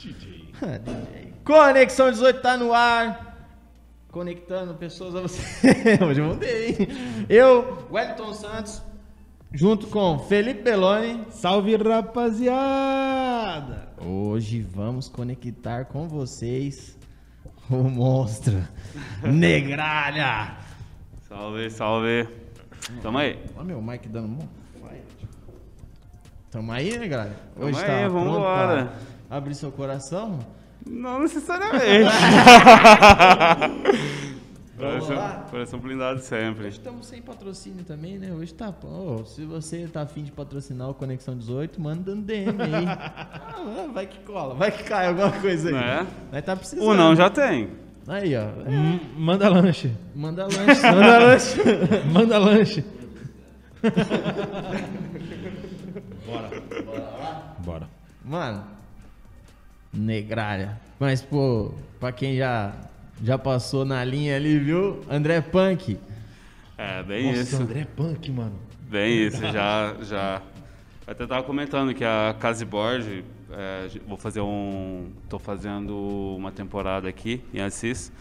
DJ. DJ. Conexão 18 tá no ar. Conectando pessoas a você. Hoje eu mudei, hein? Eu, Wellington Santos, junto com Felipe Belloni. Salve, rapaziada! Hoje vamos conectar com vocês o monstro Negralha. Salve, salve. Tamo aí. Olha meu mic dando mó fire. Tamo aí, Negralha? Tamo Hoje aí, tá pronto vambora. pra abrir seu coração? Não necessariamente. Coração, lá? coração blindado sempre. Hoje estamos sem patrocínio também, né? Hoje tá. Pô, se você tá afim de patrocinar o Conexão 18, manda um DM aí. Ah, vai que cola, vai que cai alguma coisa aí. Né? Nós tá precisando. O não já tem. Aí, ó. M- Manda lanche. Manda lanche, manda lanche. Manda lanche. Bora. Bora. Mano, negralha. Mas, pô, pra quem já, já passou na linha ali, viu? André Punk. É, bem Nossa, isso. André Punk, mano. Bem isso, já, já. Eu até tava comentando que a Casiborg, é, vou fazer um. tô fazendo uma temporada aqui em Assis.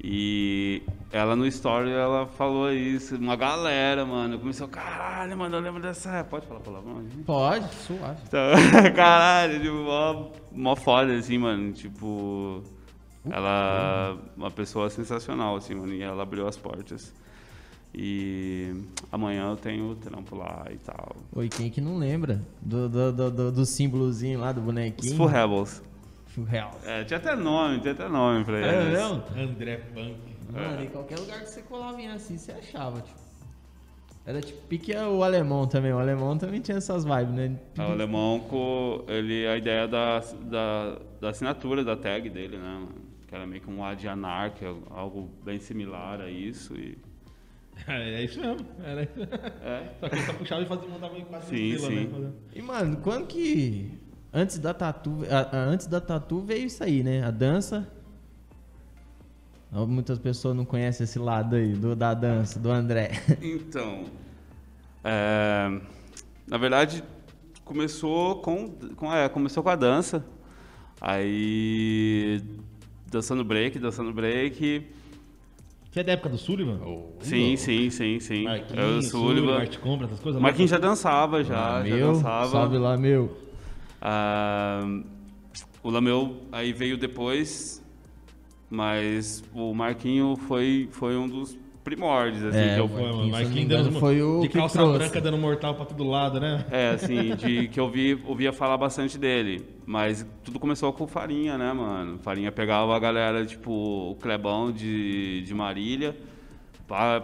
E ela no story, ela falou isso, uma galera, mano. Começou, caralho, mano, eu lembro dessa. época." Pode falar palavrão? gente? Pode, suave. Então, caralho, tipo, mó, mó foda, assim, mano. Tipo, ela uma pessoa sensacional, assim, mano. E ela abriu as portas. E amanhã eu tenho trampo lá e tal. Oi, quem que não lembra do, do, do, do, do símbolozinho lá do bonequinho? Os Full Rebels. House. É, tinha até nome, tinha até nome pra É eles. mesmo? André Punk. Mano, em qualquer lugar que você colava em assim, você achava, tipo. Era tipo pique o alemão também. O alemão também tinha essas vibes, né? É, O alemão, com ele, a ideia da, da, da assinatura da tag dele, né, mano? Que era meio que um A de anarquia, algo bem similar a isso. E, É isso mesmo. Era... é, Só que ele só puxava e fazia, mandava em quatro Sim, estrelas, sim. né? E, mano, quando que. Antes da tatu. a- a- antes da tatu veio isso aí, né? A dança. Muitas pessoas não conhecem esse lado aí do, da dança, do André. Então, é, na verdade, começou com, com, é, começou com a dança. Aí, dançando break, dançando break. Você é da época do Sullivan? Sim, sim, sim, sim. Marquinhos, Eu, Sullivan. Arte Compra, essas coisas. Marquinhos já dançava, já, Lá, já meu, dançava. Salve lá, meu. Ah, o Lameu aí veio depois, mas o Marquinho foi, foi um dos primórdios, assim, É, que eu, Foi, mano. Me dando foi o de que calça trouxe. branca dando mortal pra todo lado, né? É, assim, de que eu vi, ouvia falar bastante dele. Mas tudo começou com o Farinha, né, mano? Farinha pegava a galera, tipo, o Clebão de, de Marília,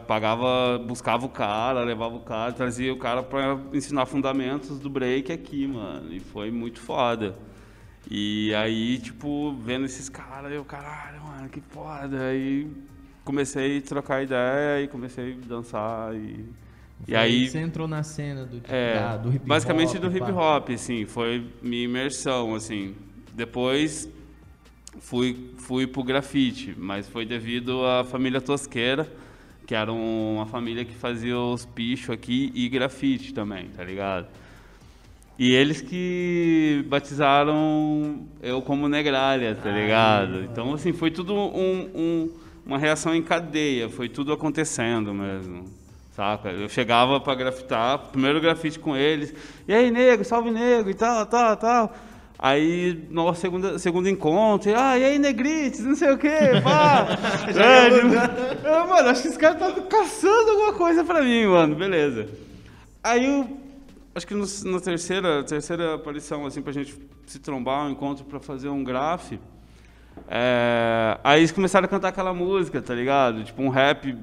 pagava, buscava o cara, levava o cara, trazia o cara pra ensinar fundamentos do break aqui, mano. E foi muito foda. E aí, tipo, vendo esses caras, eu, caralho, mano, que foda. Aí comecei a trocar ideia e comecei a dançar e... E aí, Você entrou na cena do, tipo, é, da- do hip hop. basicamente do hip hop, assim, foi minha imersão, assim. Depois fui fui pro grafite, mas foi devido à família Tosqueira, que era um- uma família que fazia os pichos aqui e grafite também, tá ligado? E eles que batizaram eu como Negralha, tá ligado? Então, assim, foi tudo um- um- uma reação em cadeia, foi tudo acontecendo mesmo, saca? Eu chegava pra grafitar, primeiro grafite com eles, e aí, nego, salve nego, e tal, tal, tal. Aí, no segundo, segundo encontro, ah, e aí, negrites, não sei o quê, pá. é, tipo, eu, mano, acho que esse cara tá caçando alguma coisa pra mim, mano, beleza. Aí eu acho que no, na terceira, terceira aparição, assim, pra gente se trombar, um encontro pra fazer um graf, é, aí eles começaram a cantar aquela música, tá ligado? Tipo um rap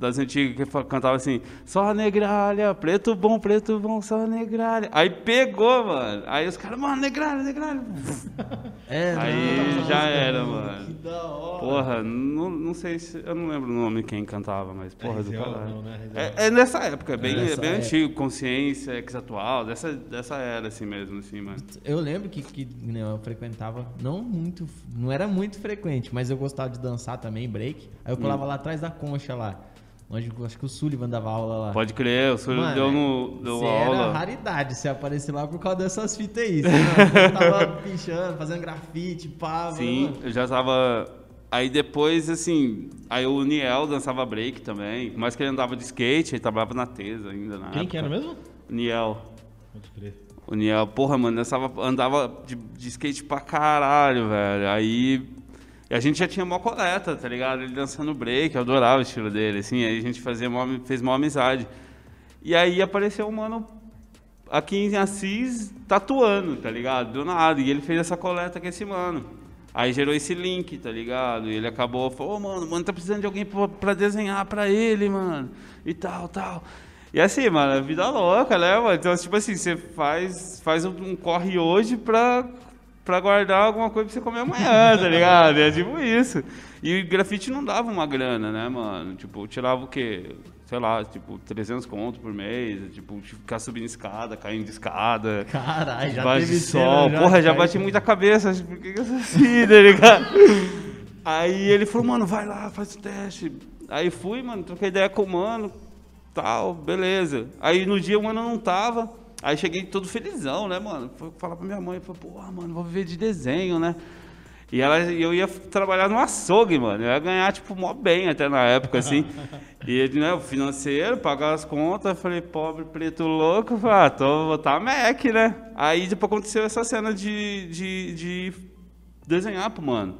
das antigas que cantava assim, só negralha, preto bom, preto bom, só negralha. Aí pegou, mano. Aí os caras, mano, negralha, negralha. É, Aí não, já era, Que mano. da hora. Porra, não, não sei se. Eu não lembro o nome quem cantava, mas porra do RZO caralho. não, né? É, é nessa época, é bem, Nessa é bem antigo, consciência, ex-atual, dessa, dessa era assim mesmo, assim, mano. Eu lembro que, que né, eu frequentava, não muito, não era muito frequente, mas eu gostava de dançar também, break. Aí eu colava lá atrás da concha lá. Onde acho que o Sullivan dava aula lá. Pode crer, o senhor Mano, deu, no, deu Você aula. era raridade você aparecer lá por causa dessas fitas aí. Você tava pichando, fazendo grafite, pá. Sim, mano. eu já tava. Aí depois, assim, aí o Niel dançava break também. Mais que ele andava de skate, ele trabalhava na Tesa ainda na Quem época. que era mesmo? Niel. Pode crer. O Niel, porra, mano, dançava, andava de, de skate pra caralho, velho. Aí. E a gente já tinha mó coleta, tá ligado? Ele dançando break, eu adorava o estilo dele, assim. Aí a gente fazia mó, fez mó amizade. E aí apareceu um mano aqui em Assis tatuando, tá ligado? Do nada. E ele fez essa coleta com esse mano. Aí gerou esse link, tá ligado? E ele acabou, falou, ô mano, mano, tá precisando de alguém pra, desenhar pra ele, mano. E tal, tal. E assim, mano, é vida louca, né, mano? Então, tipo assim, você faz, faz um corre hoje pra, pra guardar alguma coisa pra você comer amanhã, tá ligado? É tipo isso. E grafite não dava uma grana, né, mano? Tipo, eu tirava o quê? Sei lá, tipo, 300 conto por mês, tipo, ficar subindo escada, caindo de escada. Caralho, já Debaixo teve de sol. Porra, já caiu. bati muita cabeça. Por que que eu sou assim, tá ligado? Aí ele falou, mano, vai lá, faz o teste. Aí fui, mano, troquei ideia com o mano, tal, beleza. Aí no dia o mano não tava. Aí cheguei todo felizão, né, mano? Fui falar pra minha mãe, falei, porra, mano, vou viver de desenho, né? E ela, eu ia trabalhar no açougue, mano. Eu ia ganhar, tipo, mó bem até na época, assim. E ele, né, o financeiro, pagar as contas. Falei, pobre preto louco. Falei, ah, tô, vou tá Mac, né? Aí depois aconteceu essa cena de, de, de desenhar pro mano.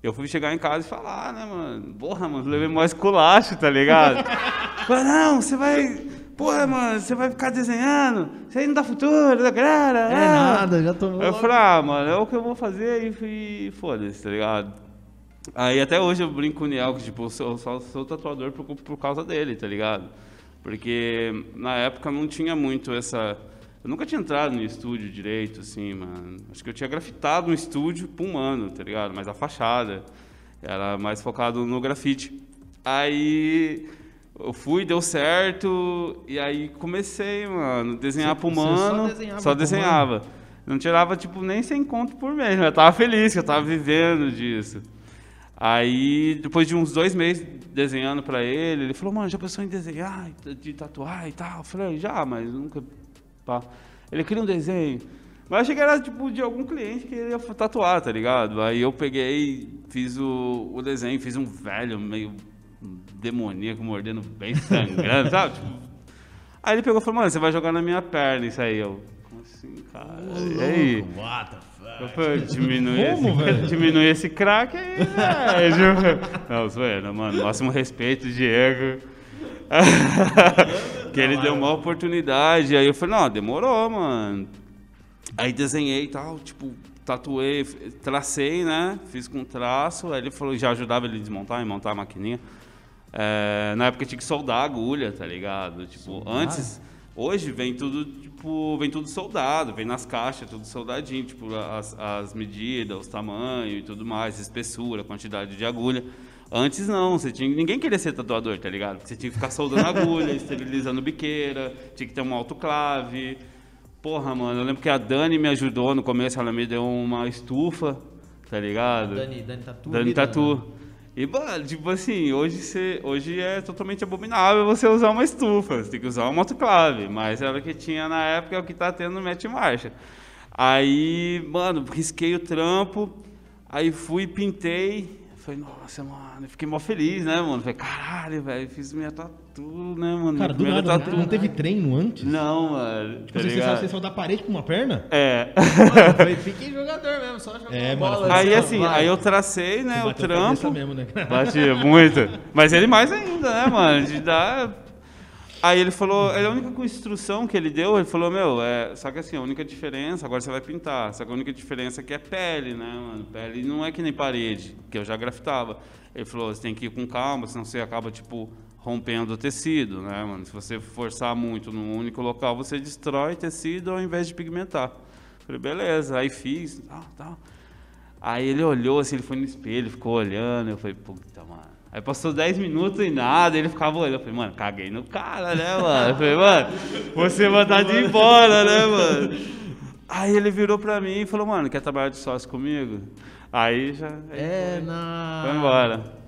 Eu fui chegar em casa e falar, né, mano? Porra, mano, levei mais culacho, tá ligado? Falei, não, você vai. Porra, mano, você vai ficar desenhando? Você aí não dá futuro, da galera. É ah." nada, já tomou. Aí eu falei, ah, mano, é o que eu vou fazer e foda-se, tá ligado? Aí até hoje eu brinco com o Niel, que tipo, eu sou, sou tatuador por, por causa dele, tá ligado? Porque na época não tinha muito essa. Eu nunca tinha entrado no estúdio direito, assim, mano. Acho que eu tinha grafitado um estúdio pra um ano, tá ligado? Mas a fachada. Era mais focado no grafite. Aí eu fui, deu certo, e aí comecei, mano, desenhar Você- pro você só mano. desenhava Só desenhava. Não tirava, tipo, nem 100 conto por mês, mas eu tava feliz que eu tava vivendo disso. Aí, depois de uns dois meses desenhando pra ele, ele falou, mano, já pensou em desenhar, de tatuar e tal? Eu falei, já, mas nunca... Pá. Ele queria um desenho. Mas eu achei que era, tipo, de algum cliente que ia tatuar, tá ligado? Aí eu peguei, fiz o, o desenho, fiz um velho meio demoníaco, mordendo bem sangrando, sabe? Tipo, aí ele pegou e falou, mano, você vai jogar na minha perna isso aí. Eu, como assim, cara? E aí? What the fuck? Eu falei, diminui, Como, esse, diminui esse crack aí, velho. Não, zoeira, mano. Máximo respeito, Diego. que ele deu uma oportunidade. Aí eu falei, não, demorou, mano. Aí desenhei e tal, tipo, tatuei, tracei, né? Fiz com traço. Aí ele falou, já ajudava ele a desmontar e montar a maquininha. É, na época tinha que soldar a agulha, tá ligado? Tipo, antes, hoje vem tudo, tipo, vem tudo soldado, vem nas caixas, tudo soldadinho, tipo, as, as medidas, os tamanhos e tudo mais, espessura, quantidade de agulha. Antes não, você tinha, ninguém queria ser tatuador, tá ligado? Porque você tinha que ficar soldando agulha, esterilizando biqueira, tinha que ter um autoclave. Porra, mano, eu lembro que a Dani me ajudou no começo, ela me deu uma estufa, tá ligado? Dani, Dani Tatu. Dani Tatu. E, tipo assim, hoje, você, hoje é totalmente abominável você usar uma estufa. Você tem que usar uma autoclave. Mas era o que tinha na época, é o que tá tendo no Mete Marcha. Aí, mano, risquei o trampo. Aí fui, pintei. Falei, nossa, mano, eu fiquei mó feliz, né, mano? Falei, caralho, velho, fiz minha tatu, né, mano? Cara, do nada, tatu. não teve treino antes? Não, mano. Tipo, tá assim, você, saiu, você saiu da parede com uma perna? É. Mano, foi- fiquei jogador mesmo, só jogar É, bola. mano, Aí ó, assim, vai. aí eu tracei, né, Você o trampo. mesmo, né? Batia muito. Mas ele mais ainda, né, mano? De dar. Aí ele falou, ele, a única instrução que ele deu, ele falou, meu, é, só que assim, a única diferença, agora você vai pintar, só que a única diferença aqui é pele, né, mano? Pele não é que nem parede, que eu já grafitava. Ele falou, você tem que ir com calma, senão você acaba, tipo, rompendo o tecido, né, mano? Se você forçar muito num único local, você destrói tecido ao invés de pigmentar. Falei, beleza, aí fiz, tal, tal. Aí ele olhou assim, ele foi no espelho, ficou olhando, eu falei, puta, mano. Aí passou 10 minutos e nada, ele ficava olhando. Eu falei, mano, caguei no cara, né, mano? Eu falei, mano, você mandar de ir embora, né, mano? Aí ele virou pra mim e falou, mano, quer trabalhar de sócio comigo? Aí já. aí É, foi. não. Foi embora.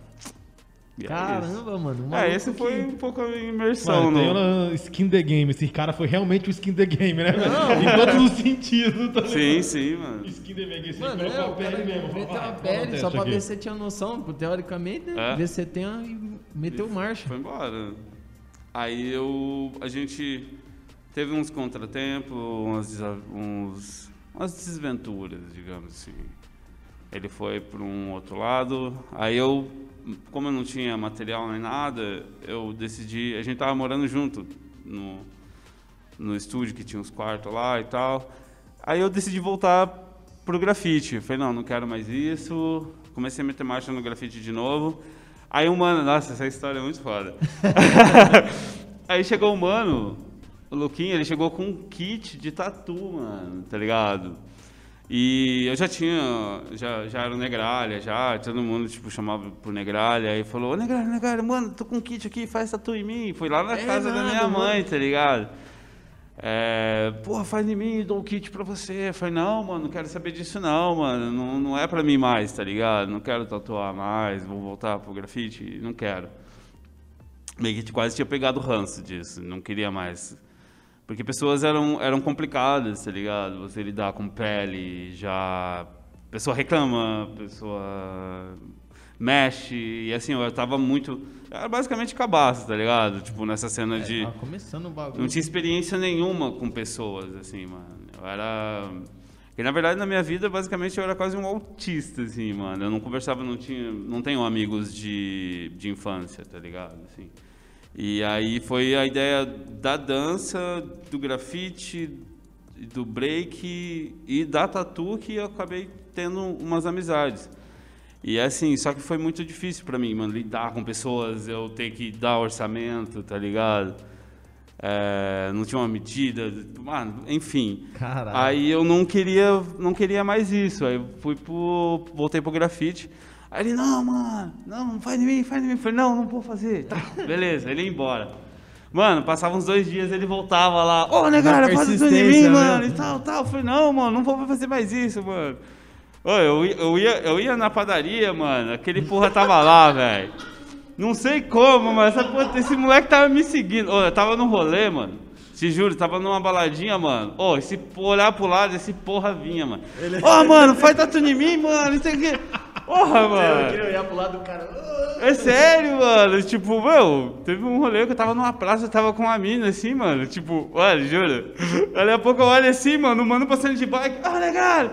E é. Caramba, mano. um É, esse foi que- um pouco a imersão Mano, tem no... skin the game. Esse cara foi realmente o skin the game, né? em todos os sentidos. Tá Sim, ligado? sim, mano. Skin the game. Esse Mano, é, a o pele mesmo. meteu a pele só pra ver se você tinha noção, teoricamente, né? É. Ver se você tem e meteu marcha. Foi embora. Aí eu. A gente teve uns contratempos, umas, uns, umas desventuras, digamos assim. Ele foi para um outro lado. Aí eu, como eu não tinha material nem nada, eu decidi. A gente tava morando junto no, no estúdio que tinha uns quartos lá e tal. Aí eu decidi voltar pro grafite. Falei, não, não quero mais isso. Comecei a meter marcha no grafite de novo. Aí um mano, nossa, essa história é muito foda. Aí chegou o mano, o Luquinho, ele chegou com um kit de tatu, mano, tá ligado? E eu já tinha, já, já era o Negralha, já, todo mundo, tipo, chamava por Negralha, aí falou, ô Negralha, Negralha, mano, tô com um kit aqui, faz tatu em mim. Foi lá na É casa da nada, minha mãe, mano. tá ligado? É, porra, faz em mim, dou o kit pra você. Eu falei, não, mano, não quero saber disso não, mano. Não, não é pra mim mais, tá ligado? Não quero tatuar mais, vou voltar pro grafite, não quero. Meio que quase tinha pegado ranço disso, não queria mais. Porque pessoas eram, eram complicadas, tá ligado? Você lidar com pele, já... Pessoa reclama, pessoa mexe, e assim, eu tava muito... Era basicamente cabaço, tá ligado? Tipo, nessa cena de... Tava começando o bagulho. Não tinha experiência nenhuma com pessoas, assim, mano. Eu era. Porque, na verdade, na minha vida, basicamente, eu era quase um autista, assim, mano. Eu não conversava, não tinha. Não tenho amigos de, de infância, tá ligado? Assim. E aí foi a ideia da dança, do grafite, do break e da tatu que eu acabei tendo umas amizades. E assim, só que foi muito difícil pra mim, mano, lidar com pessoas, eu ter que dar orçamento, tá ligado? É, não tinha uma medida, mano, enfim. Caralho. Aí eu não queria, não queria mais isso. Aí eu fui pro, voltei pro grafite. Aí ele, não, mano, não, não faz em mim, faz em mim. Eu falei, não, não vou fazer. Tá, beleza, ele ia embora. Mano, passava uns dois dias, ele voltava lá, ô, negara, faz isso em mim, persistência, mano, né? e tal, tal. Eu falei, não, mano, não vou fazer mais isso, mano. Ô, eu, ia- eu, ia, eu ia na padaria, mano, aquele porra tava lá, velho. Não sei como, mas essa esse moleque tava me seguindo. Ô, eu tava no rolê, mano. Te juro, tava numa baladinha, mano. Ô, esse olhar pro lado, esse porra vinha, mano. Ô, mano, faz tatu em mim, mano. Isso aqui. Porra, mano. queria olhar pro lado do cara. É sério, mano. Tipo, meu, teve um rolê que eu tava numa praça, eu tava com uma mina assim, mano. Tipo, olha, juro. Daqui a pouco eu olho assim, mano, o mano passando de bike. Ah, legal!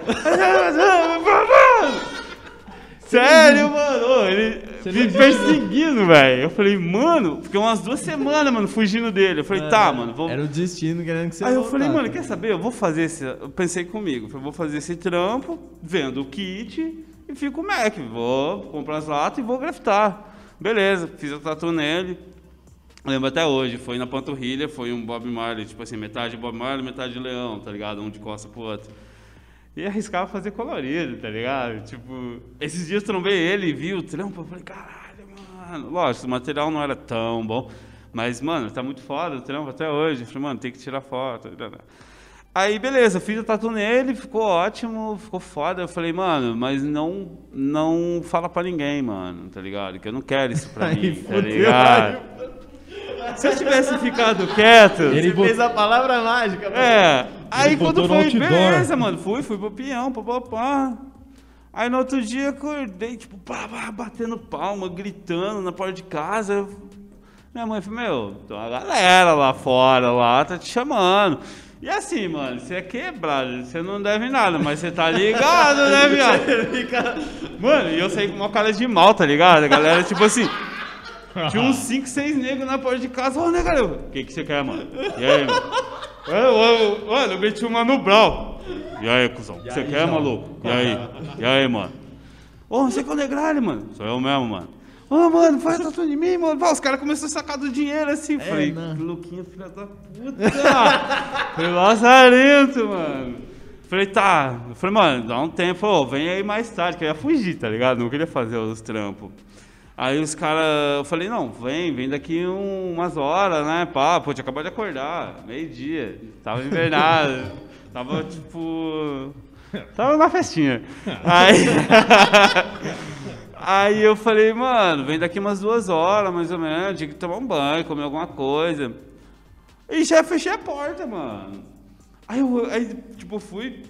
Sério, mano. Ô, ele Você me perseguindo, velho. Eu falei, mano, fiquei umas duas semanas, mano, fugindo dele. Eu falei, tá, mano, vou. Era o destino querendo que você Aí eu voltasse. falei, mano, quer saber? Eu vou fazer esse. Eu pensei comigo, falei, vou fazer esse trampo, vendo o kit e fico Mac. Vou comprar as latas e vou grafitar. Beleza, fiz a tatu nele. Lembro até hoje, foi na panturrilha, foi um Bob Marley, tipo assim, metade Bob Marley, metade leão, tá ligado? Um de costa pro outro. E arriscava fazer colorido, tá ligado? Tipo, esses dias trombei ele e vi o trampo, eu falei, caralho, mano. Lógico, o material não era tão bom, mas, mano, tá muito foda o trampo até hoje. Eu falei, mano, tem que tirar foto. Aí, beleza, fiz a tatu nele, ficou ótimo, ficou foda. Eu falei, mano, mas não, não fala pra ninguém, mano, tá ligado? Que eu não quero isso pra Aí mim, tá fudeu, ligado? Se eu tivesse ficado quieto. Ele Você fez a palavra mágica. mano. É. Aí quando foi, beleza, mano. Fui, fui pro peão, papapá. Aí no outro dia acordei, tipo, pá, pá, batendo palma, gritando na porta de casa. Minha mãe falou, meu, tem uma galera lá fora, lá, tá te chamando. E assim, mano, você é quebrado, você não deve nada, mas você tá ligado, né, viado? Mano, e eu saí com uma cara de mal, tá ligado? A galera, tipo assim, tinha uns 5, 6 negros na porta de casa. Ô, nega, o que, que você quer, mano? E aí, mano? Eu, eu, mano, eu meti uma no Brau. E aí, cuzão? O que você quer, maluco? E aí? E aí, mano? Ô, você que é o Negralho, mano? Sou eu mesmo, mano. Ô, mano, faz tatu de mim, mano. Os caras começaram a sacar do dinheiro assim. Falei, não. Luquinha, filha da puta. Falei, lazarento, mano. Falei, tá. Falei, mano, dá um tempo. Ô, vem aí mais tarde, que eu ia fugir, tá ligado? Não queria fazer os trampos. Aí os caras, eu falei, não, vem, vem daqui um- umas horas, né? Pá, pô, tinha acabado de acordar, meio-dia. Tava invernado. tava tipo. Tava na festinha. Aí. Aí eu falei, mano, vem daqui umas duas horas, mais ou menos, tinha que tomar um banho, comer alguma coisa. E já fechei a porta, mano. Aí eu, aí, tipo, fui,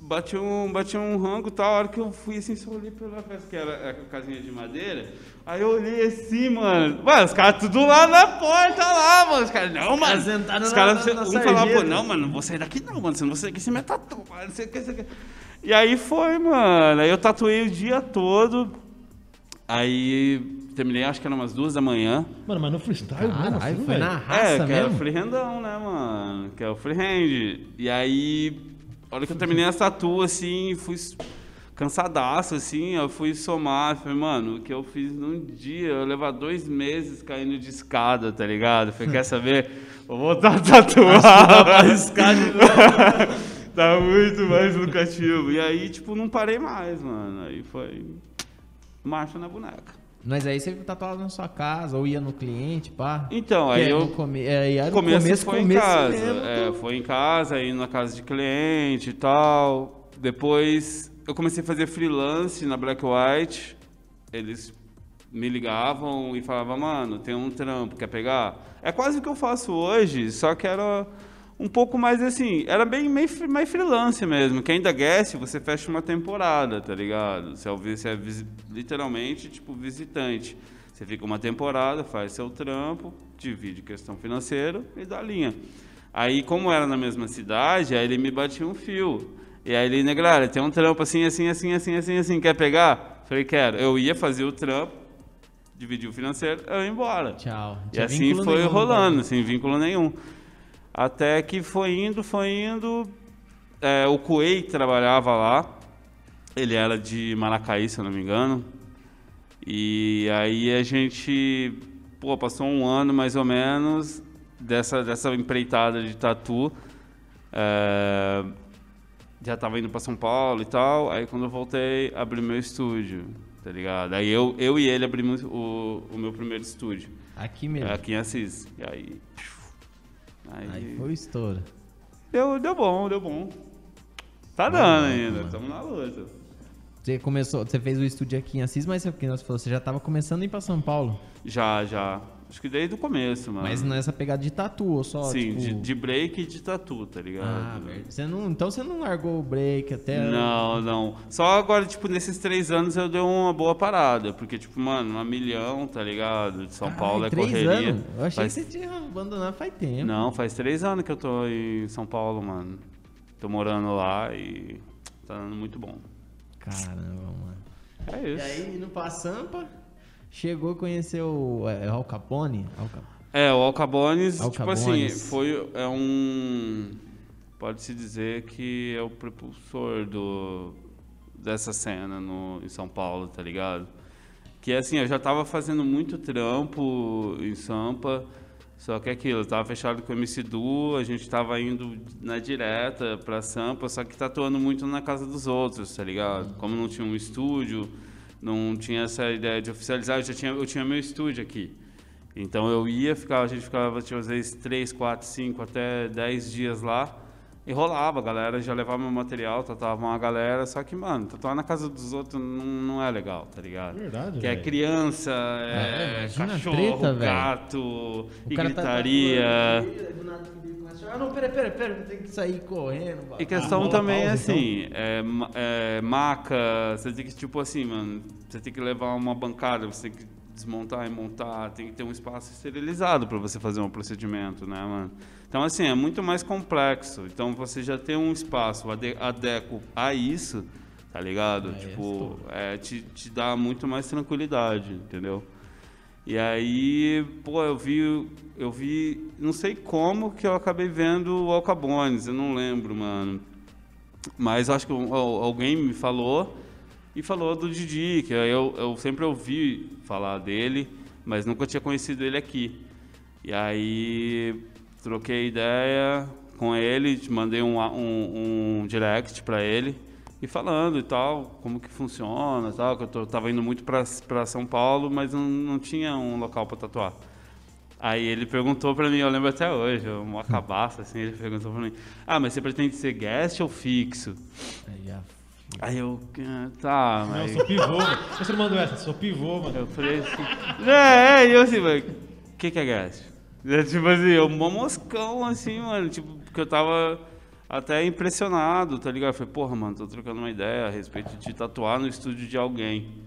bati um, bati um rango e tal, a hora que eu fui assim, só olhei pela festa, que era a casinha de madeira. Aí eu olhei assim, mano. Mano, os caras tudo lá na porta lá, mano. Os caras, não, mano. Os caras, um falava, pô, não, mano, não vou sair daqui não, mano. Se não vou sair daqui, você me tatu, mano. Sei o que. E aí foi, mano. Aí eu tatuei o dia todo. Aí terminei, acho que era umas duas da manhã. Mano, mas no freestyle mesmo, Caralho, assim, foi velho. na raça é, que é o mesmo? freehandão, né, mano? Que é o freehand. E aí, a hora que eu terminei essa tatu, assim, fui cansadaço, assim, eu fui somar. Falei, mano, o que eu fiz num dia, eu levar dois meses caindo de escada, tá ligado? Falei, quer saber? Vou voltar a tatuar. tá muito mais lucrativo. E aí, tipo, não parei mais, mano. Aí foi marcha na boneca. Mas aí você tatuava na sua casa, ou ia no cliente, pá. Então, aí é eu... no come... é, era O no começo, começo, foi começo em casa. é, foi em casa, aí na casa de cliente e tal. Depois eu comecei a fazer freelance na Black White. Eles me ligavam e falavam, mano, tem um trampo, quer pegar? É quase o que eu faço hoje, só que era um pouco mais assim, era bem meio, mais freelance mesmo, que ainda guest, você fecha uma temporada, tá ligado? Você é, você é literalmente, tipo, visitante. Você fica uma temporada, faz seu trampo, divide questão financeira e dá linha. Aí, como era na mesma cidade, aí ele me batia um fio. E aí ele, negra, tem um trampo assim, assim, assim, assim, assim, assim, quer pegar? Falei, quero. Eu ia fazer o trampo, dividir o financeiro, eu ia embora. Tchau. Não E assim foi rolando, né? sem vínculo nenhum. Até que foi indo, foi indo. É, o Coei trabalhava lá. Ele era de Maracaí, se eu não me engano. E aí a gente, pô, passou um ano mais ou menos dessa, dessa empreitada de tatu. É, já tava indo para São Paulo e tal. Aí quando eu voltei, abri meu estúdio, tá ligado? Aí eu, eu e ele abrimos o, o meu primeiro estúdio. Aqui mesmo. Aqui em Assis. E aí. Aí, Aí foi estouro. deu, deu bom, deu bom. Tá dando ainda, estamos na luta. Você começou, você fez o estúdio aqui em Assis, mas você, porque você falou, você já tava começando a ir pra São Paulo. Já, já. Acho que desde o começo, mano. Mas nessa pegada de tatu, ou só, Sim, tipo... de, de break e de tatu, tá ligado? Ah, velho. Você não, então você não largou o break até... Não, não. Só agora, tipo, nesses três anos eu dei uma boa parada. Porque, tipo, mano, uma milhão, tá ligado? De São Paulo Ai, é três correria. anos? Eu achei Faz- que você tinha abandonado faz tempo. Não, faz três anos que eu tô em São Paulo, mano. Tô morando lá e tá dando muito bom. Caramba, mano. É E isso. aí, indo pra Chegou e conheceu é, Al Capone? Al É, o Alcabones, tipo Alcabones. assim, foi é um pode-se dizer que é o propulsor do dessa cena no em São Paulo, tá ligado? Que assim, eu já tava fazendo muito trampo em Sampa, só que é aquilo, eu tava fechado com o MC Du, a gente tava indo na direta pra Sampa, só que tá atuando muito na casa dos outros, tá ligado? Como não tinha um estúdio, não tinha essa ideia de oficializar, eu já tinha, eu tinha meu estúdio aqui. Então eu ia, ficava, a gente ficava, tipo, às vezes, 3, 4, 5, até 10 dias lá. E rolava, a galera já levava meu material, tatuava uma galera, só que, mano, tatuar na casa dos outros não, não é legal, tá ligado? Verdade, Que é criança, É, é, cachorro, treta, gato, O e cara tá Ah, não, pera, pera, pera, tem que sair correndo. E questão também é pausa, assim, é, ma- é, maca, você tem que, tipo assim, mano, você tem que levar uma bancada, você tem que desmontar e montar, tem que ter um espaço esterilizado para você fazer um procedimento, né, mano? Então, assim, é muito mais complexo. Então, você já tem um espaço ade- adequo a isso, tá ligado? É tipo, é, te, te dá muito mais tranquilidade, entendeu? E aí, pô, eu vi, eu vi, não sei como que eu acabei vendo o Alcabones, eu não lembro, mano. Mas acho que al- alguém me falou e falou do Didi, que eu, eu sempre ouvi falar dele, mas nunca tinha conhecido ele aqui. E aí troquei ideia com ele, mandei um, um, um direct pra ele e falando e tal, como que funciona e tal, que eu tava indo muito pra, pra São Paulo, mas não, não tinha um local pra tatuar. Aí ele perguntou pra mim, eu lembro até hoje, uma cabaça assim, ele perguntou pra mim, ah, mas você pretende ser guest ou fixo? Aí já Aí eu, ah, tá, Não, eu mas... sou pivô. Você não mandou essa, sou pivô, mano. Eu falei assim, é, é, e eu assim, mano, o que que é gás? É, tipo assim, eu mó moscão, assim, mano, tipo, porque eu tava até impressionado, tá ligado? Eu falei, porra, mano, tô trocando uma ideia a respeito de tatuar no estúdio de alguém.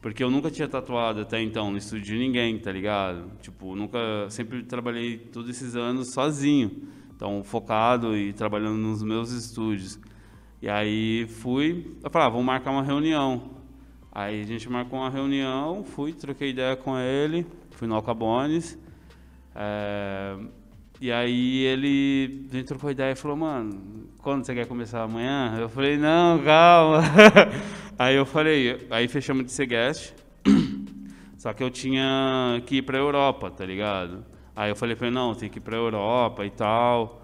Porque eu nunca tinha tatuado até então no estúdio de ninguém, tá ligado? Tipo, nunca, sempre trabalhei todos esses anos sozinho. Então, focado e trabalhando nos meus estúdios. E aí fui, eu falei, ah, vamos marcar uma reunião. Aí a gente marcou uma reunião, fui, troquei ideia com ele, fui no Alcabones. É, e aí ele, a gente trocou ideia e falou, mano, quando você quer começar amanhã? Eu falei, não, calma. aí eu falei, aí fechamos de ser guest. Só que eu tinha que ir pra Europa, tá ligado? Aí eu falei pra ele, não, tem que ir pra Europa e tal.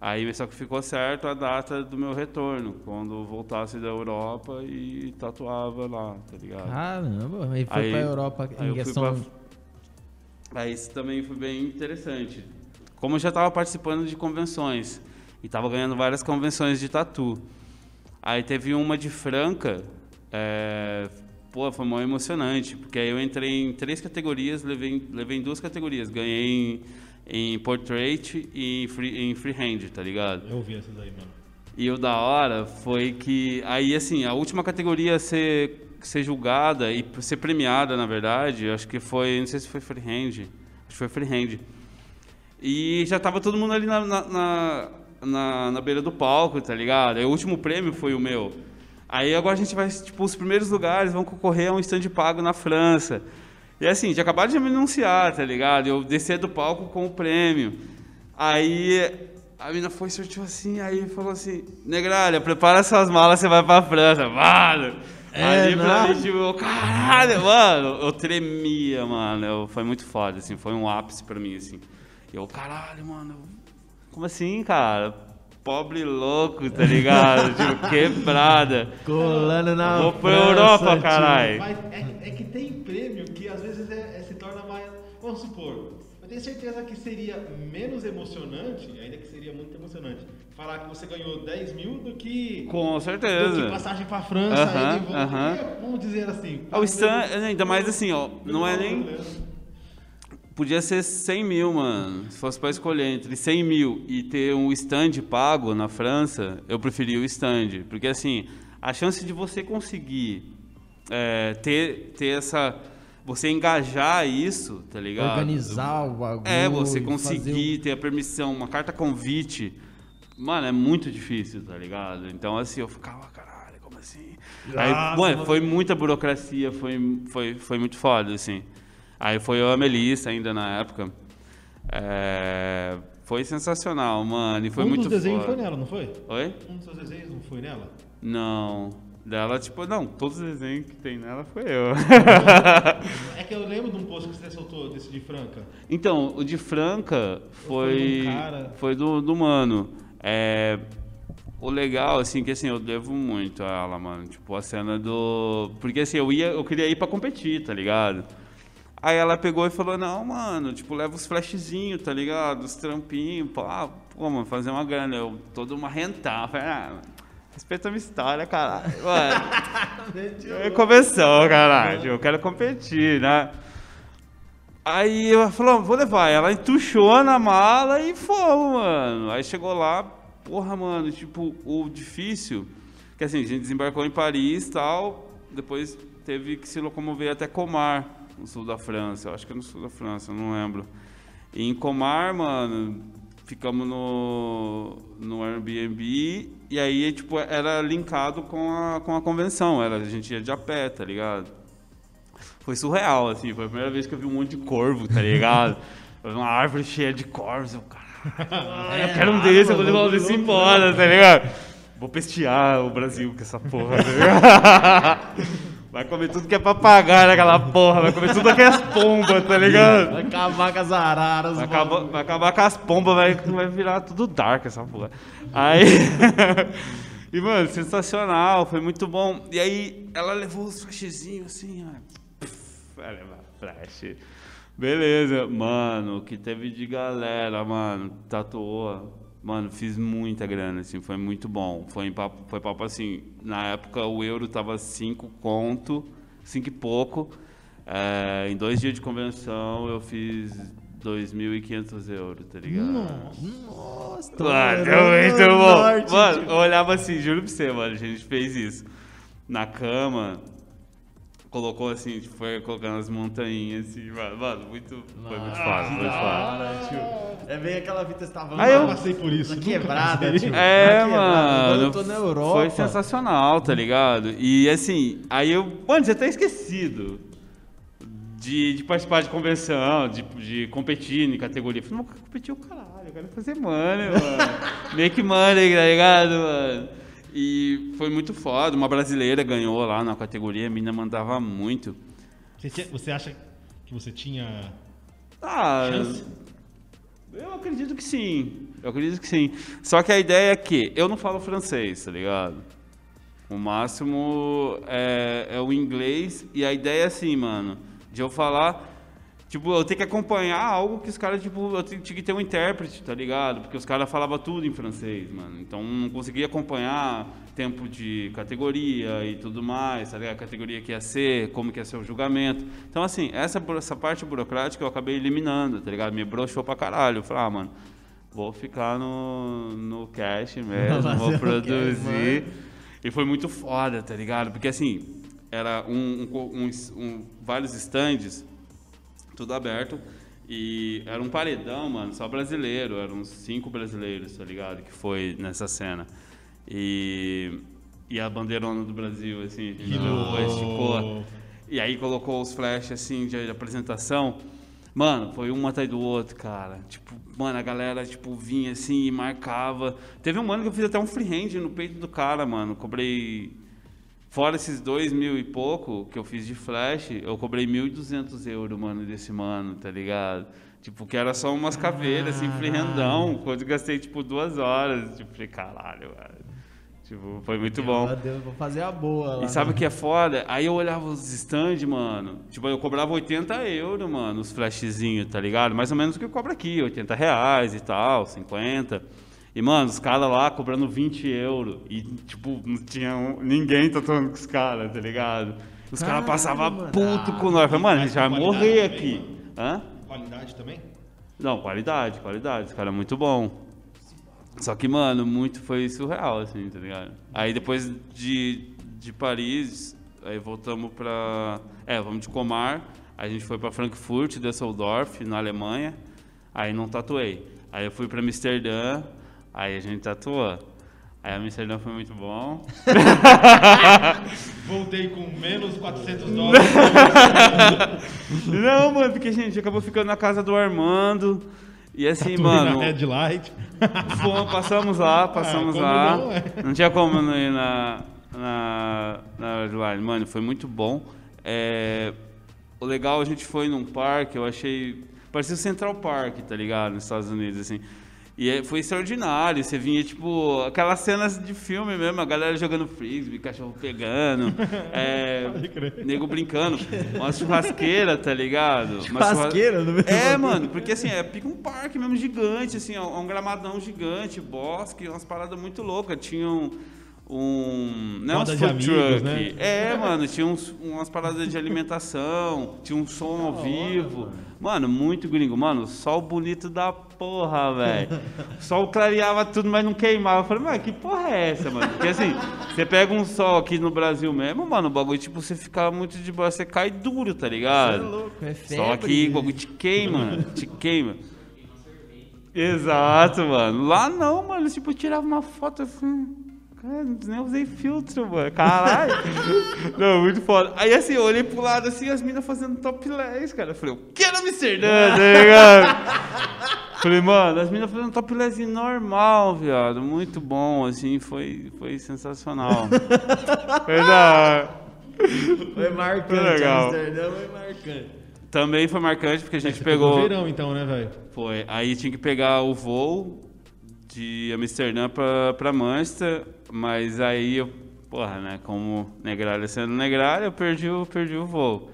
Aí só que ficou certo a data do meu retorno, quando voltasse da Europa e tatuava lá, tá ligado? Caramba, aí foi Aí- pra Europa em questão. pra- Aí isso também foi bem interessante. Como eu já estava participando de convenções e estava ganhando várias convenções de tatu. Aí teve uma de Franca, é, pô, foi muito emocionante, porque aí eu entrei em três categorias, levei, levei em duas categorias. Ganhei em, em portrait e em, free, em freehand, tá ligado? Eu ouvi essas aí, mano. E o da hora foi que aí assim, a última categoria a ser ser julgada e ser premiada, na verdade, acho que foi, não sei se foi freehand, acho que foi freehand. E já tava todo mundo ali na, na, na, na- beira do palco, tá ligado? Aí o último prêmio foi o meu. Aí agora a gente vai, tipo, os primeiros lugares vão concorrer a um stand pago na França. E assim, já acabaram de me anunciar, tá ligado? Eu descer do palco com o prêmio. Aí a menina foi e sorteou assim, aí falou assim, Negralha, prepara suas malas, você vai pra França, mano. É, aí pra mim, tipo, caralho, mano, eu tremia, mano. Eu, foi muito foda, assim, foi um ápice pra mim, assim. Eu, caralho, mano, como assim, cara? Pobre louco, tá ligado? tipo, quebrada. Colando na. Vou pra França, Europa, caralho. Mas é, é que tem prêmio que às vezes é- é- se torna mais. Vamos supor, eu tenho certeza que seria menos emocionante, ainda que seria muito emocionante, falar que você ganhou 10 mil do que. Com do que certeza. passagem pra França, aí de volta. aham. Porque, Vamos dizer assim. Ah, O stand, ainda mais assim, ó, não é nem. Podia ser 100 mil, mano. Se fosse pra escolher entre 100 mil e ter um stand pago na França, eu preferia o stand. Porque, assim, a chance de você conseguir é, ter, ter essa. Você engajar isso, tá ligado? Organizar o bagulho. É, você fazer conseguir ter a permissão, uma carta convite. Mano, é muito difícil, tá ligado? Então, assim, eu ficava, caralho, como assim? Aí, mano. foi muita burocracia, foi, foi, foi muito foda, assim. Aí foi eu a Melissa ainda na época. É, foi sensacional, mano, e foi um muito dos desenhos foi nela, não foi? Oi? Um dos seus desenhos não foi nela? Não. Dela, tipo, não, todos os desenhos que tem nela foi eu. É que eu lembro de um post que você soltou desse de Franca. Então, o de Franca foi foi um cara? foi do, do mano. É, o legal assim que assim eu devo muito a ela, mano. Tipo a cena do porque assim eu ia eu queria ir pra competir, tá ligado? Aí ela pegou e falou: "Não, mano, tipo, leva os flashzinhos, tá ligado? Os trampinhos, pá, pô, mano, fazer uma grana, eu todo uma rentar, falei, ah, mano, respeita a minha história, caralho. Mano, é convenção, caralho. Eu quero competir, né? Aí ela falou, vou levar. Ela entuchou na mala e fomos, mano. Aí chegou lá, porra, mano, tipo, o difícil, que assim, a gente desembarcou em Paris e tal, depois teve que se locomover até Comar, no sul da França. Eu acho que é no sul da França, não lembro. E em Comar, mano, ficamos no, no Airbnb e aí, tipo, era linkado com a, com a convenção. Era, a gente ia de a pé, tá ligado? Foi surreal, assim. Foi a primeira vez que eu vi um monte de corvo, tá ligado? Uma árvore cheia de corvos. Eu, caralho, eu quero um desse, eu vou levar um desse embora, tá ligado? Vou pestear o Brasil com essa porra, tá ligado? Vai comer tudo que é papagaio naquela porra, vai comer tudo aquelas pombas, tá ligado? Vai acabar com as araras. Vai mano. acabar, vai acabar com as pombas, vai, vai virar tudo dark essa porra. Aí. e, mano, sensacional, foi muito bom. E aí, ela levou os flashzinhos assim, ó. Vai levar flash. Beleza, mano, o que teve de galera, mano, tatuou. Mano, fiz muita grana, assim, foi muito bom. Foi, papo, foi papo assim, na época o euro tava 5 conto, 5 e pouco. É, em dois dias de convenção eu fiz 2.500 euros, tá ligado? Nossa, Mano, é muito bom. norte, Mano, eu olhava assim, juro pra você, mano, a gente fez isso. Na cama, colocou assim, tipo, foi colocando as montanhas assim, mano, mano muito, foi muito fácil, foi Da fácil. É bem aquela fita que você tava Aí eu- passei por isso. quebrada, tio. É, Na quebrada. Quando mano. eu tô na Europa. Foi sensacional, tá ligado? E assim, aí eu. Mano, já até esquecido de, de participar de convenção, de, de competir em categoria. Eu Falei, não, competir o caralho, eu quero fazer money, mano. Make money, tá ligado, mano? E foi muito foda. Uma brasileira ganhou lá na categoria, a mina mandava muito. Você, você acha que você tinha Ah, chance? Eu acredito que sim. Eu acredito que sim. Só que a ideia é que eu não falo francês, tá ligado? O máximo é, é o inglês. E a ideia é assim, mano, de eu falar. Tipo, eu tenho que acompanhar algo que os caras, tipo, eu tinha que ter um intérprete, tá ligado? Porque os caras falavam tudo em francês, mano. Então não conseguia acompanhar tempo de categoria e tudo mais, tá ligado? A categoria que ia ser, como que ia ser o julgamento. Então, assim, essa, essa parte burocrática eu acabei eliminando, tá ligado? Me broxou pra caralho. Eu falei, ah, mano, vou ficar no, no cash mesmo, vou produzir. E foi muito foda, tá ligado? Porque assim, era um, um um- um- vários stands, tudo aberto. E era um paredão, mano, só brasileiro. Eram cinco brasileiros, tá ligado? Que foi nessa cena. E, e a bandeirona do Brasil, assim, esticou. E aí colocou os flashes assim de, de apresentação. Mano, foi um atrás do outro, cara. Tipo, mano, a galera, tipo, vinha assim e marcava. Teve um ano que eu fiz até um freehand no peito do cara, mano. Cobrei. Fora esses dois mil e pouco que eu fiz de flash, eu cobrei 1.200 euros, mano, desse mano, tá ligado? Tipo, que era só umas caveiras, assim, freehandão. Quando gastei, tipo, duas horas. Tipo, falei, caralho, mano. Tipo, foi muito bom. Meu Deus, vou fazer a boa lá. E sabe o que é foda? Aí eu olhava os stands, mano. Tipo, eu cobrava 80 euros, mano, os flashzinhos, tá ligado? Mais ou menos o que eu cobro aqui, 80 reais e tal, 50. E, mano, os caras lá cobrando 20 euros. E, tipo, não tinha um- ninguém tatuando com os caras, tá ligado? Os caras passavam puto com nós. Falei, mano, a gente vai morrer qualidade aqui. também, Hã? Qualidade também? Não, qualidade, qualidade. Esse cara é muito bom. Só que, mano, muito foi surreal, assim, tá ligado? Aí depois de, de Paris, aí voltamos pra. É, vamos de Comar. Aí a gente foi pra Frankfurt, Düsseldorf, na Alemanha. Aí não tatuei. Aí eu fui pra Amsterdã, aí a gente tatuou. Aí Amsterdã foi muito bom. Voltei com menos 400 dólares. não, mano, porque a gente acabou ficando na casa do Armando. E assim, Tatuei mano. na Red Light. Fomos, passamos lá, passamos como lá. não, é? Não tinha como não ir na, na, na Redline. Mano, foi muito bom. É, o legal, a gente foi num parque, eu achei. Parecia o Central Park, tá ligado? Nos Estados Unidos, assim. E é- foi extraordinário. Você vinha, tipo, aquelas cenas de filme mesmo, a galera jogando frisbee, cachorro pegando, é, nego brincando. Uma churrasqueira, tá ligado? Churrasqueira no meio É, mano, porque assim, é pica um parque mesmo gigante, assim, ó, um gramadão gigante, bosque, umas paradas muito loucas. Tinha um. Um não é Roda food amigos, truck. né? É, mano, tinha uns, umas paradas de alimentação, tinha um som ao vivo. Mano. muito gringo. Mano, sol bonito da porra, velho. sol clareava tudo, mas não queimava. Eu falei, mano, que porra é essa, mano? Porque assim, você pega um sol aqui no Brasil mesmo, mano, o bagulho, tipo, você fica muito de boa, você cai duro, tá ligado? Você é louco, é febre. Só que o bagulho te queima, te queima. Exato, mano. Lá não, mano. Tipo, eu tirava uma foto assim. Cara, nem usei filtro, mano. Caralho. não, muito foda. Aí assim, eu olhei pro lado assim, as minas fazendo topless, cara. Eu falei, eu quero Amsterdã, tá ligado? Falei, mano, as minas fazendo topless normal, viado. Muito bom, assim, foi, foi sensacional. foi da. Foi marcante. Foi legal. Amsterdã foi marcante. Também foi marcante porque a gente Pegou pegou. verão então, né, velho? Foi. Aí tinha que pegar o voo de Amsterdã pra, pra Manchester, mas aí eu, porra, né, como negralha sendo negralha, eu perdi o, perdi o voo.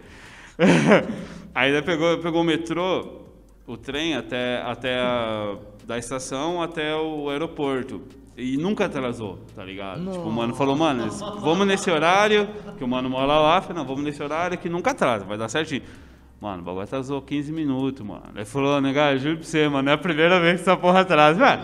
aí daí pegou, pegou o metrô, o trem até, até a da estação até o aeroporto. E nunca atrasou, tá ligado? Tipo, o mano falou, mano, vamos nesse horário, que o mano mora lá, falei, não, vamos nesse horário que nunca atrasa, vai dar certinho. Mano, o bagulho atrasou 15 minutos, mano. Ele falou, nega, juro pra você, mano, é a primeira vez que essa porra atrasa. Velho,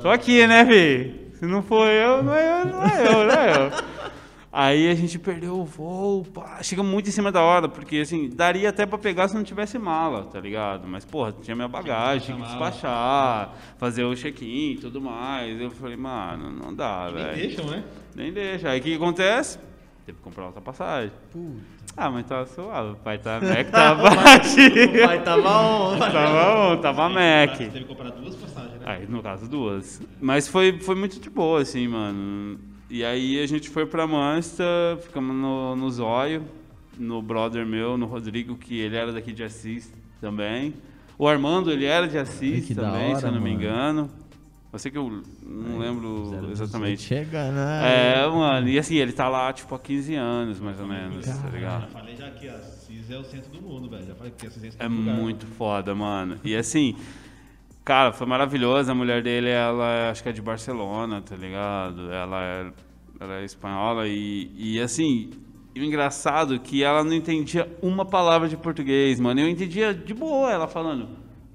tô aqui, né, fi? Se não for eu, não é eu, não é eu, não é eu. Aí a gente perdeu o voo, pá, chega muito em cima da hora, porque assim, daria até pra pegar se não tivesse mala, tá ligado? Mas, porra, tinha minha bagagem, tinha que despachar, fazer o check-in e tudo mais. Eu falei, mano, não dá, Nem velho. deixam, né? Nem deixa. Aí o que acontece? Teve que comprar outra passagem. Ah, mas tá suave, o pai tá Mac, tá baixo. Pai, tava on. Tava on, tava Mac. Você teve que comprar duas passagens, né? Aí, no caso, duas. Mas foi, foi muito de boa, assim, mano. E aí a gente foi pra Mansta, ficamos no, no Zóio, no brother meu, no Rodrigo, que ele era daqui de Assis também. O Armando, ele era de Assis que também, se hora, eu não me mano. engano. Eu sei que eu não lembro exatamente. Chega, né? É, mano, e assim, ele tá lá, tipo, há 15 anos, mais ou menos, tá Já ligado? falei já que Assis é o centro do mundo, velho. Já falei que é o centro É do lugar. muito foda, mano. E assim, cara, foi maravilhoso. A mulher dele, ela acho que é de Barcelona, tá ligado? Ela é, ela é espanhola e, e assim, e o engraçado é que ela não entendia uma palavra de português, mano. Eu entendia de boa ela falando.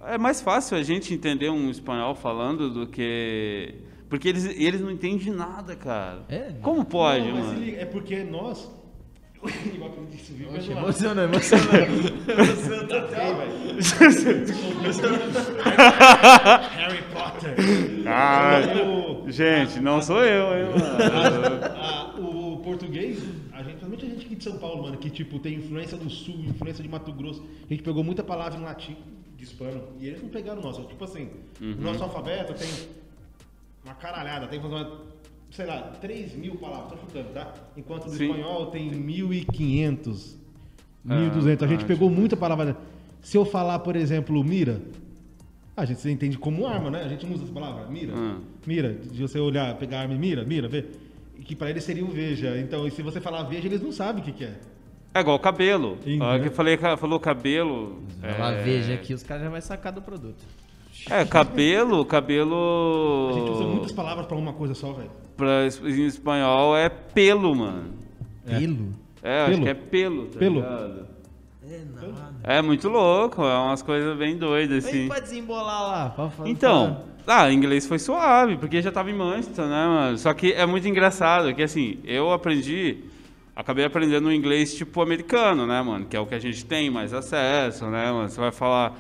É mais fácil a gente entender um espanhol falando do que. Porque eles, eles não entendem nada, cara. É? Como pode, Não, mano? é porque nós. Igual que eu disse, viu? Oxe. Emocionou, emocionou. Emocionou Tá feio, velho. Harry Potter. Ah, gente, não sou eu, hein, mano. a- o português, a gente, principalmente a gente aqui de São Paulo, mano, que tipo tem influência do sul, influência de Mato Grosso. A gente pegou muita palavra em latim, de hispano, e eles não pegaram o nosso. Tipo assim, Uhum. o nosso alfabeto tem uma caralhada, tem uma, sei lá, 3 mil palavras, tô chutando, tá? Enquanto do espanhol tem 1.500, Ah, 1.200. A gente ah, pegou muita palavra. Se eu falar, por exemplo, mira, a gente entende como arma, né? A gente não usa essa palavra, mira. Ah. Mira, de você olhar, pegar a arma e mira, mira, vê. Que pra eles seria um veja. Então, e se você falar veja, eles não sabem o que, que é. É igual cabelo. Sim, A hora né? que eu falei, falou cabelo. Ela é, veja aqui, os caras já vão sacar do produto. É, cabelo, cabelo. A gente usa muitas palavras pra uma coisa só, velho. Pra, em espanhol é pelo, mano. Pelo? É, acho Pelo. que é pelo, tá Pelo. ligado? É, nada. É muito louco, é umas coisas bem doidas, assim. pra desembolar lá. Pra, pra, Então, ah, inglês foi suave, porque já tava em Manchester, né, mano? Só que é muito engraçado, que assim, eu aprendi, acabei aprendendo o inglês tipo americano, né, mano? Que é o que a gente tem mais acesso, né, mano? Você vai falar,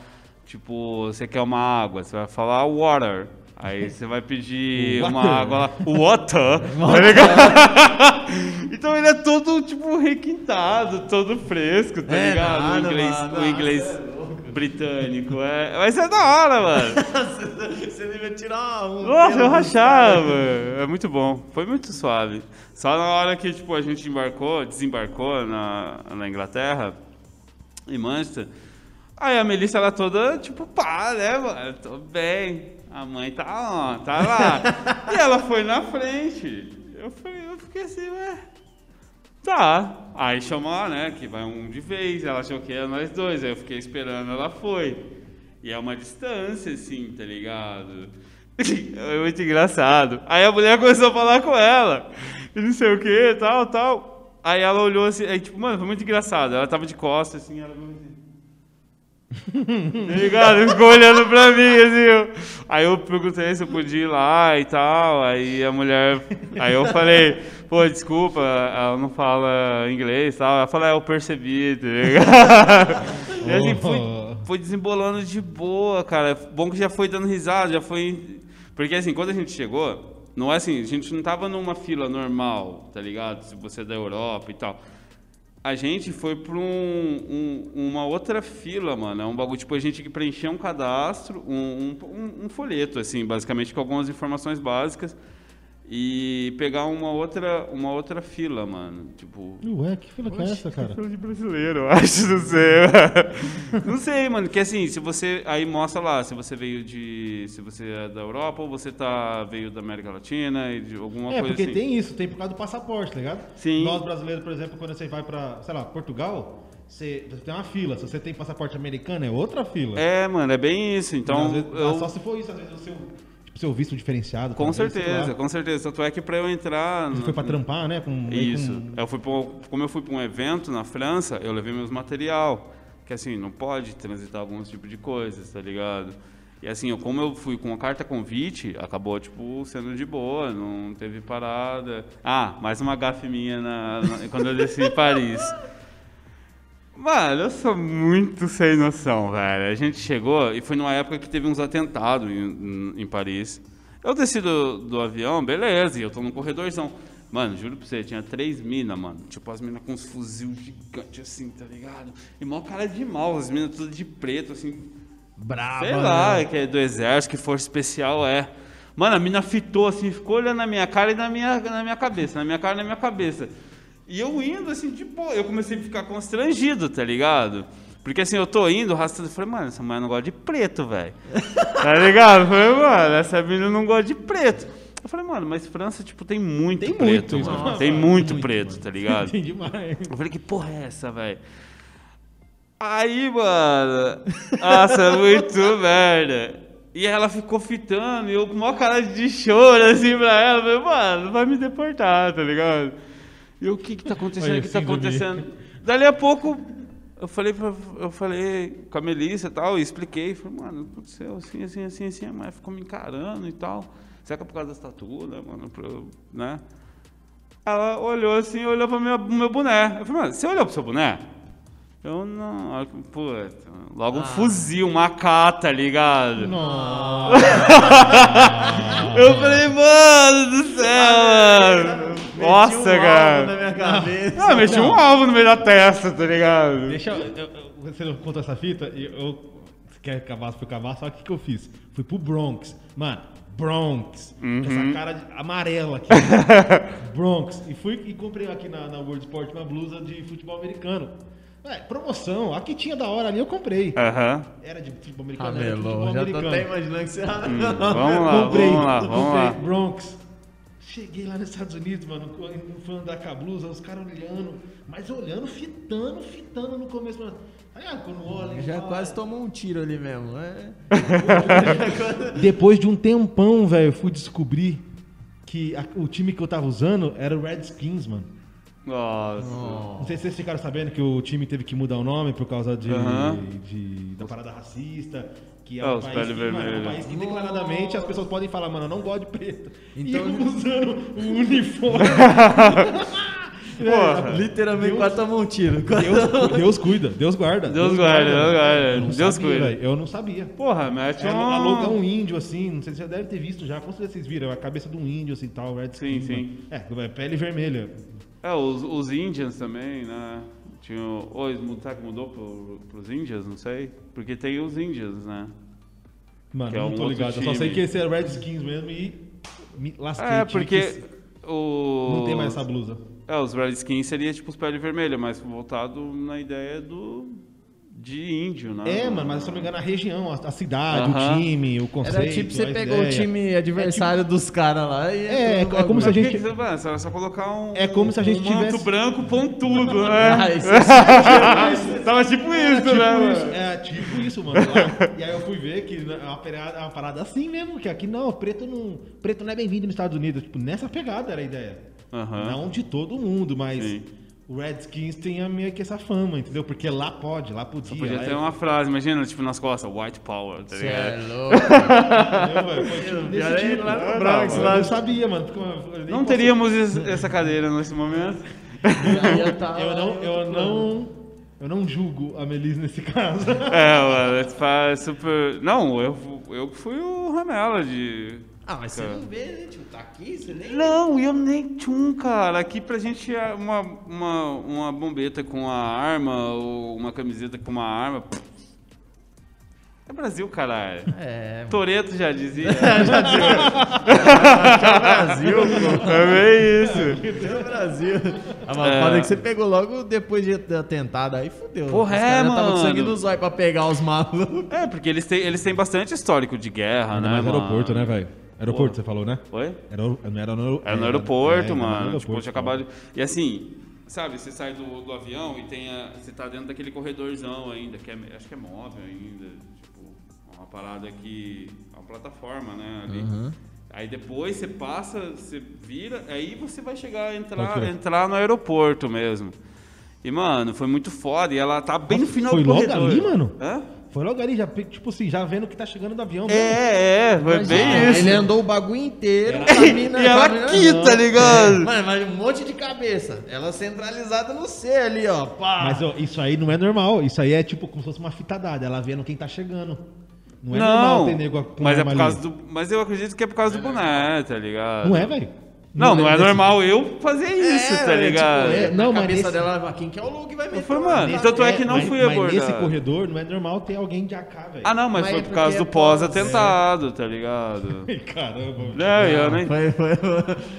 tipo, você quer uma água, você vai falar water. Aí você vai pedir uma Water. água lá, water, tá ligado? então ele é todo, tipo, requintado, todo fresco, tá É ligado? nada, o inglês, mano, o inglês britânico, é... Mas é da hora, mano. Você devia tirar um. Nossa, eu rachava. É muito bom. Foi muito suave. Só na hora que tipo, a gente embarcou, desembarcou na, na Inglaterra, em Manchester. Aí a Melissa, ela toda, tipo, pá, né, mano? Tô bem. A mãe tá lá, tá lá. e ela foi na frente. Eu, falei, eu fiquei assim, ué. Tá. Aí chamou, né, que vai um de vez. Ela achou que era nós dois. Aí eu fiquei esperando, ela foi. E é uma distância, assim, tá ligado? É muito engraçado. Aí a mulher começou a falar com ela. E não sei o que, tal, tal. Aí ela olhou assim, aí, tipo, mano, foi muito engraçado. Ela tava de costas, assim, ela assim. tá ligado? Ficou olhando pra mim, assim. Eu... Aí eu perguntei se eu podia ir lá e tal. Aí a mulher. Aí eu falei, pô, desculpa, ela não fala inglês e tal. Ela falou, é, eu percebi, tá ligado? E assim, foi, foi desembolando de boa, cara. Bom que já foi dando risada, já foi. Porque assim, quando a gente chegou, não é assim, a gente não tava numa fila normal, tá ligado? Se você é da Europa e tal. A gente foi pra um, um- uma outra fila, mano. É um bagulho, tipo, a gente que preencher um cadastro, um- um folheto, assim, basicamente, com algumas informações básicas. E pegar uma outra, uma outra fila, mano. Tipo, Ué, que fila que é essa, cara? Fila de brasileiro, eu acho, não sei. não sei, mano, que assim, se você aí mostra lá, se você veio de, se você é da Europa ou você tá veio da América Latina e de alguma É, coisa porque assim. tem isso, tem por causa do passaporte, tá ligado? Sim. Nós brasileiros, por exemplo, quando você vai pra, sei lá, Portugal, você, você tem uma fila. Se você tem passaporte americano, é outra fila. É, mano, é bem isso. Às Então, vezes- eu, Só se for isso, às vezes o seu, seu visto diferenciado. com talvez, certeza, com certeza. Tanto é que pra eu entrar. Você no- foi pra trampar, né? Com, Isso. com- Eu fui pra, como eu fui para um evento na França, eu levei meus material. Que assim, não pode transitar alguns tipos de coisas, tá ligado? E assim, eu, como eu fui com a carta convite, acabou, tipo, sendo de boa, não teve parada. Ah, mais uma gafe minha na, na- quando eu desci em Paris. Mano, eu sou muito sem noção, velho. A gente chegou e foi numa época que teve uns atentados em, em- Paris. Eu desci do, do avião, beleza, e eu tô num corredorzão. Mano, juro pra você, tinha três minas, mano. Tipo, as minas com uns fuzil gigante assim, tá ligado? E mó cara de mal, as minas tudo de preto, assim. Braba. Sei lá, né? que é do exército, que força especial é. Mano, a mina fitou assim, ficou olhando na minha cara e na minha, na minha cabeça, na minha cara e na minha cabeça. E eu indo assim, tipo, eu comecei a ficar constrangido, tá ligado? Porque assim, eu tô indo, arrastando, eu falei, mano, essa mulher não gosta de preto, velho. tá ligado? Eu falei, mano, essa menina não gosta de preto. Eu falei, mano, mas França, tipo, tem muito Tem preto, muito, mano. Tem muito, Muito, preto, mano. tá ligado? Tem demais. Eu falei, que porra é essa, velho? Aí, mano, nossa, muito merda. E ela ficou fitando, e eu com uma cara de choro, assim, pra ela. Eu falei, mano, vai me deportar, tá ligado? E eu, o que que tá acontecendo? O que tá acontecendo? Dali a pouco, eu falei, pra, eu falei com a Melissa e tal, e expliquei. Falei, mano, aconteceu assim, assim, assim, assim. A mulher ficou me encarando e tal. Será que é por causa da estatua, né, mano? Pra né? Ela olhou assim, olhou pro meu, meu boné. Eu falei, mano, você olhou pro seu boné? Eu não. Puta, logo um fuzil, uma AK, tá ligado? Nossa. Eu falei, mano do céu, mano. Nossa, Meti um alvo cara. na minha cabeça. Ah, meti um alvo no meio da testa, tá ligado? Deixa eu, eu- eu- Você não contou essa fita? E eu. Você quer acabar, fui acabar, só que o que, que eu fiz? Fui pro Bronx. Mano, Bronx. Uhum. Essa cara de- amarela aqui. Bronx. E fui e comprei aqui na, na World Sport uma blusa de futebol americano. É, promoção. A que tinha da hora ali eu comprei. Aham. Era de futebol americano. era de futebol Ramelou, já tô americano. até imaginando que você... Vamos lá, comprei, vamos lá, vamos comprei, lá. Bronx. Cheguei lá nos Estados Unidos, mano, fui andar com a blusa, os caras olhando, mas olhando, fitando, fitando no começo. Mano. Aí, ah, quando olha. Já fala- quase tomou um tiro ali mesmo. É. Depois de um tempão, velho, eu fui descobrir que a- o time que eu tava usando era o Redskins, mano. Nossa. Não sei se vocês ficaram sabendo que o time teve que mudar o nome por causa de, de- da parada racista. Que é Ah, um os país, que, mano, é um país que declaradamente as pessoas podem falar, mano, eu não gosto de preto. e Então- eu usando o uniforme. Porra. Literalmente Deus- quase tomou um tiro. Deus, Deus cuida, Deus guarda. Deus guarda, Deus guarda. Eu não Deus sabia, cuida. velho, Eu não sabia. Porra, mete É, um... aluga um índio assim, não sei se você já deve ter visto já, com certeza vocês viram, a cabeça de um índio assim tal, Redskins. Sim, mano. É, é pele vermelha. É, os, os Indians também, né? Tinha, o- ou mudaram, será que mudou pro, pros Indians? Não sei. Porque tem os Indians, né? Mano, Que é eu um não tô ligado. Eu só time. sei que esse é Redskins mesmo e me lasquei. É, porque que- o... Não tem mais essa blusa. É, os Redskins seria tipo os pele vermelha, mas voltado na ideia do... de índio, né? É, mano, mas se eu não me engano, a região, a, a cidade, Aham. o time, o conceito. Era tipo você pegou ideia. o time adversário dos caras lá e. É, no é como se a gente- Que que você faz? Era só colocar um... É como se a gente um manto tivesse- branco pontudo, Ah, né? isso é Tava tipo isso, tipo né, isso, mano? é tipo isso, mano. lá. E aí eu fui ver que é uma parada, é uma parada assim mesmo, que aqui não, preto não, preto não é bem-vindo nos Estados Unidos. Tipo, nessa pegada era a ideia. Aham. Não de todo mundo, mas Sim. o Redskins tem a meio que essa fama, entendeu? Porque lá pode, lá podia. Podia lá ter é- uma frase, imagina, tipo, nas costas, white power, tá é ligado? louco. Entendeu, velho? Tipo tipo. lá no Eu Bronx, não- lá. Eu não sabia, mano. Não posso- teríamos es- essa cadeira nesse momento. Eu tava Eu não, eu não, eu não julgo a Melise nesse caso. É, mano, super. Não, eu, eu que fui o Ramela de. Ah, mas você Cara. não vê, né? Tipo, tá aqui, você nem. Não, eu nem tchum, cara. Aqui pra gente é uma, uma, uma bombeta com a arma ou uma camiseta com uma arma. É Brasil, caralho. É, Toreto já dizia. Brasil, pô. é isso. É o Brasil. Ah, mas É. que você pegou logo depois de atentado, aí fudeu. Porra, Os é, já tava com mano. sangue nos olhos pra pegar os malucos. É, porque eles têm, eles têm bastante histórico de guerra, né? Mas mano? aeroporto, né, velho? Aeroporto, você falou, né? Oi? Era, não era no, Era no é, aeroporto, é, era no mano. aeroporto, tipo, tinha acabado. de- E assim, sabe, você sai do, do avião e tem a, você tá dentro daquele corredorzão ainda, que é, acho que é móvel ainda, tipo, uma parada que, uma plataforma, né, ali. Uhum. Aí depois você passa, você vira, aí você vai chegar a entrar, Ok. entrar no aeroporto mesmo. E, mano, foi muito foda. E ela tá bem no Nossa, final foi do logo corredor. ali, mano? Hã? Foi logo ali, já, tipo assim, já vendo que tá chegando do avião. né? É, é, foi bem Imagina, isso. Ele andou o bagulho inteiro. com a mina- E ela aqui, tá ligado? Mano, mas um monte de cabeça. Ela centralizada no C ali, ó. Pá. Mas ó, isso aí não é normal. Isso aí é tipo como se fosse uma fita dada. Ela vendo quem tá chegando. Não é normal ter nego com mas é por causa ali. do. Mas eu acredito que é por causa do boné, tá ligado? Não é, velho? Não, não é normal eu fazer isso, tá é, ligado? Tipo, é, Não, na mas cabeça nesse- dela, quem que é o Luke vai meter? falei, uma- mano, tanto é que não mas, fui mas abordado. nesse corredor não é normal ter alguém de AK, velho. Ah, não, mas, Mas foi é por causa é do pós- pós-atentado, tá ligado? Caramba. Não, eu nem. Foi, foi.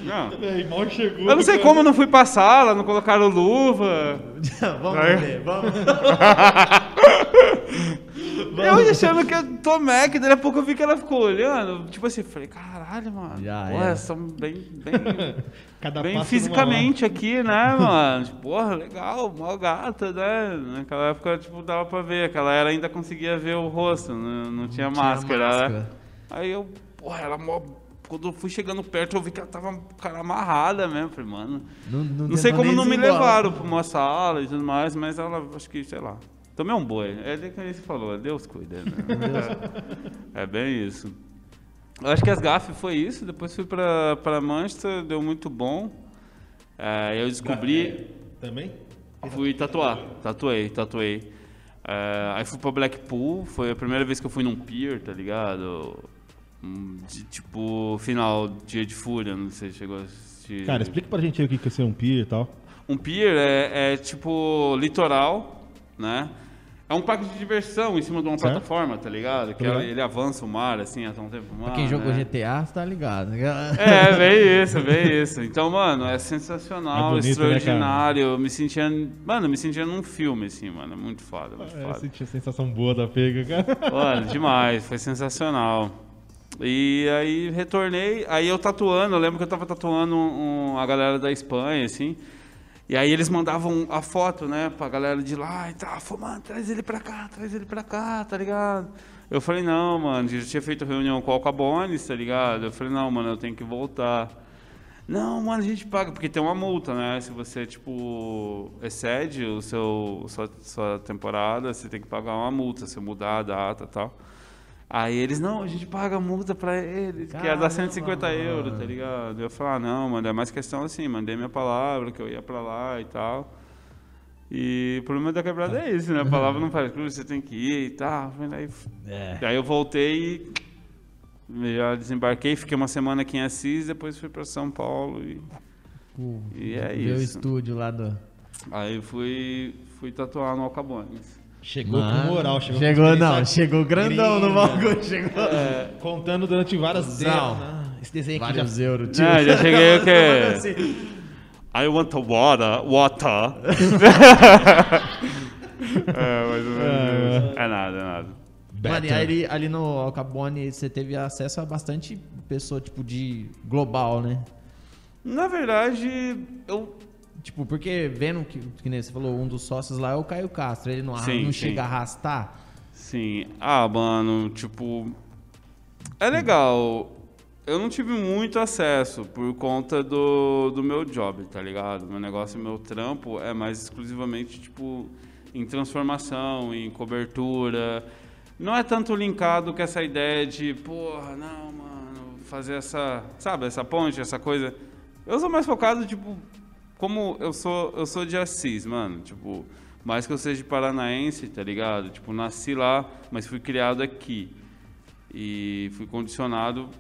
Não. Véi, mal chegou. Eu não sei como eu não fui pra sala, não colocaram luva. vamos ver, vamos. Eu achando que eu tô Mac, daí a pouco eu vi que ela ficou olhando. Tipo assim, falei, caralho, mano. Já era. elas são bem, bem, Cada bem fisicamente aqui, né, mano? Tipo, porra, legal, mó gata, né? Naquela época, tipo, dava pra ver. Aquela era ainda conseguia ver o rosto, não, não tinha Tinha máscara, né? máscara. Aí eu, porra, ela mó. Quando eu fui chegando perto, eu vi que ela tava cara amarrada mesmo. Falei, mano. Não, não Não sei como não me levaram pra uma sala e tudo mais, mas ela, acho que, sei lá. Tomei um boi. É de que você falou, Deus cuida, né? é, é bem isso. Eu acho que as gafes foi isso, depois fui pra, pra Manchester, deu muito bom. É, eu descobri, Também? fui tatuar, tatuei, tatuei. É, aí fui pra Blackpool, foi a primeira vez que eu fui num pier, tá ligado? Um, de, tipo, final, dia de fúria, não sei se chegou a assistir. Cara, explica pra gente aí o que que é ser um pier e tal. Um pier é, é tipo litoral, né? É um parque de diversão em cima de uma Certo. plataforma, tá ligado? Que ele, avança o mar, assim, até um tempo mar. Quem jogou né? GTA, tá ligado. É, bem isso, bem isso. Então, mano, é sensacional, É bonito, né, extraordinário. eu me sentia. Mano, eu me sentia num filme, assim, mano. É muito foda, muito É, eu foda. senti a sensação boa da pega, cara. Mano, demais, foi sensacional. E aí retornei, aí eu tatuando, eu lembro que eu tava tatuando um- um- a galera da Espanha, assim. E aí eles mandavam a foto, né, pra galera de lá e tal. Falou, mano, traz ele pra cá, traz ele pra cá, tá ligado? Eu falei, não, mano, já tinha feito reunião com o Alcabones, tá ligado? Eu falei, não, mano, eu tenho que voltar. Não, mano, a gente paga, porque tem uma multa, né? Se você, tipo, excede o seu, sua, sua temporada, você tem que pagar uma multa, se mudar a data e tal. Aí eles, não, a gente paga multa pra eles, que ia Caramba, dar 150 euros, tá mano. ligado? Eu falei, ah, não, mano, é mais questão assim, mandei minha palavra, que eu ia pra lá e tal. E o problema da quebrada é esse, né? A palavra não faz cruz, você tem que ir e tal. Aí, É. Daí eu voltei e já desembarquei, fiquei uma semana aqui em Assis, depois fui pra São Paulo e, e é isso. estúdio lá do. Aí fui, fui tatuar no Alcabones. Chegou Mano, com moral, chegou, com Chegou, não, chegou grandão no bagulho. Chegou. É. Contando durante várias dezenas. Ah, Esse desenho aqui Vários já... euros, tio. Não, já cheguei o quê? Assim. I want a water, water. é, mais ou menos isso. É nada, é nada. Mano, e aí ali, ali no Alcabone você teve acesso a bastante pessoa, tipo, de global, né? Na verdade, eu Tipo, porque vendo que, que nem você falou, um dos sócios lá é o Caio Castro, ele não, Sim, não sim. chega a arrastar. Sim. Ah, mano, tipo. É legal. Eu não tive muito acesso por conta do, do meu job, tá ligado? Meu negócio, meu trampo é mais exclusivamente, tipo, em transformação, em cobertura. Não é tanto linkado com essa ideia de, porra, não, mano, fazer essa, sabe, essa ponte, essa coisa. Eu sou mais focado, tipo, como eu sou, eu sou de Assis, mano, tipo, mais que eu seja paranaense, tá ligado? Tipo, nasci lá, mas fui criado aqui. E fui condicionado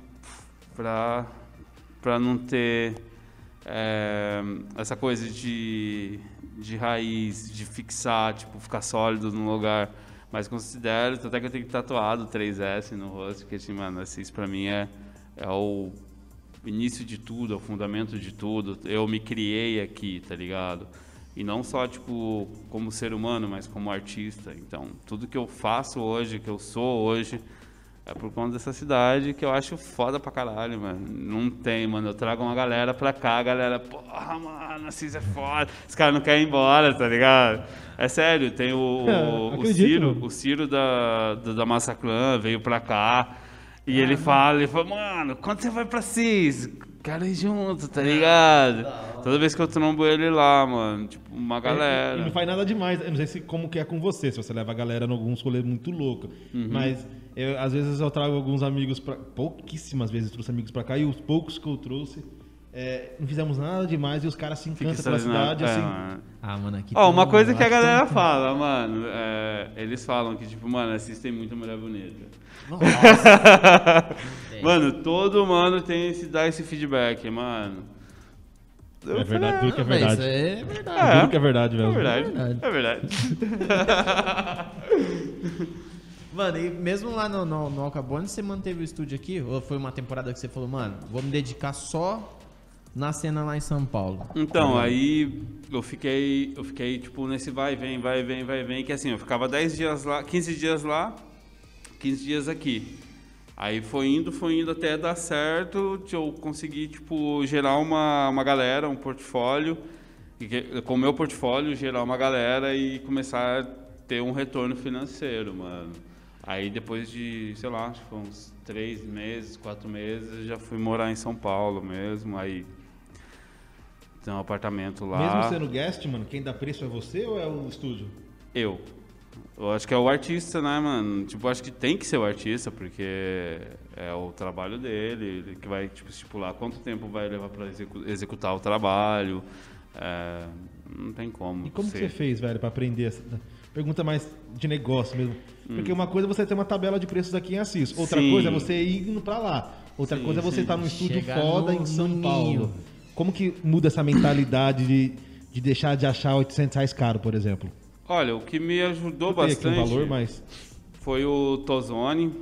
pra, pra não ter é, essa coisa de, de raiz, de fixar, tipo, ficar sólido num lugar. Mas considero, até que eu tenho tatuado 3S no rosto, porque, assim, mano, Assis pra mim é, é o início de tudo, é o fundamento de tudo. Eu me criei aqui, tá ligado? E não só, tipo, como ser humano, mas como artista. Então, tudo que eu faço hoje, que eu sou hoje, É por conta dessa cidade que eu acho foda pra caralho, mano. Não tem, mano. Eu trago uma galera pra cá, a galera, porra, mano, Assis é foda. Os caras não querem ir embora, tá ligado? É sério, tem o, É, o, Ciro, o Ciro da, da, da Massa Clã veio pra cá. E ele fala, ele fala, mano, quando você vai pra Cis? Quero ir junto, tá ligado? Toda vez que eu trombo ele lá, mano, tipo, uma É, E galera. não faz nada demais. Eu não sei se, como que é com você, se você leva a galera em alguns rolês muito loucos. Uhum. Mas eu, às vezes eu trago alguns amigos pra. Pouquíssimas vezes trouxe amigos pra cá e os poucos que eu trouxe. É, não fizemos nada demais e os caras se encantam pela cidade, É, assim. mano. Ah, mano, aqui Ó, tem uma um- coisa que a galera tão- fala, mano, é, eles falam que, tipo, mano, assistem muito mulher bonita. mano, todo mano tem esse, dá esse feedback, mano. Eu É verdade, falei, tudo que é verdade. Isso é verdade. É. Tudo que é verdade, É velho. verdade, verdade. é verdade. Mano, e mesmo lá no, no, no Alcabone, você manteve o estúdio aqui? Ou foi uma temporada que você falou, mano, vou me dedicar só na cena lá em São Paulo? Então, aí eu fiquei, eu fiquei, tipo, nesse vai vem, vai vem, vai vem, que assim, eu ficava 10 dias lá, 15 dias lá, 15 dias aqui. Aí foi indo, foi indo até dar certo, eu consegui, tipo, gerar uma, uma galera, um portfólio, com o meu portfólio, gerar uma galera e começar a ter um retorno financeiro, mano. Aí depois de, sei lá, acho que foi uns três meses, quatro meses, já fui morar em São Paulo mesmo, aí tem um apartamento lá. Mesmo sendo guest, mano, quem dá preço é você ou é o estúdio? Eu. Eu acho que é o artista, né, mano? Tipo, acho que tem que ser o artista, porque é o trabalho dele, ele que vai, tipo, estipular quanto tempo vai levar pra execu- executar o trabalho. É, não tem como. E como você fez, velho, pra aprender? essa- Pergunta mais de negócio mesmo. Porque uma coisa é você ter uma tabela de preços aqui em Assis. Outra Hum. Sim. coisa é você ir indo pra lá. Outra Sim, coisa é você sim. estar num estúdio Chegar foda no- em São Paulo. ninho. Como que muda essa mentalidade de, de deixar de achar 800 reais caro, por exemplo? Olha, o que me ajudou Eu bastante um valor, mas... foi o Tozoni,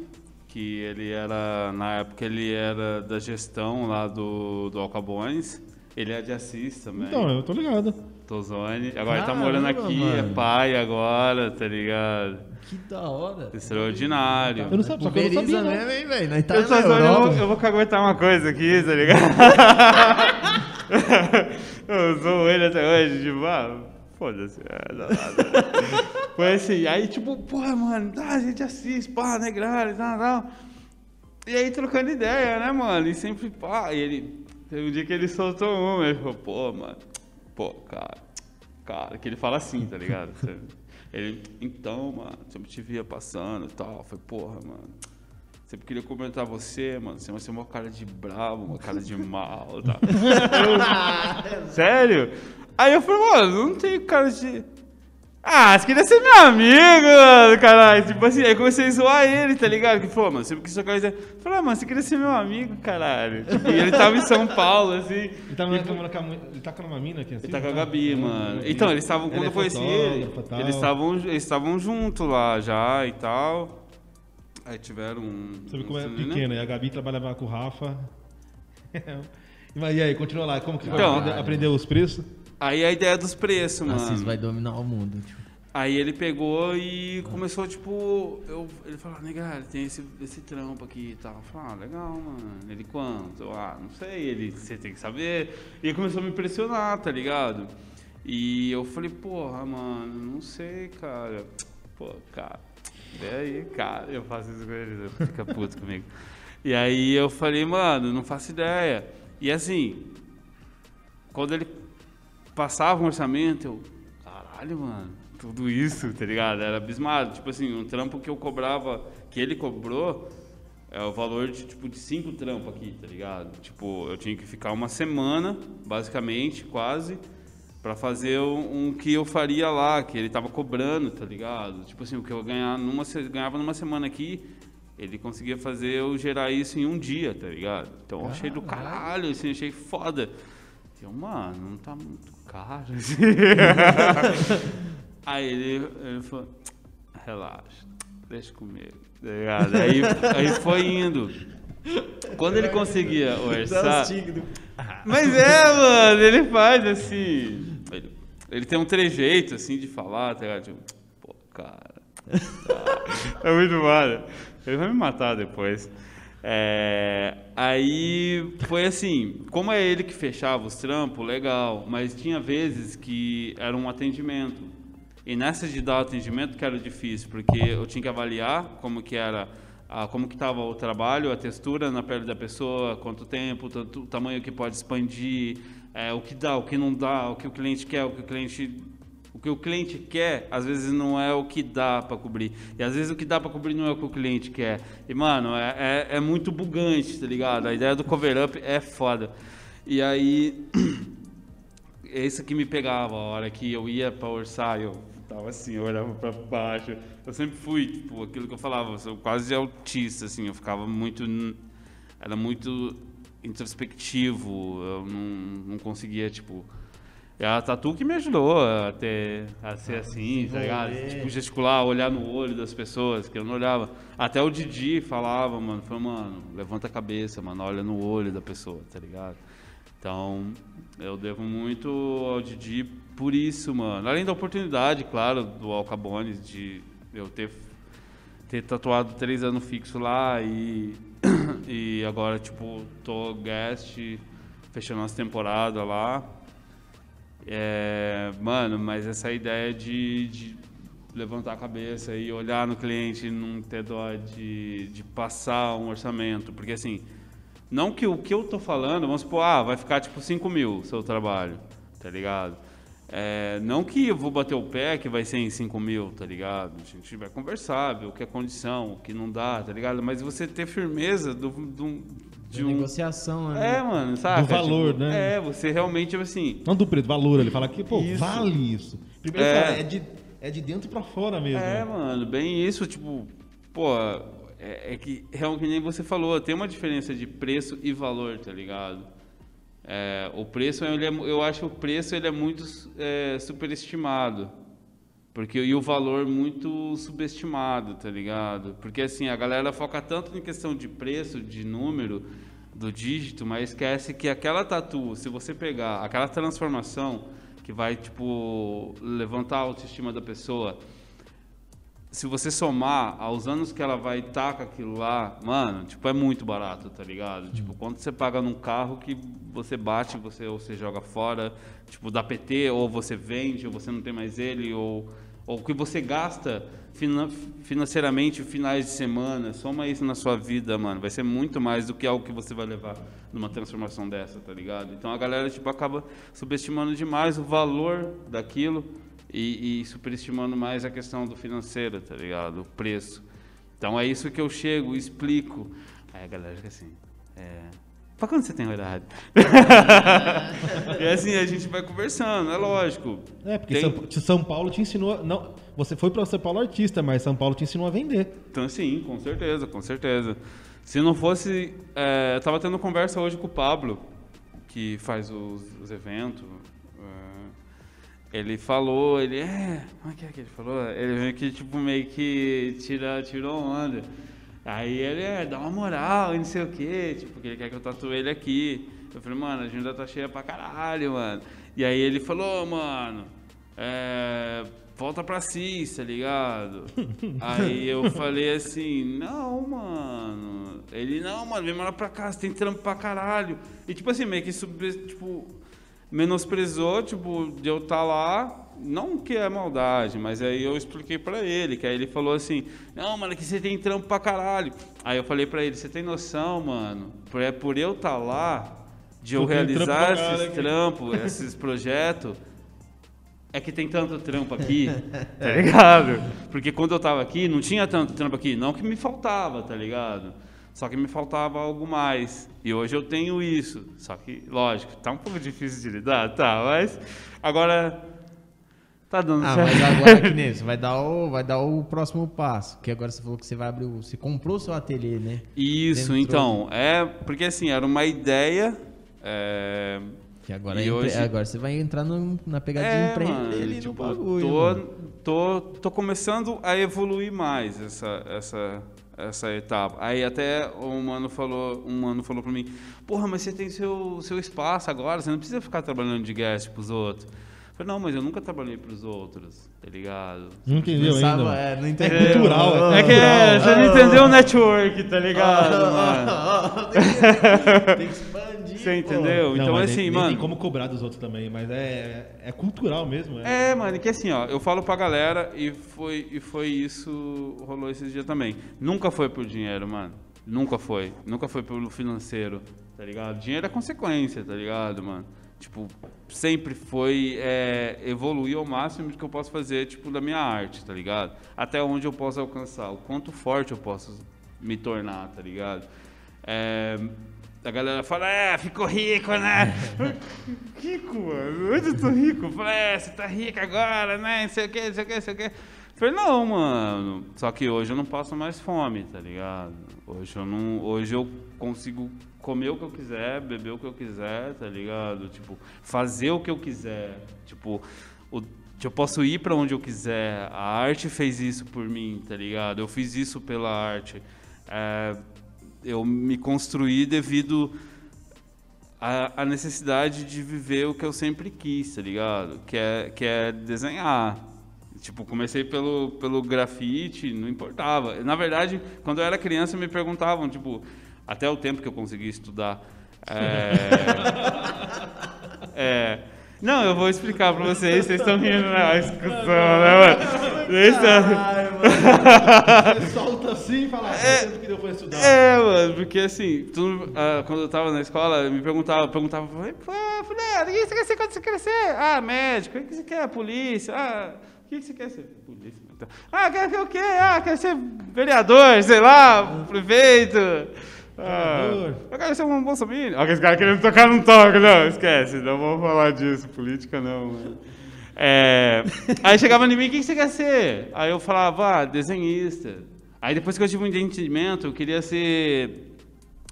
que ele era, na época, ele era da gestão lá do, do Alcabones. Ele é de Assis também. Então, eu tô ligado. Tozoni. Agora ele tá morando aqui, é mano. pai agora, tá ligado? Que da hora. Extraordinário. Eu não sabia, só que eu não sabia, mesmo, hein, velho? Nós tá Eu, na só, só- eu, vou, eu vou caguetar uma coisa aqui, tá ligado? eu sou ele até hoje, tipo, ah, foda-se, é, dá nada. Foi assim, aí tipo, porra, mano, tá, a gente assiste, pá, negralho e tal, tal. E aí trocando ideia, né, mano? E sempre, pá, e ele. Teve um dia que ele soltou uma, ele falou, pô, mano, pô, cara, cara, que ele fala assim, tá ligado? Ele, então, mano, sempre te via passando e tal. Foi, porra, mano. Sempre queria comentar você, mano. Você vai ser uma cara de bravo, uma cara de mal, tá? Sério? Aí eu falei, mano, não tem cara de. Ah, você queria ser meu amigo, mano, caralho. Tipo assim, aí comecei a zoar ele, tá ligado? Que falou, mano, sempre trocar ideia. Eu Falei, ah, mano, você queria ser meu amigo, caralho. Tipo, e ele tava em São Paulo, assim. Ele tá, namorando com a mu- ele tá com uma mina aqui, assim? Ele tá com a Gabi, mano. Então, eles estavam, quando Ela é eu conheci ele, eles estavam eles estavam juntos lá já e tal. Aí tiveram um. Viu como é um- né? pequena. E a Gabi trabalhava com o Rafa. Mas e aí, continua lá. Como que? Então- Aprende- aprendeu os preços? Aí a ideia dos preços, mano. Assis vai dominar o mundo. Tipo. Aí ele pegou e começou, tipo, eu, ele falou, negar, tem esse, esse trampo aqui e tal. Eu falei, ah, legal, mano. Ele quanto? Eu, ah, não sei, ele, você tem que saber. E ele começou a me impressionar, tá ligado? E eu falei, porra, mano, não sei, cara. Pô, cara, vê aí, cara. Eu faço isso com ele fica puto comigo. E aí eu falei, mano, não faço ideia. E assim, quando ele passava um orçamento, eu, caralho, mano, tudo isso, tá ligado? Era abismado. Tipo assim, um trampo que eu cobrava, que ele cobrou, é o valor de, tipo, de cinco trampos aqui, tá ligado? Tipo, eu tinha que ficar uma semana, basicamente, quase, pra fazer um, um que eu faria lá, que ele tava cobrando, tá ligado? Tipo assim, o que eu ganhar numa, ganhava numa semana aqui, ele conseguia fazer eu gerar isso em um dia, tá ligado? Então eu achei do caralho, assim, achei foda. Eu, mano, não tá muito assim. Aí ele, ele falou, relaxa, deixa comigo, tá? Aí, aí foi indo. Quando ele conseguia orçar... Mas é, mano, ele faz assim... Ele, ele tem um trejeito, assim, de falar, tá ligado? Tipo, pô, cara... tá. É muito mano. Ele vai me matar depois. É, aí foi assim, como é ele que fechava os trampos, legal, mas tinha vezes que era um atendimento. E nessa de dar o atendimento que era difícil, porque eu tinha que avaliar como que era, a, como que estava o trabalho, a textura na pele da pessoa, quanto tempo, tanto, o tamanho que pode expandir, é, o que dá, o que não dá, o que o cliente quer, o que o cliente que o cliente quer, às vezes não é o que dá para cobrir. E às vezes o que dá para cobrir não é o que o cliente quer. E, mano, é, é, é muito bugante, tá ligado? A ideia do cover-up é foda. E aí, esse que me pegava, a hora que eu ia para orçar, eu tava assim, eu olhava para baixo. Eu sempre fui, tipo, aquilo que eu falava, eu quase autista, assim, eu ficava muito. Era muito introspectivo, eu não, não conseguia, tipo é a Tatu que me ajudou a, ter, a ser assim, tá ligado? Tipo, gesticular, olhar no olho das pessoas, que eu não olhava. Até o Didi falava, mano, falou, mano, levanta a cabeça, mano, olha no olho da pessoa, tá ligado? Então, eu devo muito ao Didi por isso, mano. Além da oportunidade, claro, do Alcabones, de eu ter, ter tatuado três anos fixo lá e, e agora, tipo, tô guest, fechando as temporadas lá. É, mano, mas essa ideia de, de, levantar a cabeça e olhar no cliente não ter dó de, de passar um orçamento. Porque assim, não que o que eu tô falando, vamos supor, ah, vai ficar tipo 5 mil o seu trabalho, tá ligado? É, não que eu vou bater o pé que vai ser em 5 mil, tá ligado? A gente vai conversar, ver o que é condição, o que não dá, tá ligado? Mas você ter firmeza do, do, de um... negociação, né? É, mano, sabe? Do valor, tipo, né? É, você realmente, tipo assim... Não do preço, valor. Ele fala que, pô, isso. vale isso. Primeiro, é. Fala, é, de, é de dentro pra fora mesmo. É, mano, bem isso, tipo... Pô, é, é que, realmente, nem você falou, tem uma diferença de preço e valor, tá ligado? É, o preço, ele é, eu acho que o preço ele é muito é, superestimado. Porque, e o valor muito subestimado, tá ligado? Porque assim, a galera foca tanto em questão de preço, de número, do dígito, mas esquece que aquela tatu, se você pegar aquela transformação que vai, tipo, levantar a autoestima da pessoa, se você somar aos anos que ela vai estar tá com aquilo lá, mano, tipo, é muito barato, tá ligado? Tipo, quanto você paga num carro que você bate, você ou você joga fora, tipo, da PT, ou você vende, ou você não tem mais ele, ou ou que você gasta financeiramente finais de semana, soma isso na sua vida, mano, vai ser muito mais do que algo que você vai levar numa transformação dessa, tá ligado? Então a galera tipo acaba subestimando demais o valor daquilo e, e superestimando mais a questão do financeiro, tá ligado? O preço. Então é isso que eu chego, explico. Aí a galera fica assim, é, Pra quando você tem horário? e assim, a gente vai conversando, é lógico. É, porque tem... São, Paulo te ensinou. Não, você foi para São Paulo artista, mas São Paulo te ensinou a vender. Então, sim, com certeza, com certeza. Se não fosse. É, eu tava tendo conversa hoje com o Pablo, que faz os, os eventos. É, ele falou, ele. É. Como é que é que ele falou? Ele meio que, tipo, meio que tira, tirou onda. Aí ele, é, dá uma moral e não sei o quê, tipo, porque ele quer que eu tatue ele aqui. Eu falei, mano, a agenda tá cheia pra caralho, mano. E aí ele falou, mano, é, volta pra CIS, tá ligado? aí eu falei assim, não, mano. Ele, não, mano, vem morar pra você tem trampo pra caralho. E tipo assim, meio que, tipo, menosprezou, tipo, de eu estar tá lá não que é maldade, mas aí eu expliquei para ele, que aí ele falou assim, não, mano, que você tem trampo pra caralho. Aí eu falei para ele, você tem noção, mano, é por eu estar tá lá, de eu, eu realizar trampo esses trampos, esses projetos, é que tem tanto trampo aqui, tá ligado? Porque quando eu tava aqui, não tinha tanto trampo aqui, não que me faltava, tá ligado? Só que me faltava algo mais. E hoje eu tenho isso. Só que, lógico, tá um pouco difícil de lidar, tá, mas agora Tá dando ah, certo. mas agora que nem você vai dar o vai dar o próximo passo, que agora você falou que você vai abrir, o, você comprou o seu ateliê, né? Isso, então, é, porque assim, era uma ideia é, que agora, é hoje... agora você vai entrar no, na pegadinha é, empreender ali tipo, no bagulho. Tô, tô, tô começando a evoluir mais essa, essa, essa etapa. Aí até um mano falou, um mano falou para mim: "Porra, mas você tem seu seu espaço agora, você não precisa ficar trabalhando de guest pros outros". Falei, não, mas eu nunca trabalhei pros outros, tá ligado? Não entendeu Não ainda? é, não É entendeu. cultural, É que é, você não entendeu o network, tá ligado, mano? tem, que, tem que expandir. Você entendeu? Não, então, mas assim, nem, mano. Nem tem como cobrar dos outros também, mas é, é cultural mesmo. É. É, mano, que assim, ó, eu falo pra galera e foi, e foi isso, rolou esses dias também. Nunca foi por dinheiro, mano. Nunca foi. Nunca foi pelo financeiro, tá ligado? Dinheiro é consequência, tá ligado, mano? Tipo, sempre foi é, evoluir ao máximo que eu posso fazer, tipo, da minha arte, tá ligado? Até onde eu posso alcançar, o quanto forte eu posso me tornar, tá ligado? É, a galera fala, é, ficou rico, né? rico, mano. Onde eu tô rico? Falei, é, você tá rico agora, né? Não sei o que, não sei o que, não sei o que. Falei, não, mano. Só que hoje eu não passo mais fome, tá ligado? Hoje eu não. Hoje eu consigo comer o que eu quiser, beber o que eu quiser, tá ligado? Tipo, fazer o que eu quiser. Tipo, o, eu posso ir pra onde eu quiser. A arte fez isso por mim, tá ligado? Eu fiz isso pela arte. É, eu me construí devido à necessidade de viver o que eu sempre quis, tá ligado? Que é, que é desenhar. Tipo, comecei pelo, pelo grafite, não importava. Na verdade, quando eu era criança, me perguntavam, tipo, até o tempo que eu consegui estudar. É, é, não, eu vou explicar pra vocês, vocês estão rindo, né? A discussão, né, mano? Ai, mano. Você solta assim e fala, ah, É. que deu pra estudar. É, mano, porque assim, tudo, ah, quando eu tava na escola, me perguntava, perguntava, pô, Fulano, o que você quer ser quando você crescer? Ah, médico, o que você quer? Polícia, ah, o que você quer ser? Polícia. Então. Ah, quer ser o quê? Ah, quer ser vereador, sei lá, prefeito. Ah, eu quero ser um bolsominion. Olha, esse cara querendo tocar num toque, não, esquece, não vamos falar disso, política não. É, aí chegava em mim, o que você quer ser? Aí eu falava, ah, desenhista. Aí depois que eu tive um entendimento, eu queria ser.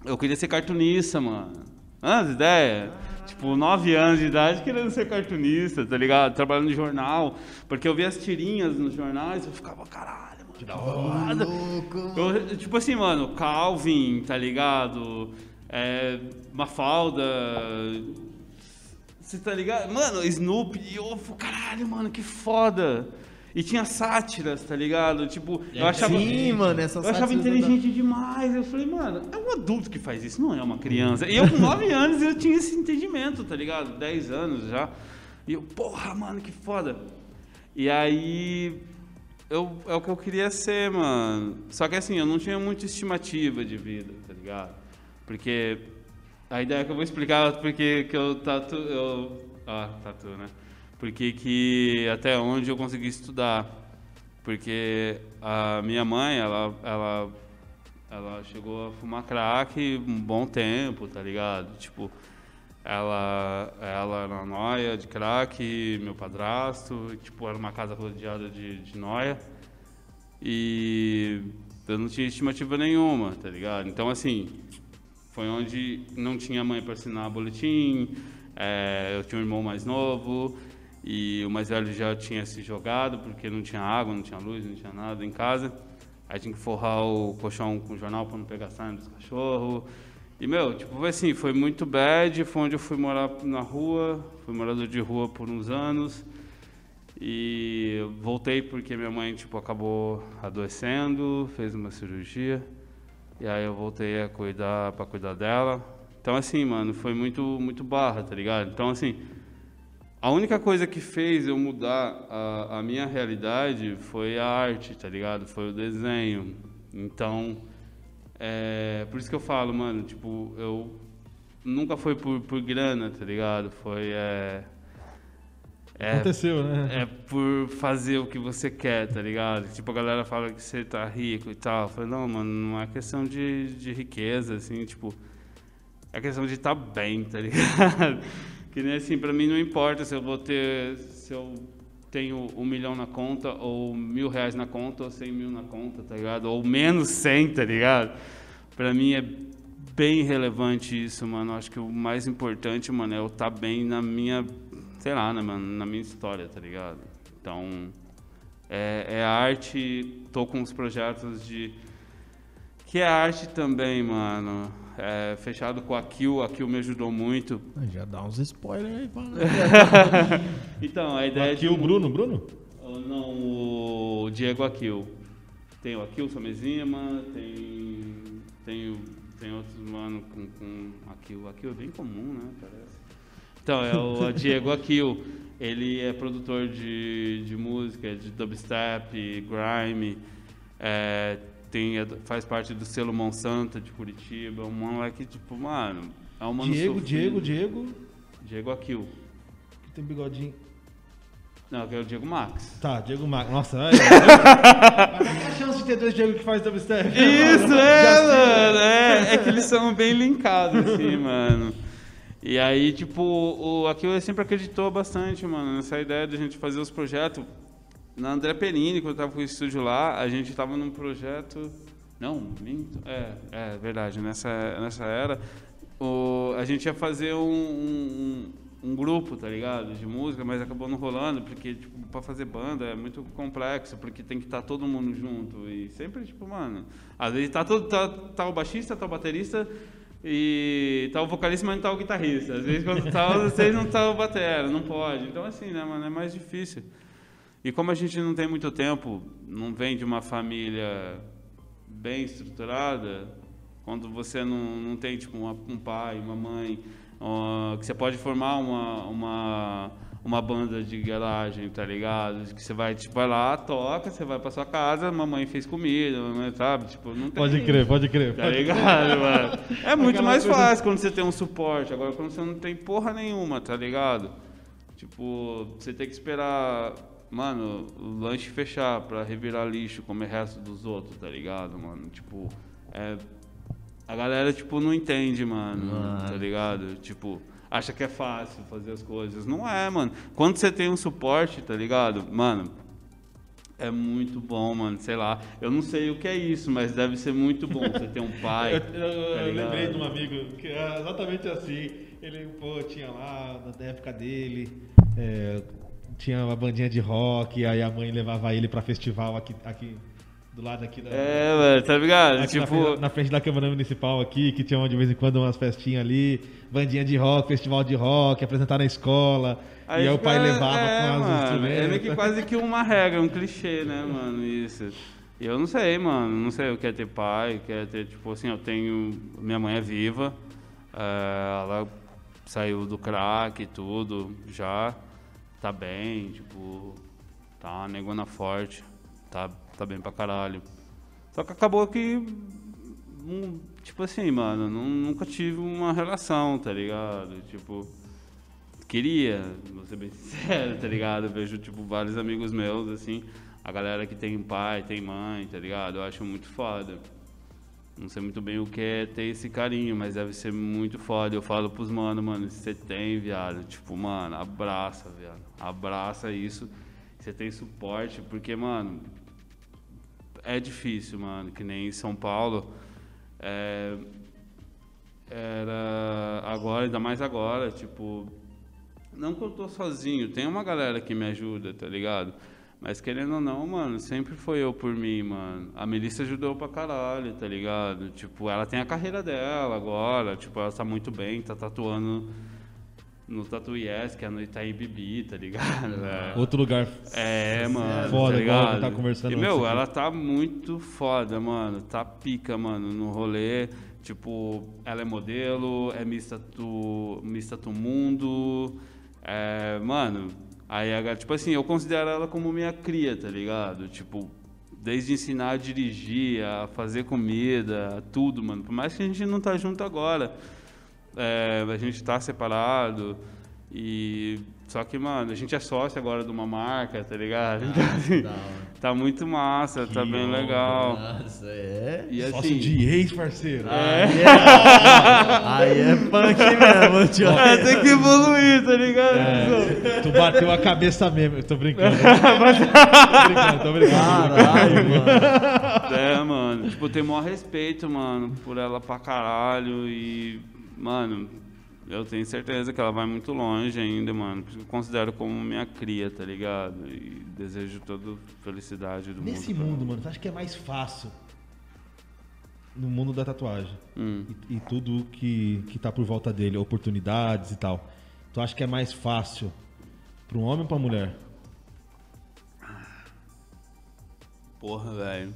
Eu queria ser cartunista, mano. Ah, as ideias? Tipo, nove anos de idade querendo ser cartunista, tá ligado? Trabalhando no jornal. Porque eu via as tirinhas nos jornais eu ficava, caralho. Que da hora. Eu, tipo assim, mano, Calvin, tá ligado? É, Mafalda. Você tá ligado? Mano, Snoopy, e eu, caralho, mano, que foda. E tinha sátiras, tá ligado? Tipo, eu achava. Sim, mano, essa Eu achava inteligente demais. Eu falei, mano, é um adulto que faz isso, não é uma criança. E eu com 9 anos eu tinha esse entendimento, tá ligado? 10 anos já. E eu, porra, mano, que foda. E aí, eu, é o que eu queria ser, mano. Só que assim, eu não tinha muita estimativa de vida, tá ligado? Porque a ideia que eu vou explicar porque que eu tatu, eu, ah, tatu, né? Porque que até onde eu consegui estudar. Porque a minha mãe, ela, ela, ela chegou a fumar crack um bom tempo, tá ligado? Tipo, ela, ela era noia de crack, meu padrasto, tipo, era uma casa rodeada de, de noia. E eu não tinha estimativa nenhuma, tá ligado? Então, assim, foi onde não tinha mãe para assinar boletim, é, eu tinha um irmão mais novo, e o mais velho já tinha se jogado, porque não tinha água, não tinha luz, não tinha nada em casa. Aí tinha que forrar o colchão com jornal para não pegar sangue dos cachorros. E, meu, tipo, foi assim, foi muito bad, foi onde eu fui morar na rua, fui morador de rua por uns anos. E voltei porque minha mãe, tipo, acabou adoecendo, fez uma cirurgia. E aí eu voltei a cuidar, para cuidar dela. Então, assim, mano, foi muito, muito barra, tá ligado? Então, assim, a única coisa que fez eu mudar a, a minha realidade foi a arte, tá ligado? Foi o desenho. Então, é, por isso que eu falo, mano, tipo, eu nunca foi por, por grana, tá ligado? Foi, é, é, Aconteceu, né? é por fazer o que você quer, tá ligado? Tipo, a galera fala que você tá rico e tal. Eu falei, não, mano, não é questão de, de riqueza, assim, tipo, é questão de estar bem, tá ligado? Que nem assim, pra mim não importa se eu vou ter, se eu tenho um milhão na conta, ou mil reais na conta, ou cem mil na conta, tá ligado? Ou menos cem, tá ligado? Pra mim é bem relevante isso, mano. Acho que o mais importante, mano, é eu estar bem na minha, sei lá, né, mano, na minha história, tá ligado? Então, é, é arte, tô com uns projetos de Que é arte também, mano. É, fechado com a Kill, a Kill me ajudou muito. Ah, Já dá uns spoilers aí, fala. Então, a ideia Aqui de... o Bruno, Bruno? Oh, Não, o Diego Aquil. Tem o Aquil Somezima, tem, tem, tem outros mano com, com Aquil. Aquil é bem comum, né? Parece. Então, é o Diego Aquil. Ele é produtor de, de música, de dubstep, grime. é, tem, é, faz parte do selo Monsanto de Curitiba. Um moleque, tipo, mano. É um mano Diego, sofrido. Diego, Diego. Diego Aquil. Que tem bigodinho. Não, que é o Diego Max. Tá, Diego Marcos. Nossa, olha. Mas é a chance de ter dois Diego que faz dubstep? Isso, é, mano. É, é que eles são bem linkados, assim, mano. E aí, tipo, o, aquilo ele sempre acreditou bastante, mano, nessa ideia de a gente fazer os projetos. Na André Perini, quando eu tava com o estúdio lá, a gente tava num projeto. Não, minto. É, é verdade. Nessa, nessa era, o, a gente ia fazer um, um, um grupo, tá ligado? De música, mas acabou não rolando, porque, tipo, pra fazer banda é muito complexo, porque tem que estar todo mundo junto. E sempre, tipo, mano, às vezes tá, todo, tá, tá o baixista, tá o baterista e tá o vocalista, mas não tá o guitarrista. Às vezes quando tá, vocês não tá o batera, não pode. Então, assim, né, mano, é mais difícil. E como a gente não tem muito tempo, não vem de uma família bem estruturada, quando você não, não tem tipo uma- um pai, uma mãe, ó, que você pode formar uma, uma, uma banda de garagem, tá ligado? Que você vai, tipo, vai lá, toca, você vai pra sua casa, mamãe fez comida, mamãe, sabe? Tipo, não tem Pode crer, pode crer. Tá pode crer. ligado, mano? É muito Aquela mais coisa- fácil quando você tem um suporte. Agora, quando você não tem porra nenhuma, tá ligado? Tipo, você tem que esperar, mano, o lanche fechar pra revirar lixo, comer resto dos outros, tá ligado, mano? Tipo, é. A galera, tipo, não entende, mano, Mano. tá ligado? Tipo, acha que é fácil fazer as coisas. Não é, mano. Quando você tem um suporte, tá ligado? Mano, é muito bom, mano. Sei lá. Eu não sei o que é isso, mas deve ser muito bom você ter um pai. Eu, eu- eu tá ligado? lembrei de um amigo que é exatamente assim. Ele, pô, tinha lá, na época dele, é, tinha uma bandinha de rock, aí a mãe levava ele pra festival aqui, aqui do lado aqui da. É, mano, tá ligado? aqui na, tipo. frente, na frente da Câmara Municipal aqui, que tinha de vez em quando umas festinhas ali, bandinha de rock, festival de rock, apresentar na escola. e aí o pai levava é, com as mano, instrumentos. É meio que quase que uma regra, um clichê, né, mano? Isso. E eu não sei, mano. Não sei o que é ter pai, o que é ter, tipo assim, eu tenho. Minha mãe é viva. é, ela saiu do crack e tudo, já. Tá bem, tipo. Tá uma negona forte. Tá, tá bem pra caralho. Só que acabou que. hum, Tipo assim, mano, nu- nunca tive uma relação, tá ligado? Tipo queria, vou ser bem sincero, tá ligado? Vejo, tipo, vários amigos meus, assim, a galera que tem pai, tem mãe, tá ligado? Eu acho muito foda. Não sei muito bem o que é ter esse carinho, mas deve ser muito foda. Eu falo pros mano, mano, se você tem, viado, tipo, mano, abraça, viado. Abraça isso. Você tem suporte, porque, mano, é difícil, mano, que nem em São Paulo. É, era agora, ainda mais agora, tipo, não que eu tô sozinho, tem uma galera que me ajuda, tá ligado? Mas querendo ou não, mano, sempre foi eu por mim, mano. A Melissa ajudou pra caralho, tá ligado? Tipo, ela tem a carreira dela agora, tipo, ela tá muito bem, tá tatuando no Tatu Yes, que é no Itaí Bibi, tá ligado? É. Outro lugar. É, mano. Foda, tá igual a gente ligado? tá conversando E, meu, ela tá muito foda, mano. Tá pica, mano, no rolê. Tipo, ela é modelo, é Mista tu, Mista tu Mundo. É, mano, aí, a- tipo assim, eu considero ela como minha cria, tá ligado? Tipo, desde ensinar a dirigir, a fazer comida, tudo, mano. Por mais que a gente não tá junto agora. É, a gente tá separado. E. Só que, mano, a gente é sócio agora de uma marca, tá ligado? Assim, hora. tá muito massa, tá Que bem honra, legal. Nossa, é. E Sócio assim. de ex, parceiro. Aí é, aí é punk mesmo, tio. É, tem que evoluir, tá ligado? É, tu bateu a cabeça mesmo. Eu tô brincando. tô brincando, tô brincando. Caralho, mano. É, mano. Tipo, eu tenho o maior respeito, mano, por ela pra caralho. E, mano, eu tenho certeza que ela vai muito longe ainda, mano. Porque eu considero como minha cria, tá ligado? E desejo toda felicidade do Nesse mundo. pra mundo, mano, tu acha que é mais fácil no mundo da tatuagem. Hum. E, e tudo que, que tá por volta dele, oportunidades e tal. Tu acha que é mais fácil para um homem ou pra mulher? Porra, velho.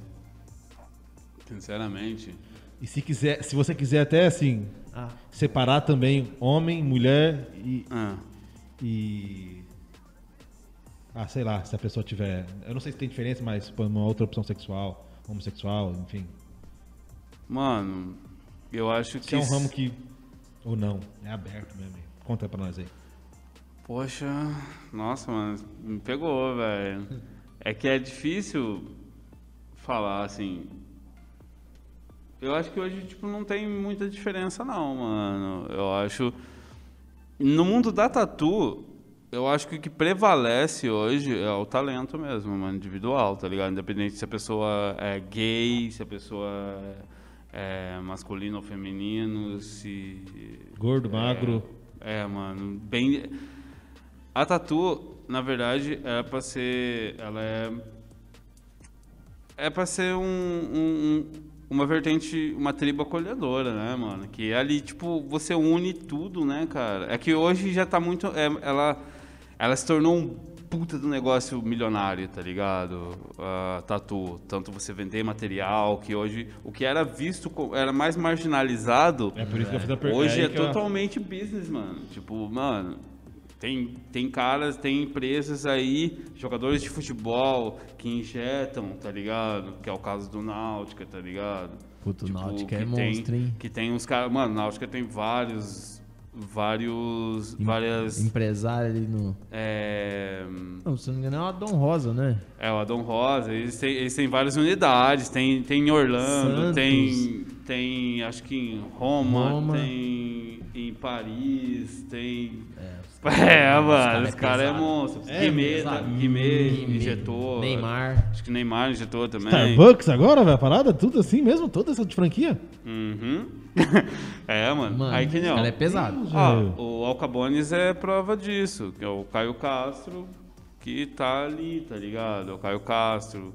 Sinceramente. E se quiser, se você quiser até assim, Ah, separar também homem, mulher e, Ah. e. Ah, sei lá, se a pessoa tiver. Eu não sei se tem diferença, mas uma outra opção sexual, homossexual, enfim. Mano, eu acho que. Se é um ramo que. Ou não, é aberto mesmo. Conta pra nós aí. Poxa, nossa, mano, me pegou, velho. É que é difícil falar assim. Eu acho que hoje, tipo, não tem muita diferença, não, mano. Eu acho. No mundo da tatu, eu acho que o que prevalece hoje é o talento mesmo, mano, individual, tá ligado? Independente se a pessoa é gay, se a pessoa é masculino ou feminino, se. Gordo, magro. É, mano, bem. A tatu, na verdade, é pra ser. Ela é. É pra ser um, um- um- uma vertente, uma tribo acolhedora, né, mano? Que ali, tipo, você une tudo, né, cara? É que hoje já tá muito. é, ela, ela se tornou um puta do negócio milionário, tá ligado? A tatu. Tanto você vender material, que hoje. O que era visto, co- era mais marginalizado. É por isso que eu fiz a pergunta. Hoje é totalmente business, mano. Tipo, mano, tem, tem caras, tem empresas aí, jogadores de futebol que injetam, tá ligado? Que é o caso do Náutica, tá ligado? Puto, Náutica que é tem- monstro, hein? Que tem uns caras. Mano, Náutica tem vários. Vários. Várias. Empresário ali no. É, Não, se não me engano, é o Adão Rosa, né? é, o Adão Rosa, eles têm, eles têm várias unidades, tem, tem em Orlando, Santos. tem, tem acho que em Roma, Roma. tem em Paris, tem... os É, mano, cara os caras é pesado. monstro. É, Guimê, tá-? Guimê Guimê, injetou. Neymar. Acho que Neymar injetou também. Starbucks agora, velho? A parada? Tudo assim mesmo? Toda essa de franquia? Uhum. é, mano. Mano, Aí que não. cara é pesado. Velho. o Alcabones é prova disso, que é o Caio Castro que tá ali, tá ligado? É o Caio Castro.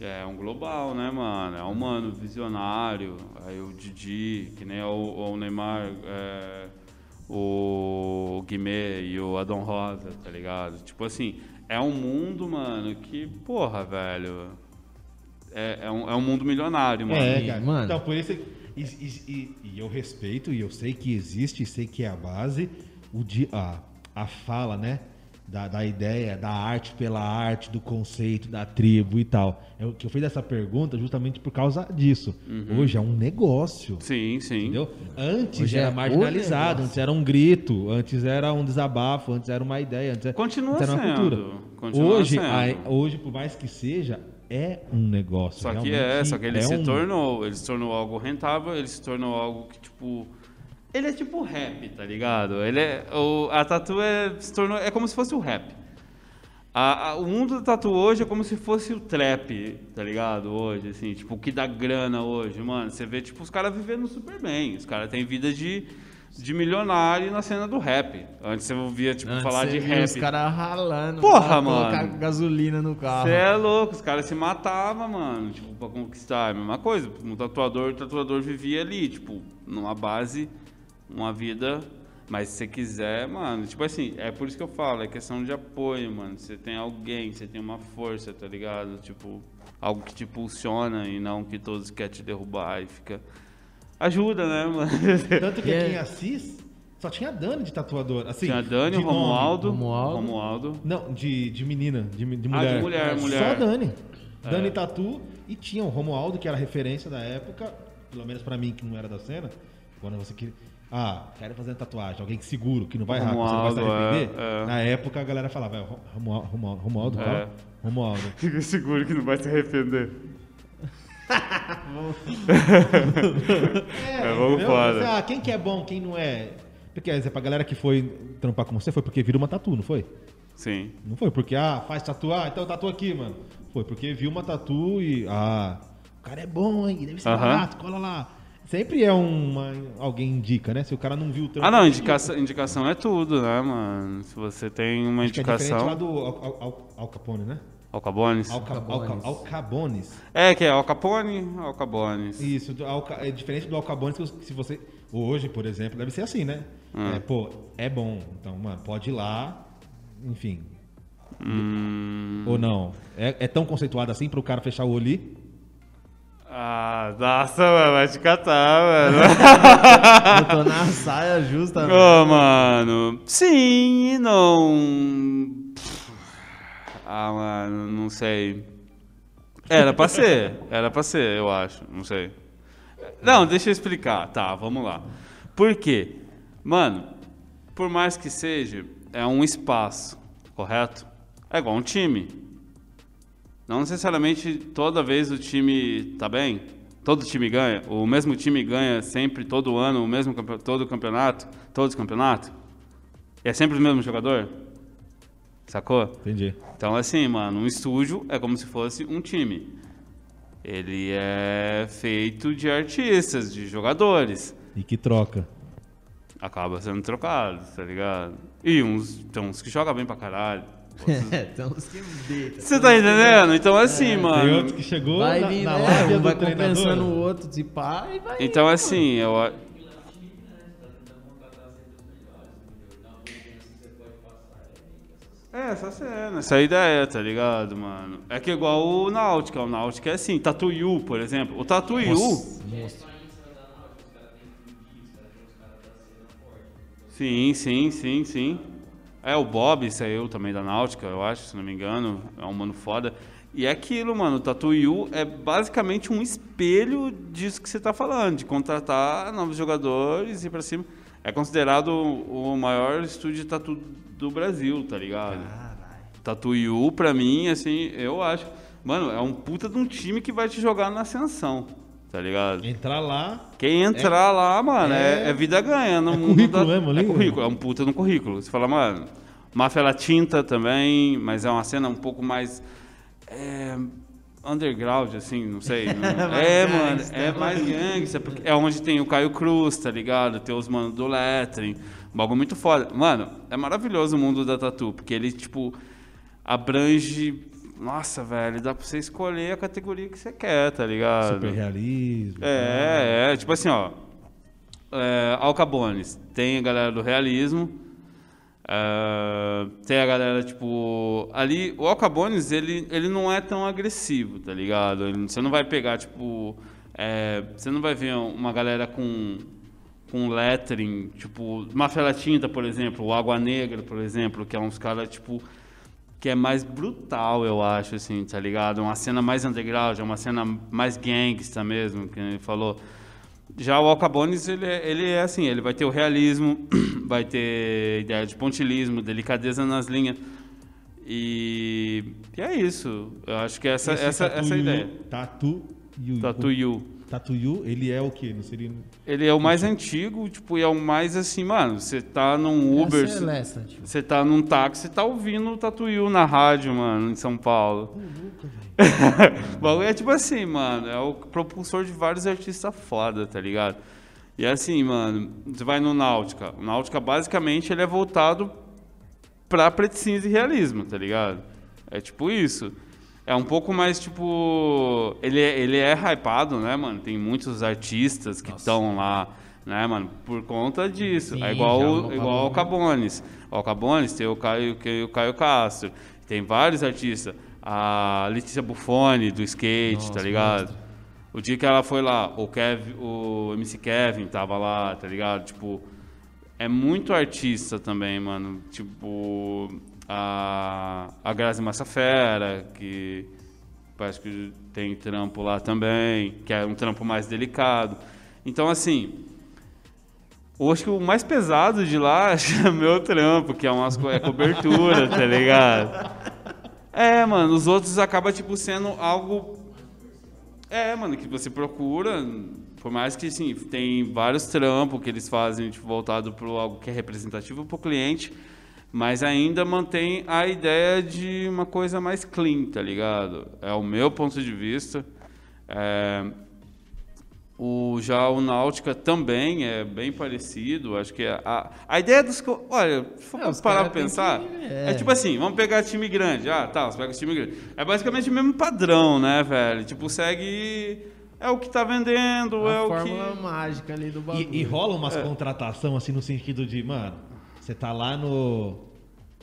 É um global, né, mano? É um mano visionário. Aí o Didi, que nem é o, o Neymar, é, o Guimê e o Adão Rosa, tá ligado? Tipo assim, é um mundo, mano, que, porra, velho. É, é, um, é um mundo milionário, mano. É, cara. mano- Então, por isso. E, e- e- e eu respeito, e eu sei que existe, e sei que é a base, o di, a, a fala, né? Da, da ideia, da arte pela arte, do conceito, da tribo e tal. Eu, que eu fiz essa pergunta justamente por causa disso. Hoje é um negócio. Sim, sim. Entendeu? Antes Hoje era é marginalizado, antes era um grito, antes era um desabafo, antes era uma ideia, antes era, Continua antes era uma sendo, cultura. continua hoje, sendo. a- hoje, por mais que seja, é um negócio. Só que é, só que ele é se um- tornou, ele se tornou algo rentável, ele se tornou algo que, tipo. Ele é tipo rap, tá ligado? Ele é. O, a tatu é, se tornou. É como se fosse o rap. A- a- o mundo da tatu hoje é como se fosse o trap, tá ligado? Hoje, assim, tipo, o que dá grana hoje, mano. Você vê, tipo, os caras vivendo super bem. Os caras têm vida de, de milionário na cena do rap. Antes você ouvia, tipo, Antes falar de rap. Os caras ralando. Porra, mano. Colocar gasolina no carro. Você é louco, os caras se matavam, mano, tipo, pra conquistar. É a mesma coisa. Um tatuador, o tatuador vivia ali, tipo, numa base, uma vida. Mas se você quiser, mano, tipo assim, é por isso que eu falo, é questão de apoio, mano. Você tem alguém, você tem uma força, tá ligado? Tipo, algo que te impulsiona e não que todos querem te derrubar e fica. Ajuda, né, mano? Tanto que É. aqui em Assis só tinha Dani de tatuador. Assim, Tinha Dani, de nome. Romualdo, Romualdo. Romualdo. Não, de, de menina, de, de Ah, mulher. de mulher, Só mulher. Dani. É. Dani Tatu. E tinha o Romualdo, que era referência da época, pelo menos pra mim, que não era da cena. Quando você queria. Ah, quero fazer uma tatuagem. Alguém que seguro, que não vai errar, que você não vai se Romualdo, arrepender. é, é. Na época a galera falava, é, Romualdo, Romualdo, Romualdo, É. qual? Romualdo. Fica seguro que não vai se arrepender. É, É, vamos fora. Ah, quem que é bom, quem não é? Porque, quer dizer, pra galera que foi trampar com você, foi porque viram uma tatu, não foi? Sim. Não foi porque, ah, faz tatuar, então tatua aqui, mano. Foi porque viu uma tatu e, ah, o cara é bom, hein? Deve ser Aham. barato, cola lá. Sempre é uma, alguém indica, né? Se o cara não viu o trampo. Ah, não, indicação, indicação é tudo, né, mano? Se você tem uma Acho que é diferente indicação. lá do Al, Al- Al- Capone, né? Alcabones? Alca, Alcabones. Alca, Alcabones. É, que é Al Capone, Alcabones. Isso, Alca- é diferente do Alcabones que se você. Hoje, por exemplo, deve ser assim, né? Hum. É, pô, é bom. Então, mano, pode ir lá. Enfim. Hum, Ou não? É, é tão conceituado assim pro cara fechar o olho ali? Ah, nossa, mano, vai te catar, mano. Eu tô na saia justa. Ô, mano. Sim e não. Ah, mano, não sei. Era pra ser. Era pra ser, eu acho. Não sei. Não, deixa eu explicar. Tá, vamos lá. Por quê? Mano, por mais que seja, é um espaço, correto? É igual um time. Não necessariamente toda vez o time tá bem, todo time ganha, o mesmo time ganha sempre, todo ano, o mesmo todo campeonato, todos os campeonatos. E é sempre o mesmo jogador? Sacou? Entendi. Então, assim, mano, um estúdio é como se fosse um time. Ele é feito de artistas, de jogadores. E que troca. Acaba sendo trocado, tá ligado? E uns, tem uns que jogam bem pra caralho. É, tem uns que deita. Você tá entendendo? Então, assim, Tem mano. outros que chegou Vai na, vir, na né? lábia Um do vai treinador. compensando o outro de pá e vai. Então, assim, eu. a- É, essa cena, essa ideia, tá ligado, mano? É que é igual o Náutica, o Náutica é assim, Tatuyu, por exemplo. O Tatuyu. Sim, sim, sim, sim. É, o Bob saiu também da Náutica, eu acho, se não me engano. É um mano foda. E é aquilo, mano, o Tatuyu é basicamente um espelho disso que você tá falando, de contratar novos jogadores e ir pra cima. É considerado o maior estúdio de tatu do Brasil, tá ligado? Tatuyu, pra mim, assim, eu acho. Mano, é um puta de um time que vai te jogar na ascensão, tá ligado? Entrar lá, Quem entrar lá, mano, é, é- é vida ganha no é mundo currículo da... mesmo ali? É currículo, é um puta no currículo. Você fala, mano, Máfia La Tinta também, mas é uma cena um pouco mais... é, underground, assim, não sei. não- Mais é, mano, é mais gangsta, é onde tem o Caio Cruz, tá ligado? Tem os manos do Lettering, um bagulho muito foda. Mano, é maravilhoso o mundo da tatu, porque ele, tipo, abrange... Nossa, velho, dá pra você escolher a categoria que você quer, tá ligado? super realismo. É, é, tipo assim, ó. É, Alcabones, tem a galera do realismo. é, tem a galera, tipo. Ali, o Alcabones, ele, ele não é tão agressivo, tá ligado? Ele- você não vai pegar, tipo. é, você não vai ver uma galera com. Com lettering, tipo. Mafia Tinta, por exemplo, o Água Negra, por exemplo, que é uns caras, tipo que é mais brutal, eu acho, assim, tá ligado? Uma cena mais underground, é uma cena mais gangsta mesmo, que ele falou. Já o Alcabones, ele é, ele é assim, ele vai ter o realismo, vai ter ideia de pontilismo, delicadeza nas linhas. E, e é isso. Eu acho que essa, Esse essa, essa é a Tatuyu- ideia. Tatuyu. Tatuyu. Ele é o quê? Não seria... Ele é o mais antigo, tipo, e é o mais assim, mano, você tá num Uber, é tipo. você tá num táxi, você tá ouvindo o Tatuyu na rádio, mano, em São Paulo. o bagulho é tipo assim, mano, é o propulsor de vários artistas foda, tá ligado? E assim, mano, você vai no Náutica. O Náutica, basicamente, ele é voltado pra preto cinza e realismo, tá ligado? É tipo isso. É um pouco mais, tipo... Ele é, ele é hypado, né, mano? Tem muitos artistas que estão lá, né, mano? Por conta disso. Sim, é igual, o- no- igual ao Cabones. O Cabones tem o Caio, o Caio Castro. Tem vários artistas. A Letícia Buffoni, do skate, Nossa, tá ligado? O dia que ela foi lá, o, Kev, o MC Kevin tava lá, tá ligado? Tipo, é muito artista também, mano. Tipo, a, a Grazi Massafera, que parece que tem trampo lá também, que é um trampo mais delicado. Então, assim, eu acho que o mais pesado de lá é meu trampo, que é umas é cobertura, tá ligado? É, mano, os outros acaba tipo sendo algo é, mano, que você procura, por mais que sim, tem vários trampos que eles fazem tipo, voltado para algo que é representativo para o cliente, mas ainda mantém a ideia de uma coisa mais clean, tá ligado? É o meu ponto de vista. É, O, já o Náutica também é bem parecido. Acho que é a, a ideia dos. Olha, se for É, os parar pra pensar, que- é. é. tipo assim: vamos pegar time grande. Ah, tá, você pega o time grande. É basicamente o mesmo padrão, né, velho? Tipo, segue. É o que tá vendendo, é a o fórmula que. mágica ali do bagulho. E, e rola umas contratação assim no sentido de, mano, você tá lá no.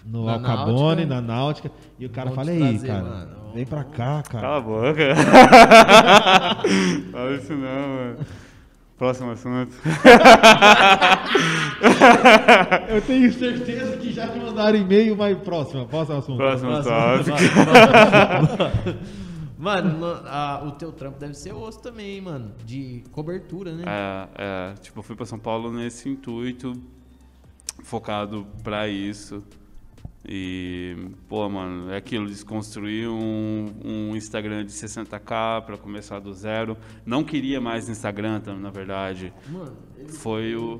No Na Alcabone, Náutica. na Náutica, e o cara fala, aí, cara, mano. vem pra cá, cara. Cala a boca. Fala isso não, mano. Próximo assunto. Eu tenho certeza que já te mandaram e-mail, mas próximo, próximo assunto. Próximo tópico. Mano, no- a- o teu trampo deve ser osso também, hein, mano. De cobertura, né? É, é, tipo, eu fui pra São Paulo nesse intuito, focado pra isso. E, pô, mano, é aquilo, desconstruir um, um Instagram de 60k pra começar do zero. Não queria mais Instagram, na verdade. Mano, ele Foi o.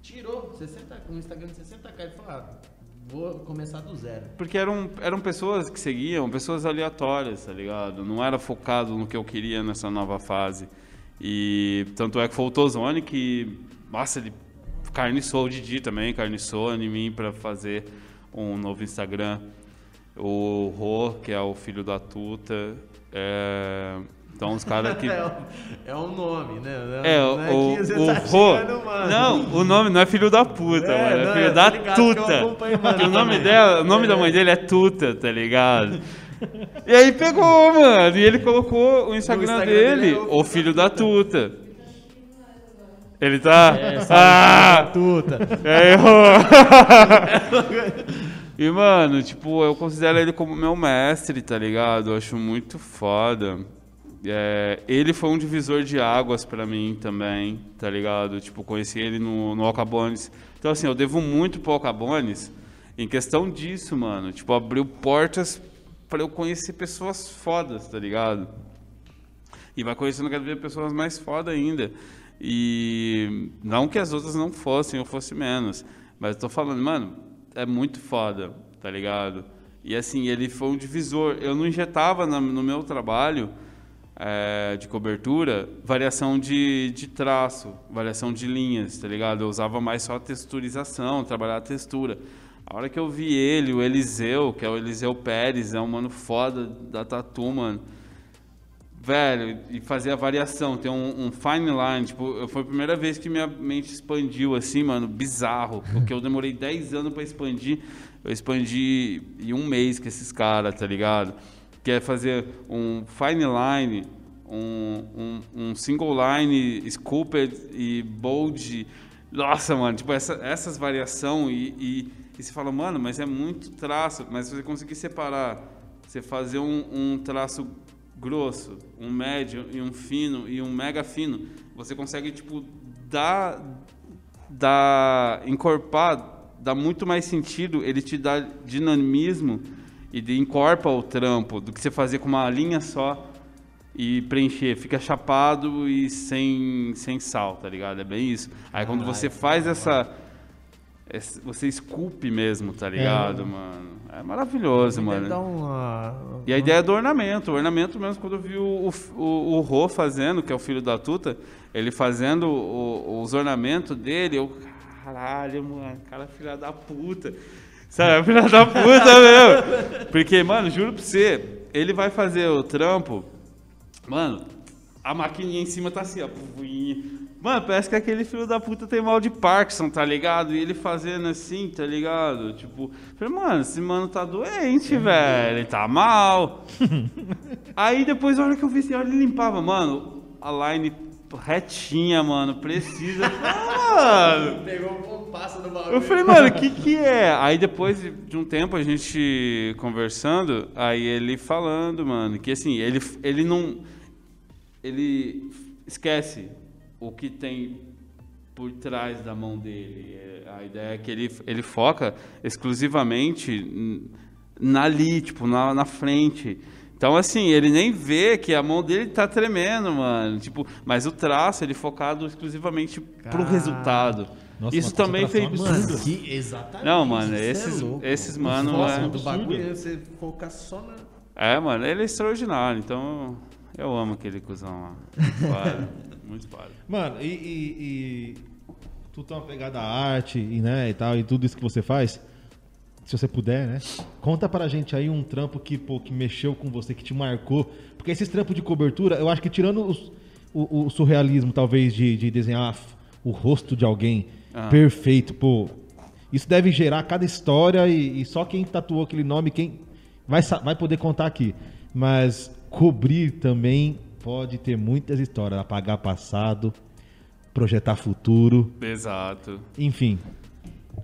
tirou 60, um Instagram de 60k e falou, ah, vou começar do zero. Porque eram, eram pessoas que seguiam, pessoas aleatórias, tá ligado? Não era focado no que eu queria nessa nova fase. E tanto é que foi o Tozone que, nossa, ele carniçou o Didi também, carniçou em mim pra fazer um novo Instagram. O Rô, que é o filho da Tuta. é, Então os caras que. É, é um nome, né? É, Não o, que você o tá Rô. mano. Não, o nome não é filho da puta, É, mano. É não, filho da tuta. o nome dela, o nome da mãe dele é Tuta, tá ligado? E aí pegou, mano. E ele colocou o Instagram, Instagram dele, dele é o o filho da tuta. Ele tá. É, ah! Tuta. É, errou. e, mano, tipo, eu considero ele como meu mestre, tá ligado? Eu acho muito foda. É, ele foi um divisor de águas pra mim também, tá ligado? Tipo, conheci ele no, no Alcabones. Então, assim, eu devo muito pro Alcabones em questão disso, mano. Tipo, abriu portas pra eu conhecer pessoas fodas, tá ligado? E vai conhecendo cada vez pessoas mais foda ainda. E não que as outras não fossem ou fosse menos, mas eu tô falando, mano, é muito foda, tá ligado? E assim, ele foi um divisor. Eu não injetava no meu trabalho é, de cobertura variação de, de traço, variação de linhas, tá ligado? Eu usava mais só texturização, trabalhar a textura. A hora que eu vi ele, o Eliseu, que é o Eliseu Pérez, é um mano foda da Tatu, mano. Velho, e fazer a variação, ter um, um fine line, tipo, foi a primeira vez que minha mente expandiu assim, mano, bizarro, porque eu demorei 10 anos pra expandir, eu expandi em um mês com esses caras, tá ligado? Que é fazer um fine line, um, um, um single line, scooped e bold, nossa, mano, tipo, essa, essas variações e, e, você fala, mano, mas é muito traço, mas você conseguir separar, você fazer um, um traço grosso, um médio e um fino e um mega fino, você consegue tipo dar dar encorpar, dá muito mais sentido, ele te dá dinamismo e de encorpa o trampo do que você fazer com uma linha só e preencher, fica chapado e sem sem sal, tá ligado? É bem isso. Aí quando você faz essa esse- você esculpe mesmo, tá ligado, mano? É maravilhoso, mano. uma... E a ideia é do ornamento. O ornamento mesmo, quando eu vi o, o, o, o Rô fazendo, que é o filho da Tuta, ele fazendo o- os ornamentos dele, eu, caralho, mano, cara filha da puta. Sabe, filha da puta mesmo. Porque, mano, juro pra você, ele vai fazer o trampo, mano, a maquininha em cima tá assim, ó. Mano, parece que aquele filho da puta tem mal de Parkinson, tá ligado? E ele fazendo assim, tá ligado? Tipo, falei, mano, esse mano tá doente, velho. Ele tá mal. Aí depois, a hora que eu vi assim, olha, ele limpava, mano, a line retinha, mano, precisa. Ah, mano. Pegou um compasso do bagulho. Eu falei, mano, o que que é? Aí depois de um tempo a gente conversando, aí ele falando, mano, que assim, ele, ele não. Ele esquece o que tem por trás da mão dele. É, A ideia é que ele, ele foca exclusivamente ali, tipo, na, na frente. Então, assim, ele nem vê que a mão dele tá tremendo, mano. Tipo, mas o traço, ele focado exclusivamente pro Cara. resultado. Nossa, Isso também concentração Mano, que exatamente. Não, mano, isso é esses- esses mano foco é- do bagulho é você focar só na... É, mano, ele é extraordinário, então eu amo aquele cuzão lá. muito foda. Mano, e, e, e tu tá uma pegada arte e, né, e tal, e tudo isso que você faz, se você puder, né? Conta pra gente aí um trampo que, pô, que mexeu com você, que te marcou. Porque esses trampos de cobertura, eu acho que tirando os- o, o surrealismo, talvez, de, de desenhar o rosto de alguém Ah. perfeito, pô. Isso deve gerar cada história e, e só quem tatuou aquele nome, quem vai, vai poder contar aqui. Mas cobrir também pode ter muitas histórias. Apagar passado, projetar futuro, Exato. enfim.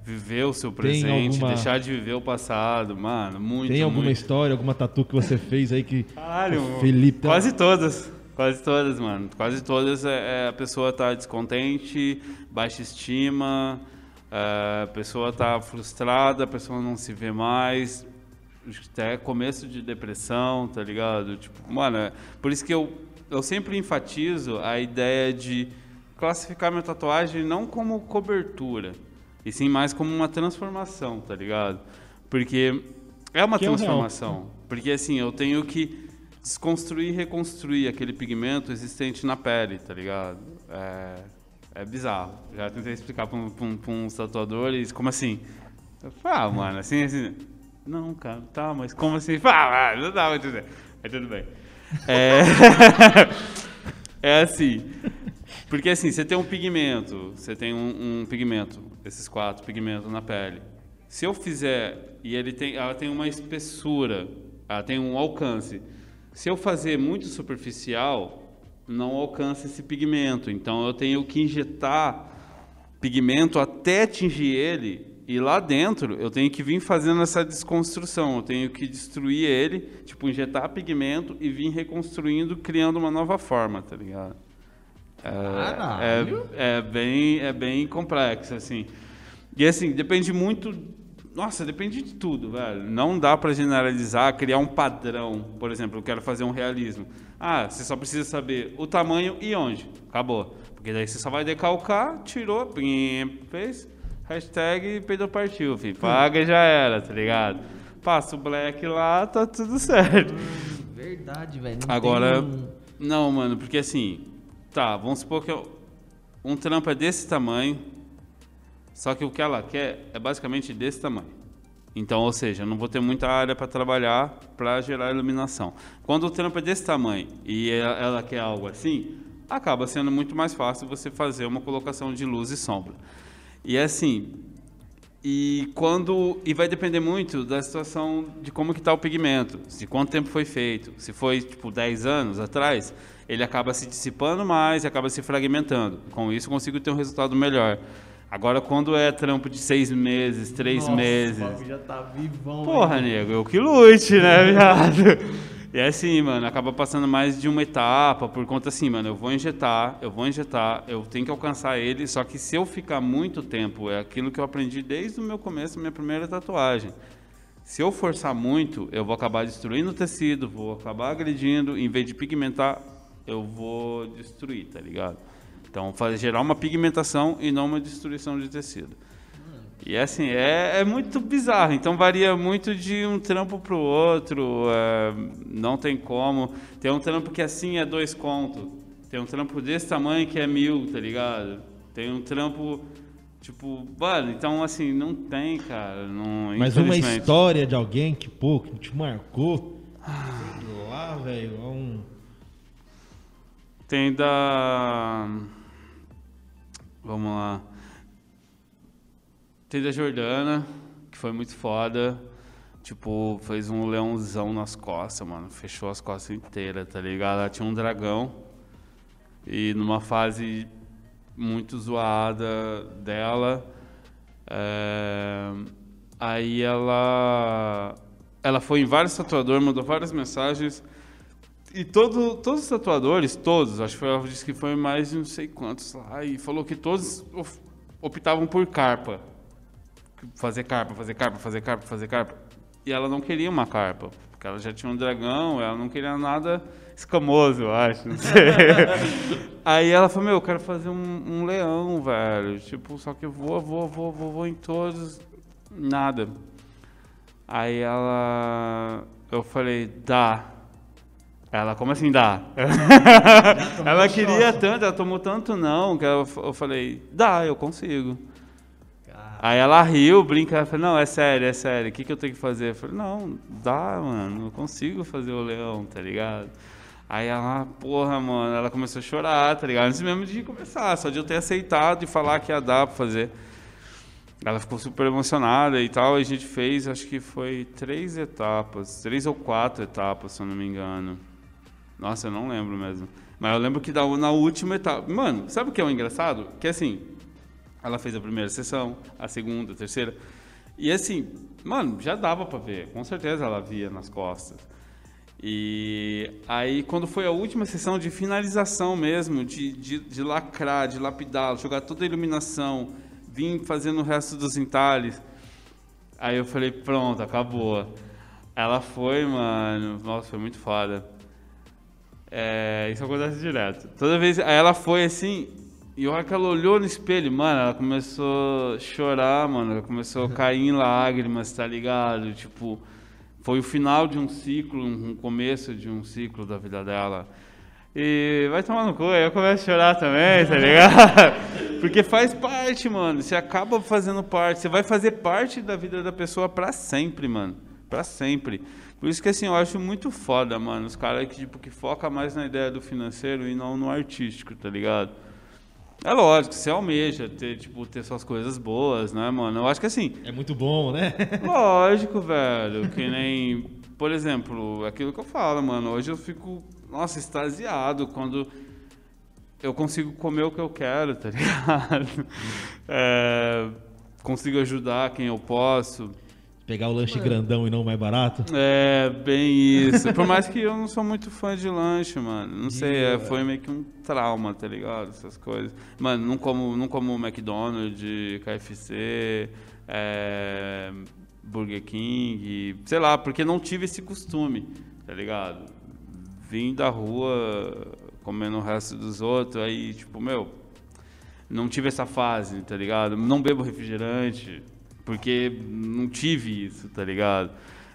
Viver o seu presente, alguma- deixar de viver o passado, mano, muito, Tem alguma muito. história, alguma tatu que você fez aí que. Caralho, Felipe tá- quase todas. Quase todas, mano. Quase todas é, é a pessoa tá descontente, baixa estima, é, a pessoa tá frustrada, a pessoa não se vê mais. Até começo de depressão, tá ligado? Tipo, mano, é- por isso que eu, eu sempre enfatizo a ideia de classificar minha tatuagem não como cobertura, e sim mais como uma transformação, tá ligado? Porque é uma Que é transformação. Porque assim, eu tenho que desconstruir e reconstruir aquele pigmento existente na pele, tá ligado? É, é bizarro. Já tentei explicar para um, pra um, pra uns tatuadores, como assim? Eu falo, ah, mano, assim, assim. Não, cara, tá, mas como assim? Ah, não dá pra tudo bem. É, é assim. Porque assim, você tem um pigmento, você tem um, um pigmento, esses quatro pigmentos na pele. Se eu fizer e ele tem, ela tem uma espessura, ela tem um alcance. Se eu fazer muito superficial, não alcança esse pigmento. Então eu tenho que injetar pigmento até atingir ele e lá dentro eu tenho que vir fazendo essa desconstrução, eu tenho que destruir ele, tipo injetar pigmento e vir reconstruindo, criando uma nova forma, tá ligado? Caralho. É, é bem é bem complexo assim. E assim, depende muito nossa, depende de tudo, velho. Não dá pra generalizar, criar um padrão. Por exemplo, eu quero fazer um realismo. Ah, você só precisa saber o tamanho e onde. Acabou. Porque daí você só vai decalcar, tirou, fez, hashtag peidou partiu, filho. Paga e já era, tá ligado? Passa o black lá, tá tudo certo. Verdade, velho. Agora, tem não, mano, porque assim, tá, vamos supor que eu- um trampo é desse tamanho, só que o que ela quer é basicamente desse tamanho. Então, ou seja, eu não vou ter muita área para trabalhar para gerar iluminação. Quando o trampo é desse tamanho e ela, ela quer algo assim, acaba sendo muito mais fácil você fazer uma colocação de luz e sombra. E assim, e quando e vai depender muito da situação de como que está o pigmento, se quanto tempo foi feito. Se foi tipo 10 anos atrás, ele acaba se dissipando mais e acaba se fragmentando. Com isso consigo ter um resultado melhor. Agora quando é trampo de seis meses, três Nossa, meses, O já tá vivão. Porra, nego, eu que lute, né, viado? E é assim, mano, acaba passando mais de uma etapa, por conta assim, mano, eu vou injetar, eu vou injetar, eu tenho que alcançar ele, só que se eu ficar muito tempo, é aquilo que eu aprendi desde o meu começo, minha primeira tatuagem. Se eu forçar muito, eu vou acabar destruindo o tecido, vou acabar agredindo, em vez de pigmentar, eu vou destruir, tá ligado? Então, fazer, gerar uma pigmentação e não uma destruição de tecido. E assim, é, é muito bizarro. Então varia muito de um trampo pro outro. é, não tem como. Tem um trampo que assim é dois contos. Tem um trampo desse tamanho que é mil, tá ligado? Tem um trampo, tipo, mano, então assim, não tem, cara. Não, Mas uma história de alguém que, pô, que te marcou. Sei lá, velho. é Um... Tem da. Vamos lá. Tem da Jordana, que foi muito foda. Tipo, fez um leãozão nas costas, mano. Fechou as costas inteiras, tá ligado? Ela tinha um dragão. E numa fase muito zoada dela. é, Aí ela. Ela foi em vários tatuadores, mandou várias mensagens. E todo, todos os tatuadores, todos, acho que foi, ela disse que foi mais de não sei quantos lá, e falou que todos optavam por carpa. Fazer carpa, fazer carpa, fazer carpa, fazer carpa. E ela não queria uma carpa, porque ela já tinha um dragão, ela não queria nada escamoso, eu acho, não sei. Aí ela falou, meu, eu quero fazer um, um leão, velho. Tipo, só que eu vou, vou, vou, vou, vou em todos, nada. Aí ela, eu falei, dá. Ela, como assim dá? ela queria tanto, ela tomou tanto não, que eu, eu falei, dá, eu consigo. Aí ela riu, brinca, ela não, é sério, é sério, o que, que eu tenho que fazer? Eu falei, não, dá, mano, eu consigo fazer o leão, tá ligado? Aí ela, porra, mano, ela começou a chorar, tá ligado? Antes mesmo de começar, só de eu ter aceitado e falar que ia dar pra fazer. Ela ficou super emocionada e tal, e a gente fez, acho que foi três etapas, três ou quatro etapas, se eu não me engano. Nossa, eu não lembro mesmo. Mas eu lembro que na última etapa. Mano, sabe o que é o engraçado? Que assim, ela fez a primeira sessão, a segunda, a terceira. E assim, mano, já dava pra ver. Com certeza ela via nas costas. E aí, quando foi a última sessão de finalização mesmo, de, de, de lacrar, de lapidar, jogar toda a iluminação, vim fazendo o resto dos entalhes. Aí eu falei, pronto, acabou. Ela foi, mano, nossa, foi muito foda. É, isso acontece direto. Toda vez, aí ela foi assim, e a hora que ela olhou no espelho, mano, ela começou a chorar, mano. Ela começou a cair em lágrimas, tá ligado? Tipo, foi o final de um ciclo, um começo de um ciclo da vida dela. E vai tomar no cu, aí eu começo a chorar também, tá ligado? Porque faz parte, mano. Você acaba fazendo parte. Você vai fazer parte da vida da pessoa pra sempre, mano. Pra sempre. Por isso que assim, eu acho muito foda, mano. Os caras que, tipo, que foca mais na ideia do financeiro e não no artístico, tá ligado? É lógico, você almeja ter, tipo, ter suas coisas boas, né, mano? Eu acho que assim. É muito bom, né? Lógico, velho. Que nem, por exemplo, aquilo que eu falo, mano. Hoje eu fico, nossa, extasiado quando eu consigo comer o que eu quero, tá ligado? É, consigo ajudar quem eu posso. Pegar o lanche grandão e não mais barato? É, bem isso. Por mais que eu não sou muito fã de lanche, mano. Não sei, é, foi meio que um trauma, tá ligado? Essas coisas. Mano, não como, não como McDonald's, KFC, é, Burger King, sei lá, porque não tive esse costume, tá ligado? Vim da rua comendo o resto dos outros, aí, tipo, meu, não tive essa fase, tá ligado? Não bebo refrigerante, porque não tive isso, tá ligado?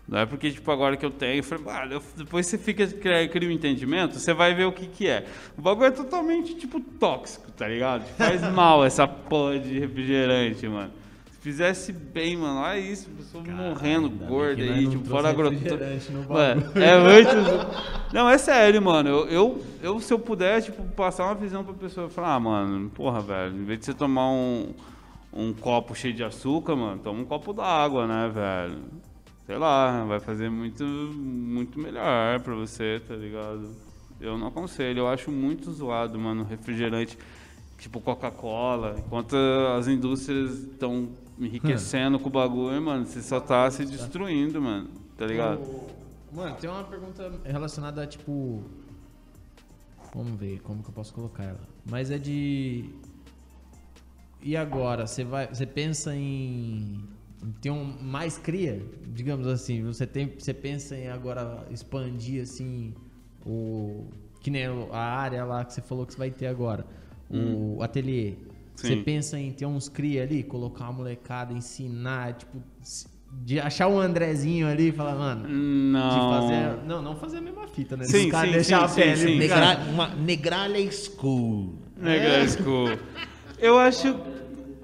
Não é porque, tipo, agora que eu tenho, eu falei, ah, depois você fica, cria um entendimento, você vai ver o que que é. O bagulho é totalmente, tipo, tóxico, tá ligado? Faz mal essa porra de refrigerante, mano. Se fizesse bem, mano, olha isso, pessoa morrendo gorda aí, tipo, fora agrotóxico. É muito... Não, é sério, mano. Eu, eu, eu, se eu puder, tipo, passar uma visão pra pessoa, falar, ah, mano, porra, velho, em vez de você tomar um um copo cheio de açúcar, mano, toma um copo d'água, né, velho? Sei lá, vai fazer muito, muito melhor pra você, tá ligado? Eu não aconselho, eu acho muito zoado, mano, refrigerante tipo Coca-Cola, enquanto as indústrias estão enriquecendo com o bagulho, mano, você só tá se destruindo, mano, tá ligado? Mano, tem uma pergunta relacionada a, tipo... Vamos ver como que eu posso colocar ela. Mas é de e agora, você vai, você pensa em, ter um mais cria, digamos assim, você tem, você pensa em agora expandir assim o que nem a área lá que você falou que você vai ter agora, hum. o ateliê. Sim. Você pensa em ter uns cria ali, colocar uma molecada, ensinar, tipo, de achar um Andrezinho ali e falar, mano, não. de fazer. Não, não fazer a mesma fita, né? Sim, sim, deixar sim, a pele. Sim, Negra, uma negralha school. Negralha é. school. Eu acho.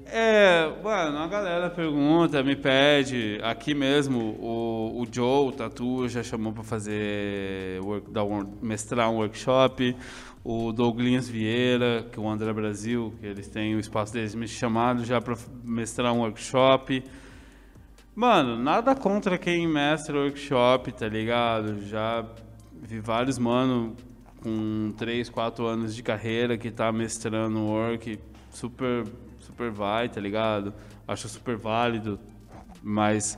É, mano, a galera pergunta, me pede. Aqui mesmo, o, o Joe, o Tatu, já chamou para fazer, work, mestrar um workshop. O Douglas Vieira, que é o André Brasil, que eles têm o espaço deles me chamado já para mestrar um workshop. Mano, nada contra quem mestra workshop, tá ligado? Já vi vários mano com 3, 4 anos de carreira que tá mestrando work super, super vai, tá ligado? Acho super válido, mas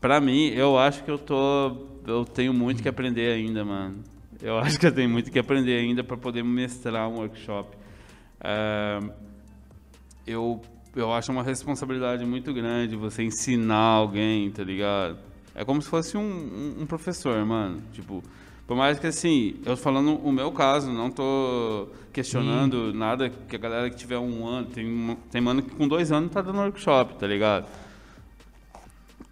pra mim, eu acho que eu tô, eu tenho muito que aprender ainda, mano. Eu acho que eu tenho muito que aprender ainda para poder mestrar um workshop. É, eu, eu acho uma responsabilidade muito grande você ensinar alguém, tá ligado? É como se fosse um, um, um professor, mano. Tipo, por mais que assim, eu falando o meu caso, não tô questionando Sim. nada que a galera que tiver um ano, tem, tem mano que com dois anos tá dando workshop, tá ligado?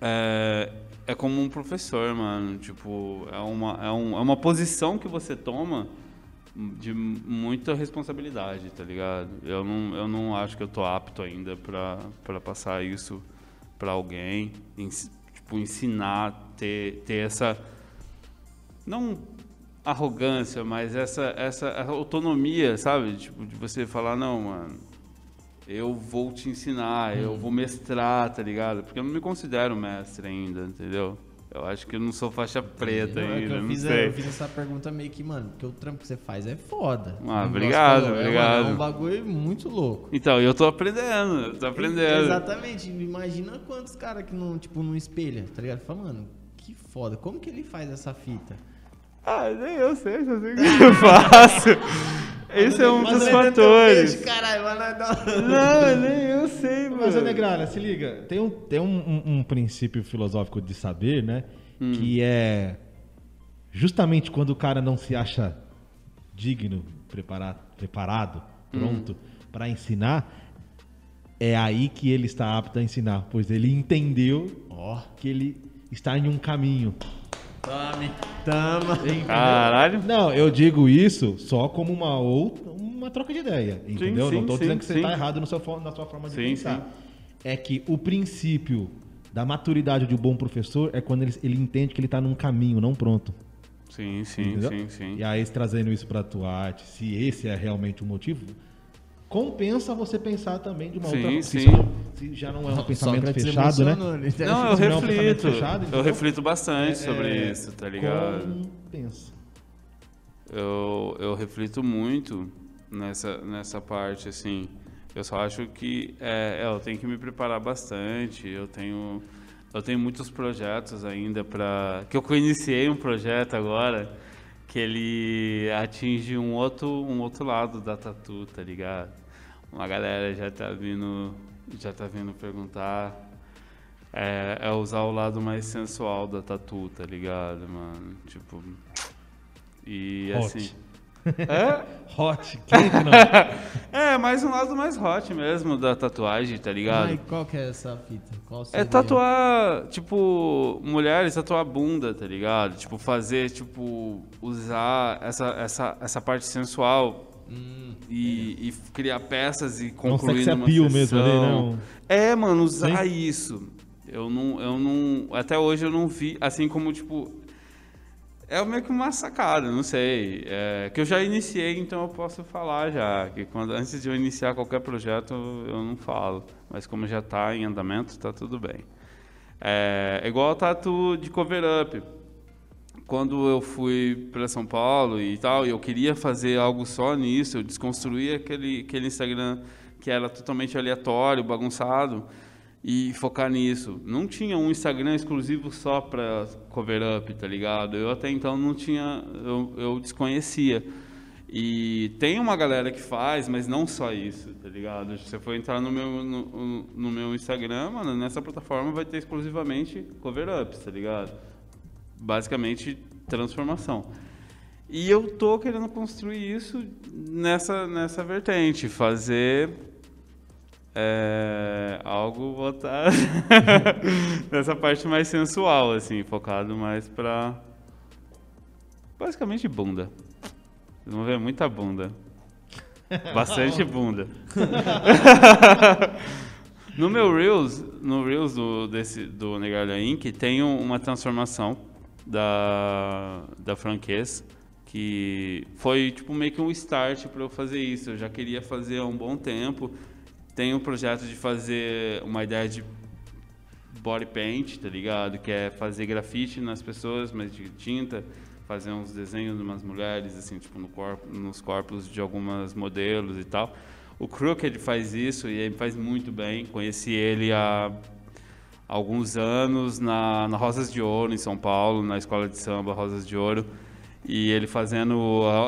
É, é como um professor, mano. Tipo, é uma, é, um, é uma posição que você toma de muita responsabilidade, tá ligado? Eu não, eu não acho que eu tô apto ainda pra, pra passar isso pra alguém. Tipo, ensinar, ter, ter essa. Não arrogância, mas essa, essa autonomia, sabe? Tipo, de você falar, não, mano, eu vou te ensinar, eu vou mestrar, tá ligado? Porque eu não me considero mestre ainda, entendeu? Eu acho que eu não sou faixa preta eu, ainda, eu não fiz, sei. Eu fiz essa pergunta meio que, mano, porque o trampo que você faz é foda. Ah, obrigado, falou, obrigado. É, é um bagulho muito louco. Então, eu tô aprendendo, eu tô aprendendo. Exatamente. Imagina quantos caras que não, tipo, não espelha, tá ligado? Fala, mano, que foda. Como que ele faz essa fita? Ah, nem eu sei, só sei o que eu faço. Esse é um dos fatores. Peixe, caralho, mas não, não, nem eu sei, mano. Mas, Negralha, se liga, tem, um, tem um, um, um princípio filosófico de saber, né? Hum. Que é justamente quando o cara não se acha digno, preparado, preparado pronto hum. para ensinar, é aí que ele está apto a ensinar, pois ele entendeu oh. que ele está em um caminho. Tome, tama. Caralho. Não, eu digo isso só como uma outra, uma troca de ideia, entendeu? Sim, sim, Não estou dizendo que você está errado no seu, na sua forma de sim, pensar. É que o princípio da maturidade de um bom professor é quando ele, ele entende que ele está num caminho, não pronto. Sim, sim, entendeu? sim, sim. E aí, trazendo isso para a tua arte, se esse é realmente o motivo, compensa você pensar também de uma sim, outra sim. Se, se já não é um pensamento fechado, né? Não, eu se reflito. É um fechado, eu reflito bastante é, sobre é, isso, tá ligado? Compensa. Eu, eu reflito muito nessa, nessa parte, assim. Eu só acho que é, é, eu tenho que me preparar bastante. Eu tenho, eu tenho muitos projetos ainda para. Que eu iniciei um projeto agora que ele atinge um outro, um outro lado da tatu, tá ligado? Uma galera já tá vindo, já tá vindo perguntar. É, é usar o lado mais sensual da tatu, tá ligado, mano? Tipo. E hot. assim. É? hot, quente não. é, mais um lado mais hot mesmo da tatuagem, tá ligado? Ai, qual que é essa fita? Qual é tatuar, tipo, mulheres tatuar bunda, tá ligado? Tipo, fazer, tipo, usar essa, essa, essa parte sensual Hum, e, e, criar peças e concluir é um appeal mesmo ali, não? É, mano, usar Sim. isso. Eu não, eu não. Até hoje eu não vi. Assim como, tipo. É meio que uma sacada, não sei. É, que eu já iniciei, então eu posso falar já. Que quando, antes de eu iniciar qualquer projeto, eu não falo. Mas como já está em andamento, está tudo bem. É, é igual o tatu de cover-up quando eu fui para São Paulo e tal, e eu queria fazer algo só nisso, eu desconstruí aquele, aquele Instagram que era totalmente aleatório, bagunçado, e focar nisso. Não tinha um Instagram exclusivo só para cover up, tá ligado? Eu até então não tinha, eu, eu desconhecia. E tem uma galera que faz, mas não só isso, tá ligado? Se você for entrar no meu, no, no meu Instagram, mano, nessa plataforma vai ter exclusivamente cover ups, tá ligado? Basicamente transformação. E eu tô querendo construir isso nessa, nessa vertente, fazer é, algo voltado nessa parte mais sensual, assim, focado mais para basicamente bunda. Vocês vão ver muita bunda. Bastante bunda. no meu Reels, no Reels do, desse, do Negarda Inc., tem uma transformação da, da franqueza, que foi tipo meio que um start para eu fazer isso. Eu já queria fazer há um bom tempo. Tenho um projeto de fazer uma ideia de body paint, tá ligado? Que é fazer grafite nas pessoas, mas de tinta, fazer uns desenhos de umas mulheres, assim, tipo no corpo, nos corpos de algumas modelos e tal. O Crooked faz isso e ele faz muito bem. Conheci ele há alguns anos na, na Rosas de Ouro, em São Paulo, na escola de samba Rosas de Ouro. E ele fazendo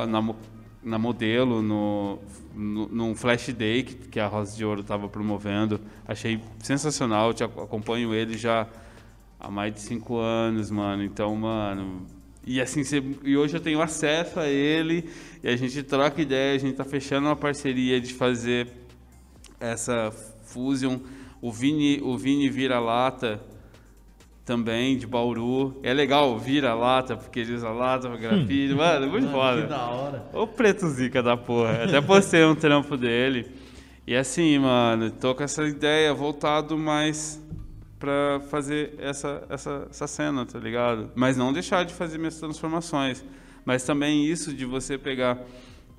na, na modelo, no, no, num Flash Day que, que a Rosas de Ouro estava promovendo. Achei sensacional, eu te acompanho ele já há mais de cinco anos, mano. Então, mano. E assim, cê, e hoje eu tenho acesso a ele e a gente troca ideia, a gente tá fechando uma parceria de fazer essa fusion o Vini, o Vini Vira-Lata, também, de Bauru. É legal, vira lata, porque ele usa lata pra grafite. Mano, é muito foda. Que da hora. O preto zica da porra. Até postei um trampo dele. E assim, mano, tô com essa ideia voltado mais pra fazer essa, essa, essa cena, tá ligado? Mas não deixar de fazer minhas transformações. Mas também isso de você pegar.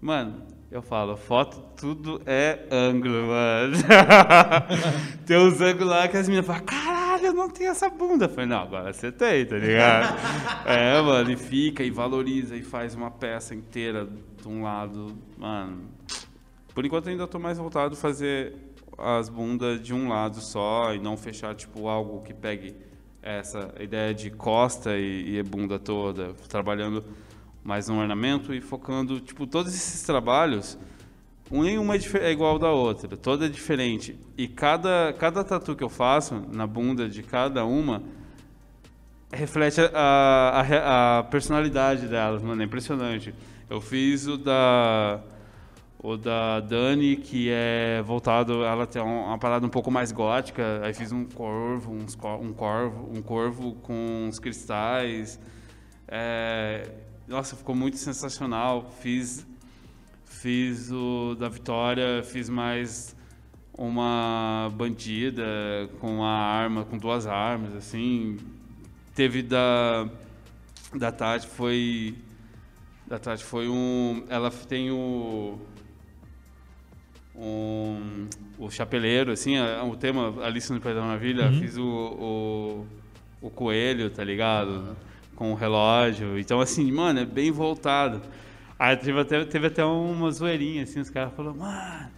Mano, eu falo, foto tudo é ângulo, mano. tem uns ângulos lá que as meninas falam, caralho, eu não tenho essa bunda. Eu falei, não, agora você tem, tá ligado? é, mano, e fica e valoriza e faz uma peça inteira de um lado, mano. Por enquanto ainda tô mais voltado a fazer as bundas de um lado só e não fechar, tipo, algo que pegue essa ideia de costa e, e bunda toda, trabalhando mais no ornamento e focando, tipo, todos esses trabalhos, nenhuma é, é igual da outra, toda é diferente. E cada, cada tatu que eu faço na bunda de cada uma reflete a, a, a personalidade delas, mano, é impressionante. Eu fiz o da o da Dani, que é voltado, ela tem uma parada um pouco mais gótica, aí fiz um corvo, um corvo, um corvo com uns cristais. É, nossa, ficou muito sensacional. Fiz, fiz o da Vitória, fiz mais uma bandida com uma arma, com duas armas, assim. Teve da da Tati foi da Tati foi um, ela tem o um, o chapeleiro, assim, o tema Alice no País da Maravilha, uhum. fiz o, o, o coelho, tá ligado? Uhum com o relógio. Então, assim, mano, é bem voltado. Aí teve até, teve até uma zoeirinha, assim, os caras falaram, mano,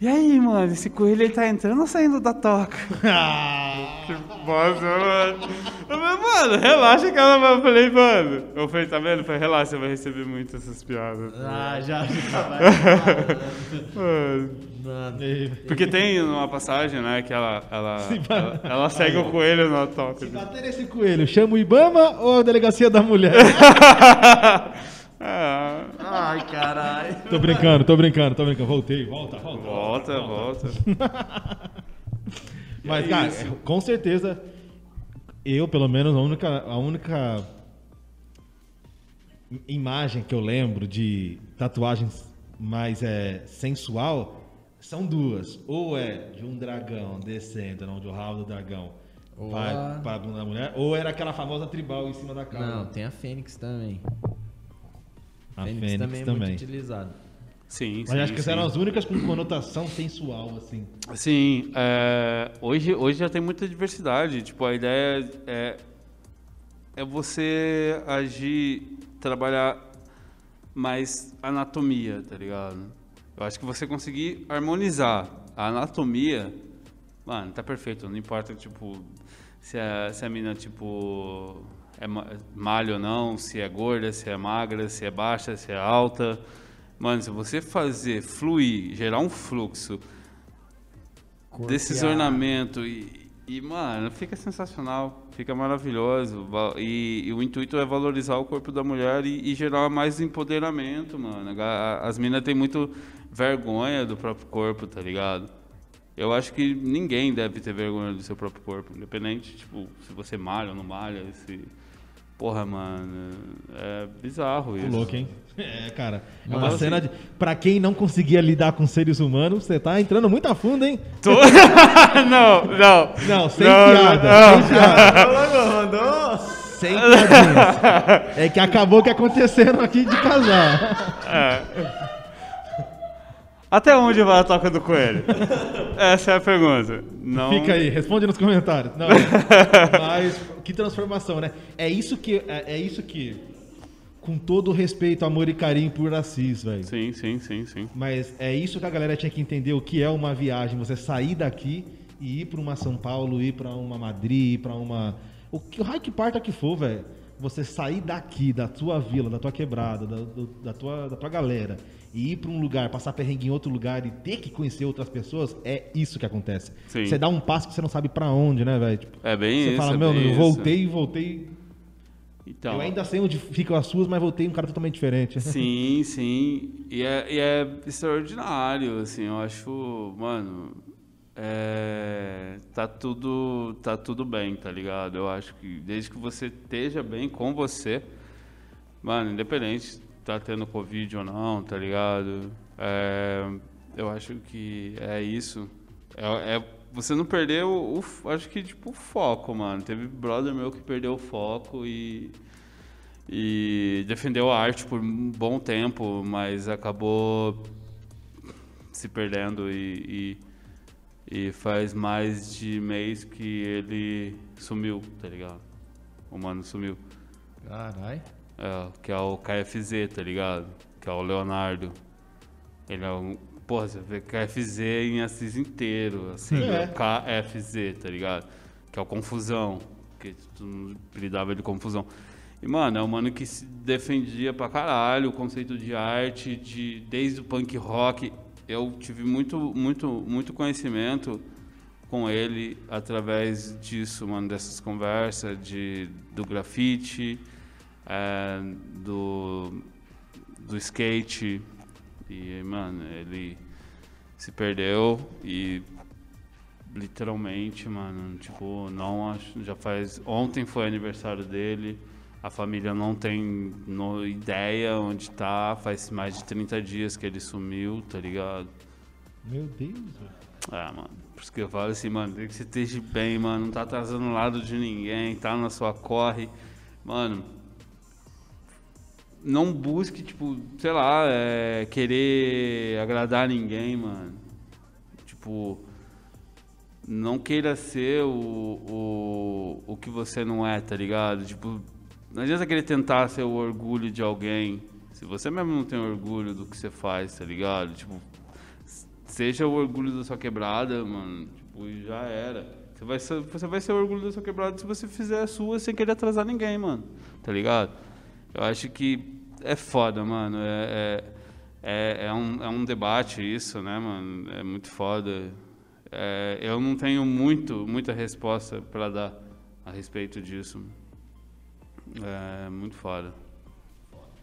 e aí, mano, esse coelho ele tá entrando ou saindo da toca? que bosta, mano. Falei, mano, relaxa que ela vai. Eu falei, mano. Eu falei, tá vendo? Eu falei, relaxa, você vai receber muito essas piadas. Ah, já, já vai. mano. Porque tem uma passagem, né, que ela, ela, ela, ela, segue o coelho na toca. Se bater esse coelho, chama o Ibama ou a delegacia da mulher? Ah. Ai, caralho. Tô brincando, tô brincando, tô brincando. Voltei, volta, volta. Volta, volta. Mas, é cara, isso. com certeza, eu, pelo menos, a única, a única imagem que eu lembro de tatuagens mais é, sensual são duas. Ou é de um dragão descendo, não, de um rabo do dragão. Vai para a bunda da mulher, ou era aquela famosa tribal em cima da cara. Não, tem a Fênix também. A Fênix, Fênix também, também, é muito utilizado. Sim, Mas sim, acho que sim. eram as únicas com conotação sensual, assim. Sim, é, hoje, hoje já tem muita diversidade. Tipo, a ideia é, é você agir, trabalhar mais anatomia, tá ligado? Eu acho que você conseguir harmonizar a anatomia, mano, tá perfeito. Não importa, tipo, se a, se a mina, tipo, é malha ou não, se é gorda, se é magra, se é baixa, se é alta. Mano, se você fazer fluir, gerar um fluxo Cortear. desses ornamentos e, e, mano, fica sensacional, fica maravilhoso. E, e, o intuito é valorizar o corpo da mulher e, e gerar mais empoderamento, mano. As minas têm muito vergonha do próprio corpo, tá ligado? Eu acho que ninguém deve ter vergonha do seu próprio corpo, independente, tipo, se você malha ou não malha, se Porra, mano, é bizarro isso. Louco, hein? É, cara. É uma assim, cena de. Pra quem não conseguia lidar com seres humanos, você tá entrando muito a fundo, hein? Tô... não, não. Não, sem não, piada. Não. Sem piada. Mandou. Sem piadinhas. É que acabou o que acontecendo aqui de casar. É. Até onde vai a toca do coelho? Essa é a pergunta. Não... Fica aí, responde nos comentários. Não, mas que transformação, né? É isso que, é, é, isso que, com todo respeito, amor e carinho por Assis, velho. Sim, sim, sim, sim. Mas é isso que a galera tinha que entender o que é uma viagem. Você sair daqui e ir para uma São Paulo, ir para uma Madrid, ir para uma o que raio que parta que for, velho. Você sair daqui, da tua vila, da tua quebrada, da, do, da, tua, da tua galera e ir para um lugar, passar perrengue em outro lugar e ter que conhecer outras pessoas, é isso que acontece. Sim. Você dá um passo que você não sabe para onde, né, velho? Tipo, é bem você isso. Você fala, é meu, eu voltei, voltei. Então, eu ainda sei onde ficam as suas, mas voltei um cara totalmente diferente. Sim, sim. E é, e é extraordinário, assim, eu acho, mano. é, tá tudo tá tudo bem, tá ligado? Eu acho que desde que você esteja bem com você, mano, independente tá tendo covid ou não, tá ligado? É, eu acho que é isso. É, é você não perdeu o, o, acho que tipo o foco, mano. Teve brother meu que perdeu o foco e e defendeu a arte por um bom tempo, mas acabou se perdendo e, e, e, faz mais de mês que ele sumiu, tá ligado? O mano sumiu. Caralho. É, que é o KFZ, tá ligado? Que é o Leonardo. Ele é um. Porra, você vê KFZ em Assis inteiro, assim, é. KFZ, tá ligado? Que é o Confusão. Que tu lidava de confusão. E, mano, é um mano que se defendia pra caralho o conceito de arte, de, desde o punk rock. Eu tive muito, muito, muito conhecimento com ele através disso, mano, dessas conversas, de, do grafite, é, do, do skate. E, mano, ele se perdeu e literalmente, mano, tipo, não acho, já faz, ontem foi aniversário dele. A família não tem no, ideia onde tá. Faz mais de 30 dias que ele sumiu, tá ligado? Meu Deus, velho. É, mano. Por isso que eu falo assim, mano, tem que você esteja bem, mano. Não tá atrasando o lado de ninguém, tá na sua corre. Mano, não busque, tipo, sei lá, é, querer agradar ninguém, mano. Tipo, não queira ser o, o, o que você não é, tá ligado? Tipo, não adianta querer tentar ser o orgulho de alguém. Se você mesmo não tem orgulho do que você faz, tá ligado? Tipo, seja o orgulho da sua quebrada, mano. Tipo, já era. Você vai, ser, você vai ser o orgulho da sua quebrada se você fizer a sua sem querer atrasar ninguém, mano. Tá ligado? Eu acho que é foda, mano. É, é, é, é um, é um debate isso, né, mano? É muito foda. É, eu não tenho muito, muita resposta para dar a respeito disso. É muito foda.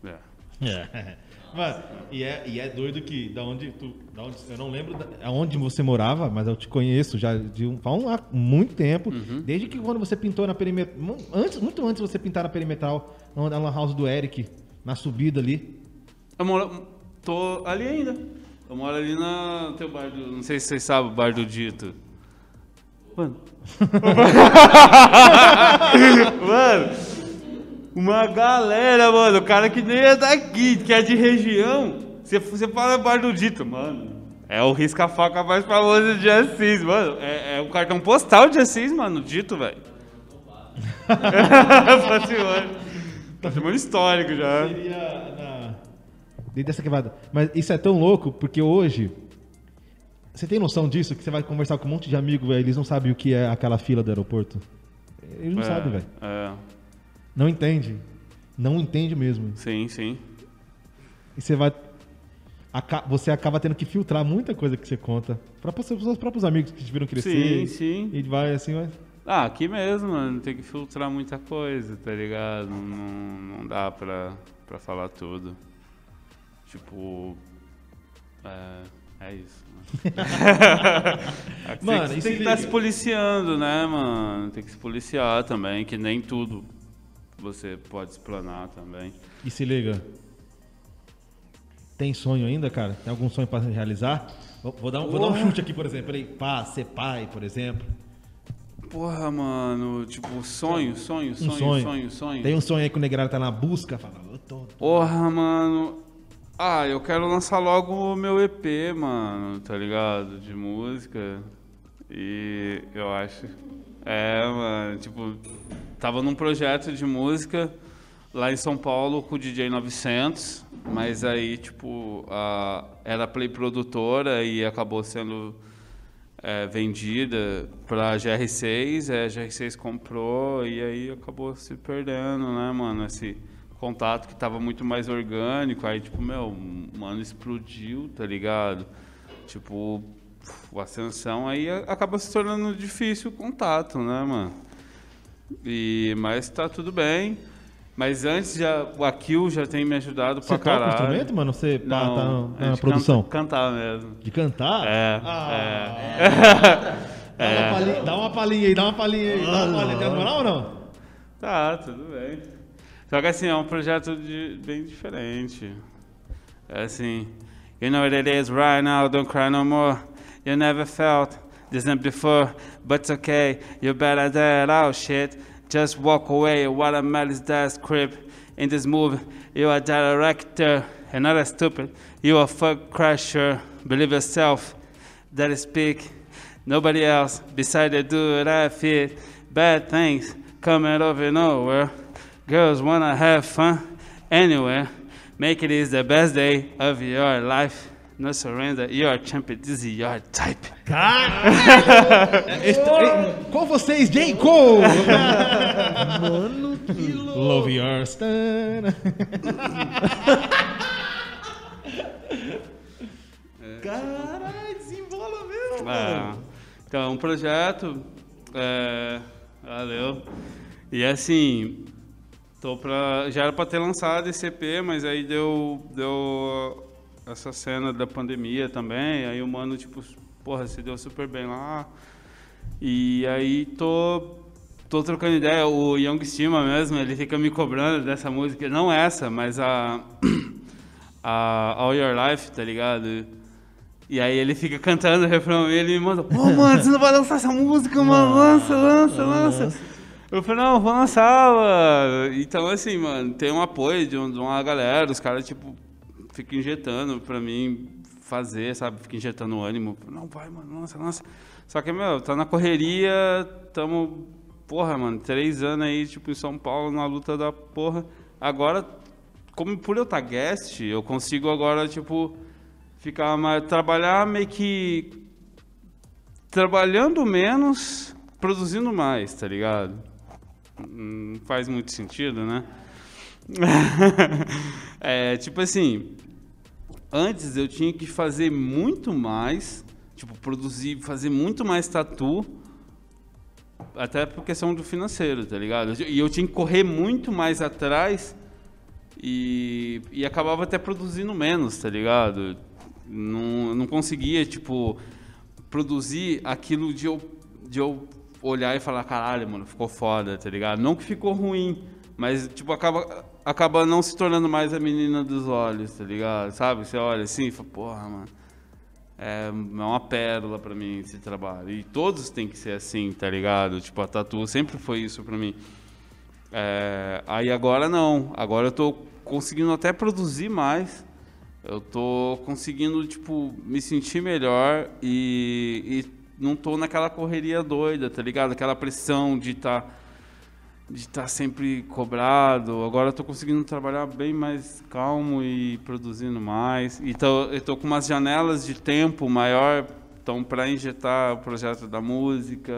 É. é. Mano, e é, e é doido que da onde tu. Da onde, eu não lembro da, aonde você morava, mas eu te conheço já de um, há muito tempo. Uhum. Desde que quando você pintou na perimetral. Antes, muito antes de você pintar na perimetral, na lan house do Eric, na subida ali. Eu moro. tô ali ainda. Eu moro ali na teu bar do. Não sei se vocês sabem o bar do Dito. Mano. Mano uma galera, mano, o cara que nem é daqui, que é de região, você, você fala bar do dito, mano. É o risca-faca mais famoso de Assis, mano. É, é o cartão postal de Assis, mano, dito, velho. Patrimônio. Patrimônio histórico já. Seria na... Dentro dessa quebrada. Mas isso é tão louco, porque hoje. Você tem noção disso? Que você vai conversar com um monte de amigos, velho, eles não sabem o que é aquela fila do aeroporto? Eles não é, sabem, velho. É. Não entende. Não entende mesmo. Sim, sim. E você vai. Você acaba tendo que filtrar muita coisa que você conta. Para os seus próprios amigos que te viram crescer. Sim, sim. E vai assim, vai. Ah, aqui mesmo, mano, tem que filtrar muita coisa, tá ligado? Não, não dá pra, pra falar tudo. Tipo. É, é isso. mano, tem, tem que estar tá se policiando, né, mano? Tem que se policiar também, que nem tudo você pode explanar também. E se liga, tem sonho ainda, cara? Tem algum sonho para realizar? Vou, dar um, vou dar um chute aqui, por exemplo. Pá, ser pai, por exemplo. Porra, mano, tipo, sonho, sonho, um sonho, sonho, sonho, sonho. Tem um sonho aí que o Negrado tá na busca, fala, eu tô, tô. Porra, mano. Ah, eu quero lançar logo o meu EP, mano, tá ligado? De música. E eu acho. É, mano, tipo, tava num projeto de música lá em São Paulo com o DJ 900, mas aí, tipo, a, era Play Produtora e acabou sendo é, vendida para a GR6, a GR6 comprou e aí acabou se perdendo, né, mano, esse contato que tava muito mais orgânico, aí, tipo, meu, mano, explodiu, tá ligado? Tipo, o Ascensão aí acaba se tornando difícil o contato, né, mano? E, mas tá tudo bem. Mas antes já, o Akil já tem me ajudado Você pra toca caralho. instrumento, mano? Você pá, tá Não, na- é na de produção? canta- cantar mesmo. De cantar? É, Ah, é. Dá, uma palhinha, dá uma palhinha aí, dá uma palhinha aí. Dá uma palhinha. Tem moral ou não? Tá, tudo bem. Só que assim, é um projeto de- bem diferente. É assim, you know what it is right now, don't cry no more. You never felt this night before, but okay. You better that out shit. Just walk away, what a malice that's crib. In this movie, you are director not a stupid. You are fuck crasher. Believe yourself. That is speak. Nobody else beside the dude I fit. Bad things coming over nowhere. Girls wanna have fun anywhere. Make it is the best day of your life. No surrender, you're a champion. This is your type. Este- eh, Com vocês, J. Cole! Mano, que louco! Love yours. Tana. Caralho, desembola mesmo, É, mano. então, é um projeto. É, valeu. E assim, tô pra, já era pra ter lançado esse EP, mas aí deu, deu essa cena da pandemia também. Aí o mano, tipo, porra, se deu super bem lá. E aí tô, tô trocando ideia. O Young Stima mesmo, ele fica me cobrando dessa música. Não essa, mas a, a All Your Life, tá ligado? E aí ele fica cantando o refrão e ele me manda, pô, mano, você não vai lançar essa música, mano, lança, lança, lança. Eu falei, não, vou lançar, mano. Então, assim, mano, tem um apoio de, um- de uma galera, os caras, tipo, ficam injetando pra mim fazer, sabe? Fica injetando ânimo. Não, vai, mano, lança, lança. Só que, meu, tá na correria, tamo, porra, mano, três anos aí, tipo, em São Paulo, na luta da porra. Agora, como por eu estar guest, eu consigo agora, tipo, ficar mais, trabalhar meio que trabalhando menos, produzindo mais, tá ligado? Não faz muito sentido, né? é, tipo assim, antes eu tinha que fazer muito mais, tipo, produzir, fazer muito mais tatu, até por questão do financeiro, tá ligado? E eu tinha que correr muito mais atrás e, e acabava até produzindo menos, tá ligado? Não, não conseguia, tipo, produzir aquilo de eu, de eu olhar e falar, caralho, mano, ficou foda, tá ligado? Não que ficou ruim, mas, tipo, acaba, acaba não se tornando mais a menina dos olhos, tá ligado? Sabe? Você olha assim e fala, porra, mano, é, é uma pérola pra mim esse trabalho. E todos têm que ser assim, tá ligado? Tipo, a Tatu sempre foi isso pra mim. É, aí agora não. Agora eu tô conseguindo até produzir mais. Eu tô conseguindo, tipo, me sentir melhor e, e não tô naquela correria doida, tá ligado? Aquela pressão de estar de estar sempre cobrado. Agora tô conseguindo trabalhar bem mais calmo e produzindo mais. E tô, eu tô com umas janelas de tempo maior então para injetar o projeto da música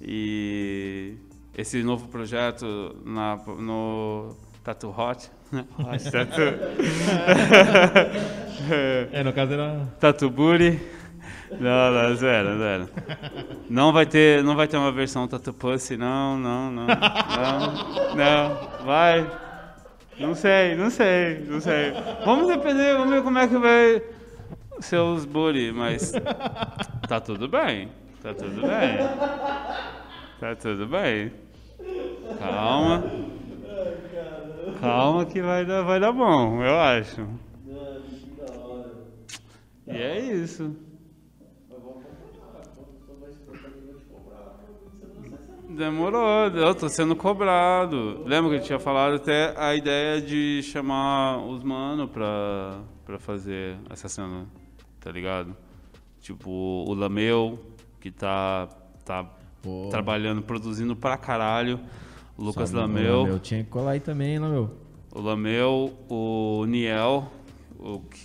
e esse novo projeto na, no Tattoo Hot. né? Tattoo, É, no caso era. Tattoo Booty. Não, não, zero, zero. Não vai ter, não vai ter uma versão Tattoo Pussy, não, não, não, não, não, vai. Não sei, não sei, não sei. Vamos depender, vamos ver como é que vai ser os booty, mas tá tudo bem, tá tudo bem. Tá tudo bem. Calma. Calma que vai dar, vai dar bom, eu acho. E é isso. Demorou, eu tô sendo cobrado. Lembra que eu tinha falado até a ideia de chamar os mano pra, pra fazer essa cena, tá ligado? Tipo, o Lameu, que tá, tá Pô. trabalhando, produzindo pra caralho. O Lucas Salve, Lameu. Eu tinha que colar aí também, hein, Lameu. O Lameu, o Niel, o que,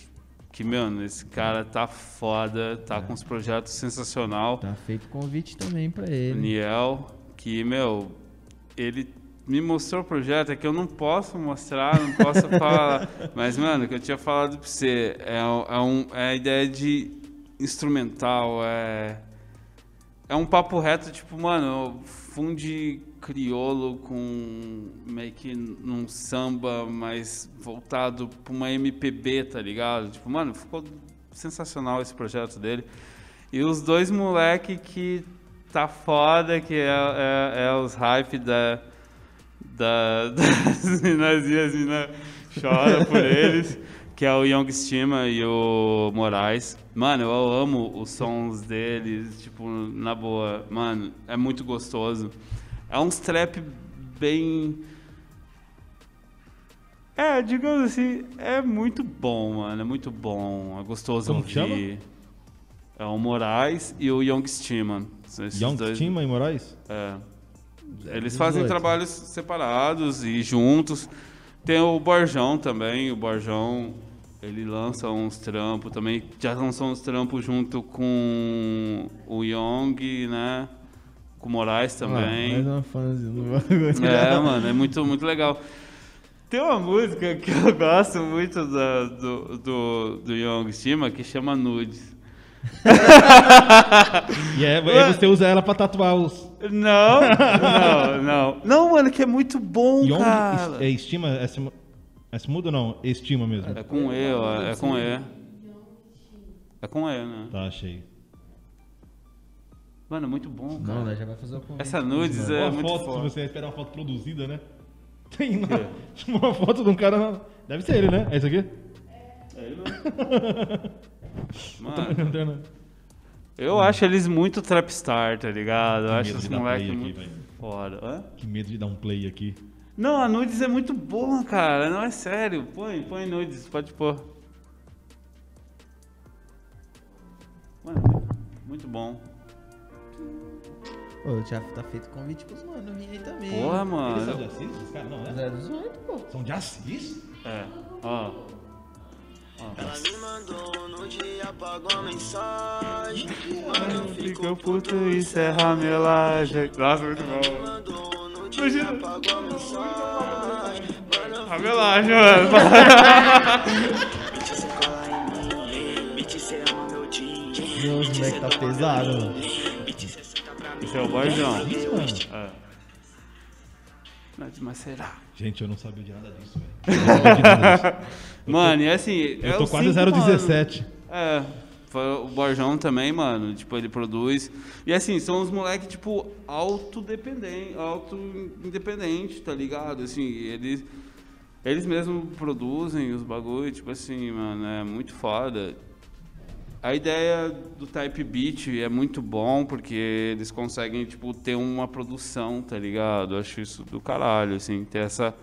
que, mano, esse cara tá foda, tá com uns projetos sensacional. Tá feito convite também pra O ele. Niel, que, meu, ele me mostrou o projeto, é que eu não posso mostrar, não posso falar. Mas, mano, o que eu tinha falado pra você é, é, um, é a ideia de instrumental, é. é um papo reto, tipo, mano, funde criolo com meio que num samba mais voltado pra uma MPB, tá ligado? Tipo, mano, ficou sensacional esse projeto dele. E os dois moleque que tá foda, que é, é, é os hype da, da, das minas e as minas choram por eles, que é o Young Stima e o Moraes. Mano, eu amo os sons deles, tipo, na boa. Mano, é muito gostoso. É uns trap bem. É, digamos assim, é muito bom, mano. É muito bom. É gostoso Como ouvir. É o Moraes e o Young Stima. São esses Young dois- Stima e Moraes? é. Eles 18. fazem trabalhos separados e juntos. Tem o Borjão também. O Borjão, ele lança uns trampos também. Já lançou uns trampos junto com o Young, né? Com o Moraes Ah, também. mais uma fãzinha do bagulho. É, mano, é muito, muito legal. Tem uma música que eu gosto muito da- do, do, do Young Stima que chama Nudes. E é, aí você usa ela pra tatuar os. Não, não, não. Não, mano, que é muito bom, Young cara. é estima? É, é mudo ou não? Estima mesmo. É com E, ó, é com E. É com E, né? Tá, achei. Mano, é muito bom, cara. Não, né? Já vai fazer o convite. Essa nudes é uma muito foto, se foda. você esperar uma foto produzida, né? Tem lá uma foto de um cara. na- Deve ser ele, né? É isso aqui? É ele mesmo. Mano, eu acho eles muito trapstar, tá ligado? Eu Que acho play aqui, muito velho. foda. Hã? Que medo de dar um play aqui. Não, a nudes é muito boa, cara. Não é sério. Põe, põe nudes, pode pôr. Mano, muito- bom. Pô, já tá feito convite pros mano vir aí também. Porra, Eles são mano. de Assis? Os caras não, né? Zé 18, pô. São de Assis? É, ó. Ela me mandou no dia, apagou a mensagem. Mano, eu fico puto e encerra a melagem. Nossa, muito bom. mandou no dia, apagou a mensagem. Melagem, mano. Meu, os moleque tá pesado, mano. Esse é o mano. É. Não, mas será? Gente, eu não sabia de nada disso, velho. Eu não sabia de nada disso. Mano, e assim. Eu é tô quase cinco, 017. mano. É. foi O Borjão também, mano, tipo, ele produz. E assim, são os moleques, tipo, autodependente, auto-independente, tá ligado? Assim, eles, eles mesmos produzem os bagulho, tipo assim, mano, é muito foda. A ideia do Type Beat é muito bom porque eles conseguem, tipo, ter uma produção, tá ligado? Acho isso do caralho, assim, ter essa,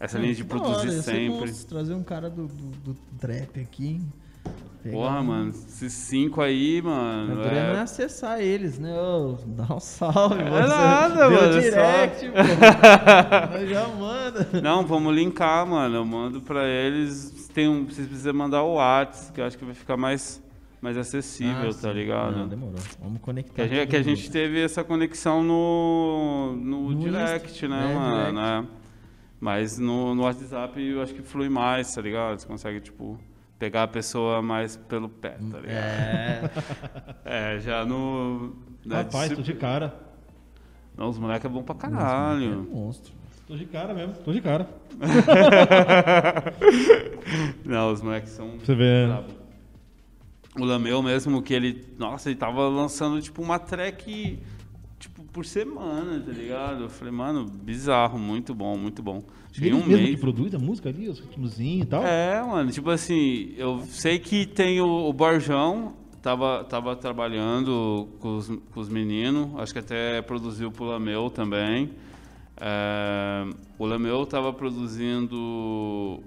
essa linha de hora, produzir ser sempre. bom Trazer um cara do, do, do trap aqui. Pegar Porra, um- mano, esses cinco aí, O mano. problema é É... acessar eles, né? Ô, dá um salve, É você. nada, Deu mano, é direct, pô. Mas já manda. Não, vamos linkar, mano. Eu mando pra eles. Tem um, vocês precisam mandar o WhatsApp, que eu acho que vai ficar mais, mais acessível, Ah, tá sim. ligado? Não, demorou. Vamos conectar. Que a, gente, que a gente teve essa conexão no, no, No direct, Insta, né, né, mano? direct. É. Mas no, no WhatsApp eu acho que flui mais, tá ligado? Você consegue, tipo, pegar a pessoa mais pelo pé, tá ligado? É. É, já no. na Rapaz, tô de cara. Não, os moleques é bom pra É caralho. monstro. Tô de cara mesmo. Tô de cara. Não, os moleques são. Você né? brabo. O Lameu mesmo, que ele. Nossa, ele tava lançando tipo uma track tipo, por semana, tá ligado? Eu falei, mano, bizarro, muito bom, muito bom. Cheguei um mesmo mês. que produz a música ali, os ritmozinhos e tal. É, mano, tipo assim, eu sei que tem o, o Borjão, tava, tava trabalhando com os, com os meninos, acho que até produziu pro Lameu também. É, o Lameu tava produzindo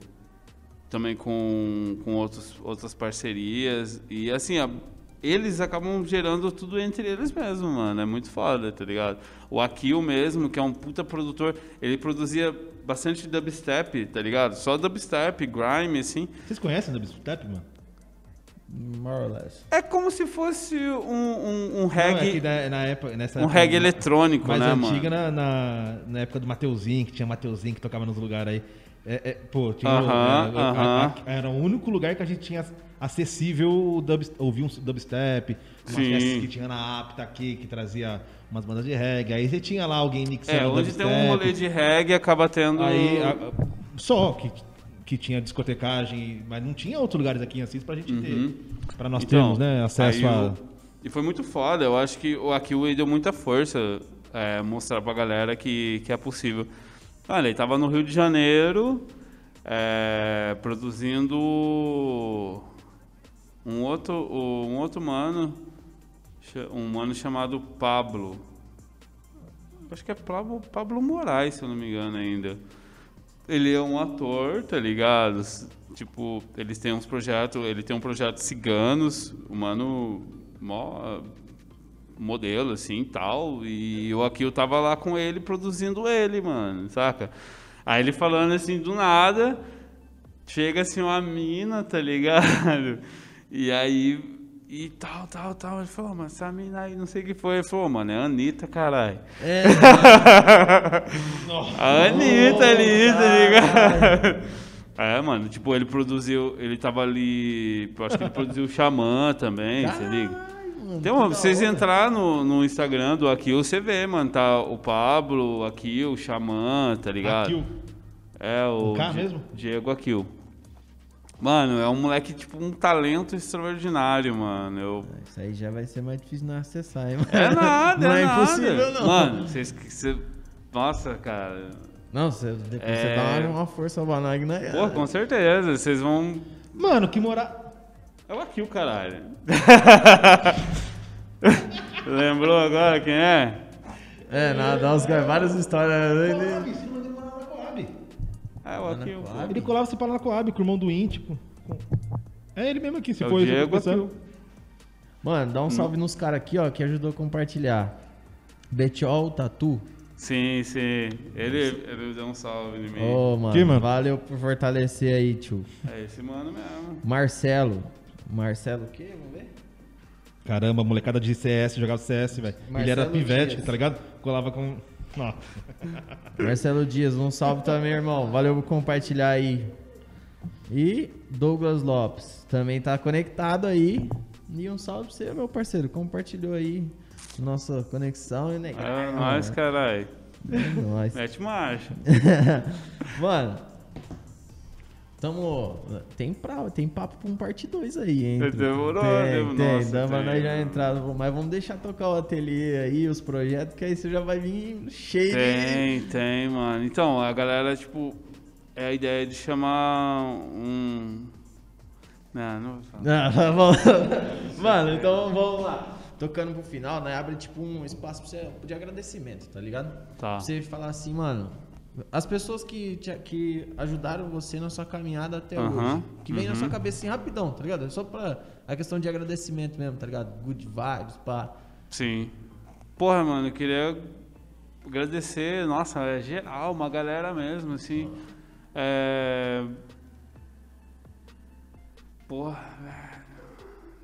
também com, com outros, outras parcerias. E assim, a- eles acabam gerando tudo entre eles mesmo, mano. É muito foda, tá ligado? O Akil mesmo, que é um puta produtor, ele produzia bastante dubstep, tá ligado? Só dubstep, grime, assim. Vocês conhecem Dubstep, mano? More or less. É como se fosse um, um, um Não, é reggae, na, na época, nessa um reggae eletrônico, mais né, antiga, mano? na, na, na época do Mateuzinho, que tinha Mateuzinho que tocava nos lugares aí. É, é, pô, tinha. Aham, é, a- a- aham. a- era o único lugar que a gente tinha acessível o dub, ouvir um dubstep, umas festas que tinha na Apta aqui, que trazia umas bandas de reggae. Aí você tinha lá alguém mixando É, onde dubstep. tem um rolê de reggae, acaba tendo... Aí, a- a- só que, que tinha discotecagem, mas não tinha outros lugares aqui em Assis pra gente ter. Pra nós Então, termos, né, acesso a. o- E foi muito foda, eu acho que o Akiu deu muita força é, mostrar pra galera que, que é possível. Olha, ele tava no Rio de Janeiro é, produzindo um outro, um outro mano, um mano chamado Pablo. Acho que é Pablo, Pablo Moraes, se eu não me engano ainda. Ele é um ator, tá ligado? Tipo, eles têm uns projetos, ele tem um projeto Ciganos, o mano mó modelo assim, tal, e eu aqui eu tava lá com ele produzindo ele, mano, saca? Aí ele falando assim do nada, chega assim uma mina, tá ligado? E aí e tal, tal, tal. Ele falou, mas essa mina aí, não sei o que foi. Ele falou, mano, é a Anitta, caralho. É, A Anitta ali, tá ligado? É, mano, tipo, ele produziu, ele tava ali, eu acho que ele produziu o Xamã também, você liga? Mano, vocês hora. entrar no, no Instagram do Akil, você vê, mano, tá o Pablo, o Akil, o Xamã, tá ligado? Akil. É, o K Di- mesmo? Diego Akil. Mano, é um moleque, tipo, um talento extraordinário, mano. Eu... Isso aí já vai ser mais difícil de não acessar, hein, mano? É nada, Não é, é nada. impossível, não. Mano, vocês... Você... Nossa, cara. Não, você, depois você É. dá uma, uma força pra nós, né? Pô, com certeza. Vocês vão... Mano, que morar. É o Akil, caralho. Lembrou agora quem é? É, nada, os caras, várias histórias. Ele... Esse na Coab. É o. Coab? Ele colava se para na Coab com o irmão do íntimo. É ele mesmo aqui, se É o for Diego. Akil. Mano, dá um salve nos caras aqui, ó, que ajudou a compartilhar. Betiol Tatu. Sim, sim. Ele, ele deu um salve em mim. Ô, mano, Que, mano? valeu por fortalecer aí, tio. É esse mano mesmo. Marcelo. Marcelo o quê? Vamos ver? Caramba, molecada de CS, jogava CS, velho. Ele era pivete, Dias. tá ligado? Colava com. Ó. Marcelo Dias, um salve também, irmão. Valeu por compartilhar aí. E Douglas Lopes, também tá conectado aí. E um salve pra você, meu parceiro. Compartilhou aí nossa conexão e legal. É nóis, caralho. É nóis. Mete marcha. Mano, tamo. Tem, pra, tem papo pra um parte 2 aí, hein? Demorou, tem, demorou. tem, Nossa, dá pra tem. nós já entrar. Mas vamos deixar tocar o ateliê aí, os projetos, que aí você já vai vir cheio de. Tem, tem, mano. Então, a galera, tipo, é a ideia de chamar um. Não, não vou falar. Ah, vamos- Mano, então vamos lá. Tocando pro final, né? Abre tipo um espaço pra você de agradecimento, tá ligado? Tá. Pra você falar assim, mano. As pessoas que, te- que ajudaram você na sua caminhada até Aham, hoje. Que vem na uhum. sua cabeça assim rapidão, tá ligado? É Só pra a questão de agradecimento mesmo, tá ligado? Good vibes, pá. Sim. Porra, mano, eu queria agradecer, nossa, é geral, uma galera mesmo, assim. É. Porra, velho.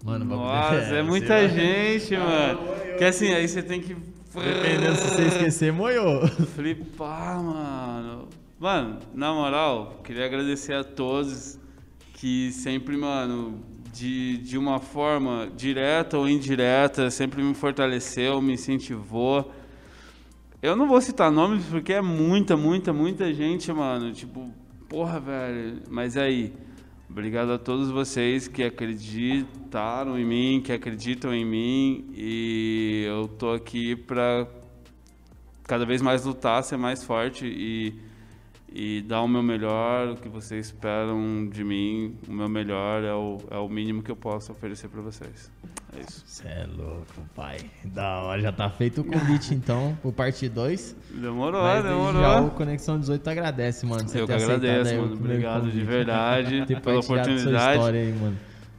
Mano, Nossa, é, você muita vai- gente, mano. Que assim, aí você tem que. Dependendo se você esquecer, moiou. Flipar, mano. Mano, na moral, queria agradecer a todos que sempre, mano, de, de uma forma direta ou indireta, sempre me fortaleceu, me incentivou. Eu não vou citar nomes porque é muita, muita, muita gente, mano. Tipo, porra, velho. Mas aí, obrigado a todos vocês que acreditaram em mim, que acreditam em mim. E eu tô aqui pra cada vez mais lutar, ser mais forte e, e dar o meu melhor, o que vocês esperam de mim. O meu melhor é o, é o mínimo que eu posso oferecer pra vocês. É isso. Você é louco, pai. Da hora, já tá feito o convite então, pro parte 2. Demorou, Mas demorou. já o Conexão 18 agradece, mano. você Eu que agradeço, mano. Obrigado de verdade Ter pela sua oportunidade. história aí, mano.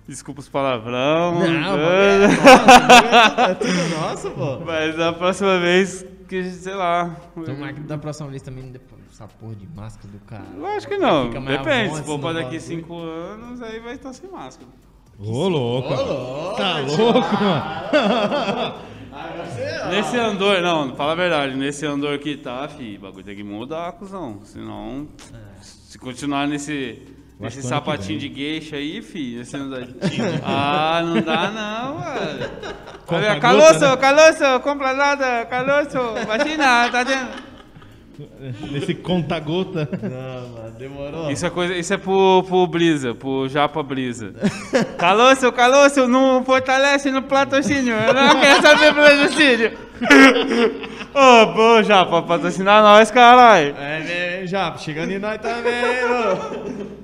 Desculpa os palavrão. Não, bagulho é nosso, é tudo nosso, pô. Mas a próxima vez que, sei lá. Tomara que da próxima vez também, depois, essa porra de máscara do cara. Eu acho que não. Depende. Se for pra daqui bagulho. 5 anos, aí vai estar sem máscara. Ô, louco. Tá louco, mano. Nesse andor, não, fala a verdade, nesse andor que tá, fi, o bagulho tem que mudar, cuzão. Senão. Se continuar nesse, nesse sapatinho de gueixa aí, não dá... Ah, não dá não, mano. Caloço, né? Caloço, compra nada, Caloço, vacina, tá tendo... Nesse conta-gota. Não, mano, demorou. Isso é, coisa, isso é pro, pro Brisa, pro Japa Brisa. Caloço, Caloço, não fortalece no patrocínio. Eu não quero saber patrocínio. Ô, pô, Japa, patrocinar nós, caralho. É, né, já, chegando em nós também, ô.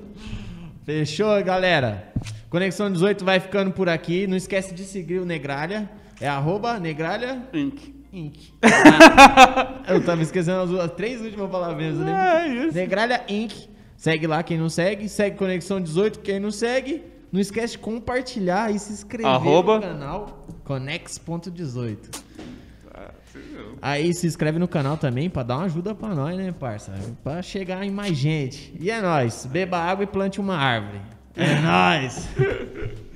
Fechou, galera? Conexão 18 vai ficando por aqui. Não esquece de seguir o Negralha. É arroba Negralha Inc. Inc. Eu tava esquecendo as, as três últimas palavrinhas. eu lembro. É isso. Negralha Inc. Segue lá quem não segue. Segue Conexão 18 quem não segue. Não esquece de compartilhar e se inscrever Arroba. no canal Conex.18. Aí se inscreve no canal também pra dar uma ajuda pra nós, né, parça? Pra chegar em mais gente. E é nóis. Beba água e plante uma árvore. É nóis.